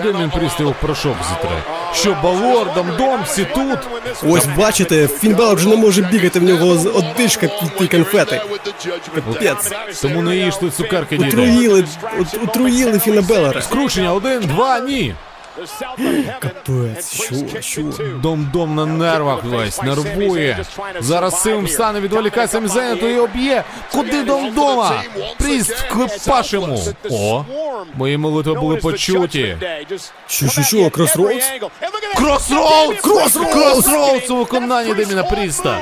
A: Демін Пріст його в порошок зітре. Що Балор, Дамдом, всі тут?
C: Ось бачите, Фін Балор вже не може бігати, в нього з- одишка ті конфети. Капець.
A: Тому не їжте цукерки, діти.
C: Отруїли, от- отруїли Фіна Белора.
A: Скручення, один, два, ні.
C: Капець, що, що?
A: Дом-дом на нервах весь, нервує. Зараз силом стане, відволікає Самізеня, то і об'є. Куди дом-дома? Пріст вклепаш йому. О, мої молитви були почуті.
C: Що, що, що, Кросроудс?
A: Кросроудс! Кросроудс! Кросроудс у виконанні Деміна Пріста.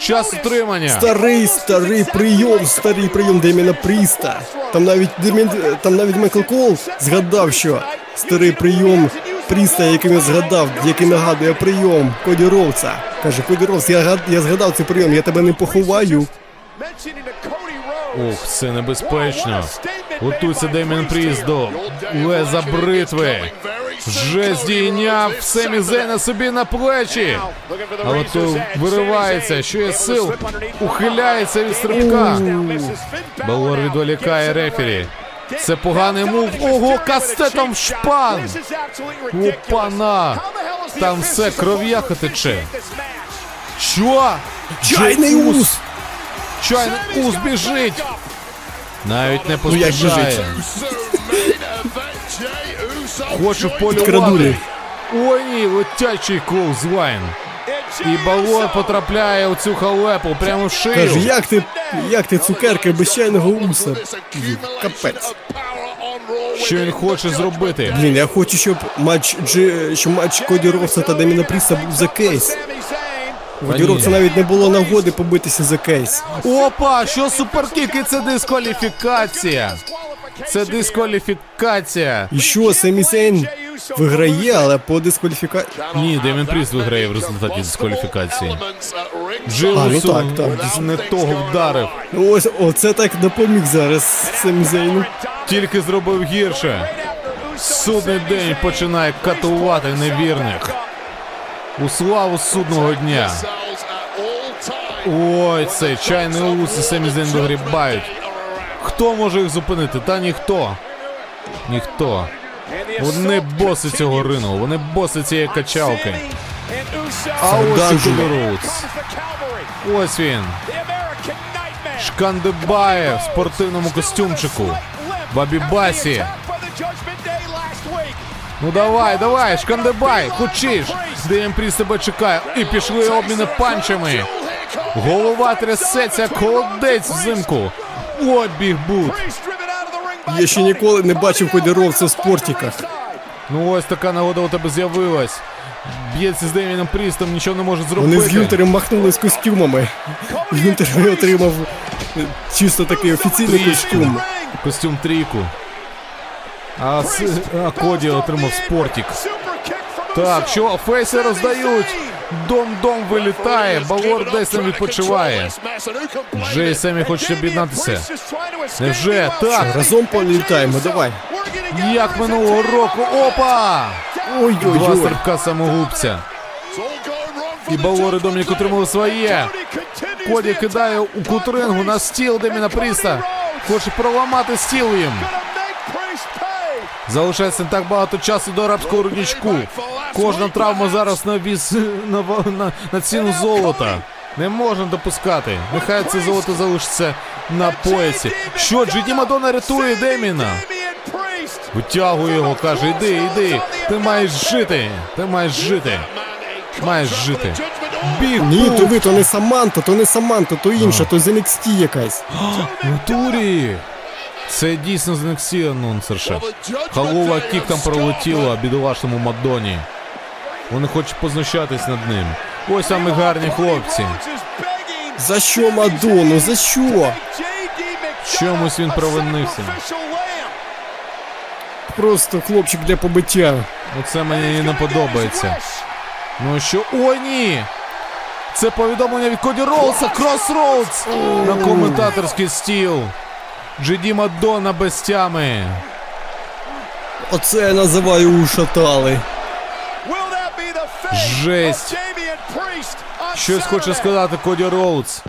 A: Час утримання.
C: Старий, старий прийом, старий прийом Деміана Пріста. Там навіть Деміан, там навіть Майкл Кол згадав, що старий прийом Пріста, який він згадав, який нагадує прийом Коді Роудса. Каже, Коді Роудс, я, я згадав цей прийом, я тебе не поховаю.
A: Ух, це небезпечно. Готується Деміан Пріст до леза бритви. Вже здійняв Семі Зейна собі на плечі. Але то виривається, що є сил, ухиляється від стрибка. Балор відволікає рефері. Це поганий мув. Ого, кастетом в шпан! Опана! Там все кров'яка тече. Що?
C: Чайний ус!
A: Чайний ус біжить! Навіть не
C: Ну,
A: поспішає. Хоче полювати.
C: Підкрадулі.
A: Ой ні, летячий clothesline. І Балор потрапляє у цю халепу прямо в шию.
C: Каже, як ти, як ти цукерка без чайного уса? Капець.
A: Що він хоче зробити?
C: Блін, я хочу, щоб матч Джи, щоб матч Коді Роудса та Деміана Пріста був за кейс. У Коді
A: ні.
C: Роудса навіть не було нагоди побитися за кейс.
A: Опа, що superkick и, це дискваліфікація. Це дискваліфікація.
C: І що, Семі Сейн виграє, але по дискваліфікації.
A: Ні, Демін Пріст виграє в результаті дискваліфікації.
C: А, ну так, так.
A: не того вдарив.
C: Ну ось, оце так допоміг зараз Семі Зейну.
A: Тільки зробив гірше. Судний день починає катувати невірних. У славу судного дня. Ой, цей чайний ус і самі зень догрібають. Хто може їх зупинити? Та ніхто. Ніхто. Вони боси цього ринку, вони боси цієї качалки. А ось і
C: Ферданджело.
A: Ось він. Шкандибає в спортивному костюмчику. Бабі Басі. Ну давай, давай, шкандибай, хочеш. ДМ Пріс тебе чекає. І пішли обміни панчами. Голова трясеться, як холодець взимку. От біг бут.
C: Я ще ніколи не бачив Коді Роуса в спортиках.
A: Ну ось така нагода у тебе з'явилась. Б'ється з Деміном Прістом, нічого не може зробити.
C: Вони з Гюнтером махнули з костюмами. Гюнтер отримав е, чисто такий офіційний костюм.
A: Костюм трійку. А, с... а Коді отримав спортик. Так, що фейси роздають. Дом-дом вилітає, Балор десь там відпочиває. Джей самі хочуть об'єднатися. Невже? Так.
C: Разом політаємо, давай.
A: Як минулого року. Опа! Два
C: Ой-ой-ой.
A: стрибка самогубця. І Балори Домінік отримали своє. Коді кидає у кутрингу на стіл Деміна Пріста. Хоче проламати стіл їм. Залишається не так багато часу до арабського руднічку. Кожна травма зараз на віз *laughs* на, на, на ціну золота. Не можна допускати. Нехай це золото залишиться на поясі. Що Джиді Мадонна рятує Деміна? Витягує його, каже, іди, іди. Ти маєш жити. Ти маєш жити. Маєш жити. Біг
C: Ні, то ви, то не Саманта, то не Саманта, то інша, то з NXT якась. *gasps*
A: В натурі. Це дійсно з анонсерша. Халова кік там пролетіло бідолашному Мадоні. Вони хочуть познущатись над ним. Ось саме гарні хлопці.
C: За що Мадону? За що?
A: Чомусь він провинився.
C: Просто хлопчик для побиття.
A: Оце мені не подобається. Ну що. Ой ні! Це повідомлення від Коді Роудса Cross Rhodes на коментаторський стіл. Джей Ді Макдона без тями.
C: Оце я називаю ушатали.
A: Жесть. Щось хоче сказати Коді Роудс.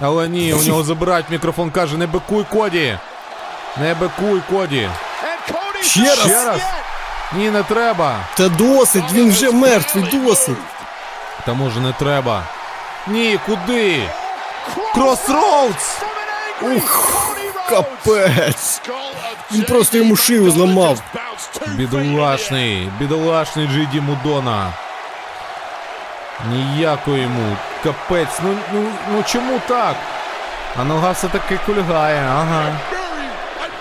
A: Але ні, у нього забирають мікрофон, каже, не бикуй Коді. Не бикуй Коді.
C: Ще раз?
A: Ще раз? Ні, не треба.
C: Та досить, він вже мертвий, досить.
A: Та може не треба. Ні, куди? Кросроудс!
C: Ух, капець. Він просто йому шию зламав.
A: Бідолашний, бідолашний Джиді Мудона. Ніяко йому. Капець, ну, ну, ну чому так? А нога все таки кульгає, ага.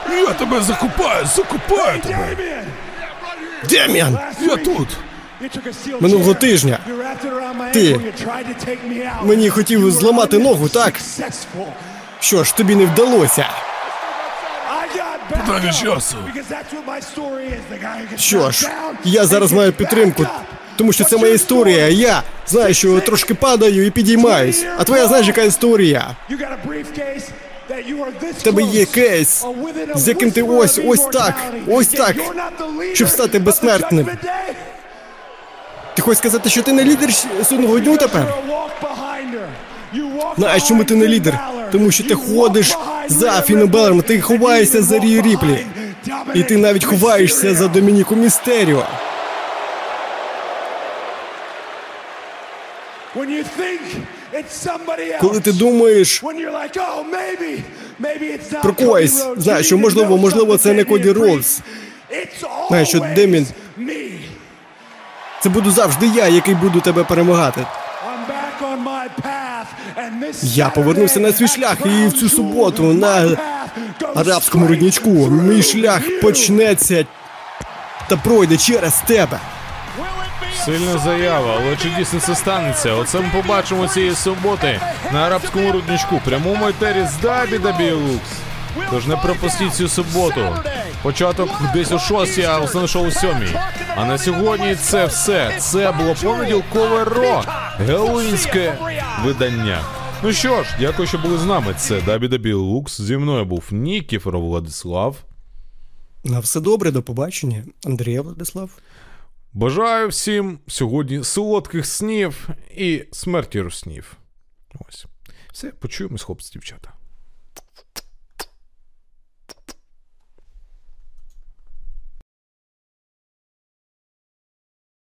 F: Я тебе закупаю, закупаю тебе.
C: Дем'ян!
F: Я тут.
C: Минулого тижня ти мені хотів зламати ногу, так? Що ж, тобі не вдалося.
F: Питання часу.
C: Що ж, я зараз маю підтримку, тому що це моя історія. Я знаю, що трошки падаю і підіймаюсь. А твоя знаєш, яка історія? В тебе є кейс, з яким ти ось ось так, ось так, щоб стати безсмертним. Ти хочеш сказати, що ти не лідер судного дню тепер? Знаєш, чому ти не лідер? Тому що ти ходиш за Фіном Белером, ти ховаєшся за Рію Ріплі. І ти навіть ховаєшся за Домініку Містеріо. Коли ти думаєш про когось, знаєш, що можливо, можливо, це не Коді Роуз. Знаєш, що Демін. Це буду завжди я, який буду тебе перемагати. Я повернувся на свій шлях і в цю суботу на арабському рудничку. Мій шлях почнеться та пройде через тебе.
A: Сильна заява, але чи дійсно це станеться? Оце ми побачимо цієї суботи на арабському рудничку. Прямому етері з Дабі Дабі Лукс. Тож не пропустіть цю суботу. Початок десь о 6, а основне шоу 7. А на сьогодні це все. Це було понеділкове ро. Гелуїнське видання. Ну що ж, дякую, що були з нами. Це Дабі Дабі Лукс. Зі мною був Нікіфер Владислав.
C: На все добре, до побачення. Андрія Владислав.
A: Бажаю всім сьогодні солодких снів і смерті руснів. Ось. Все, почуємось, хлопці, дівчата.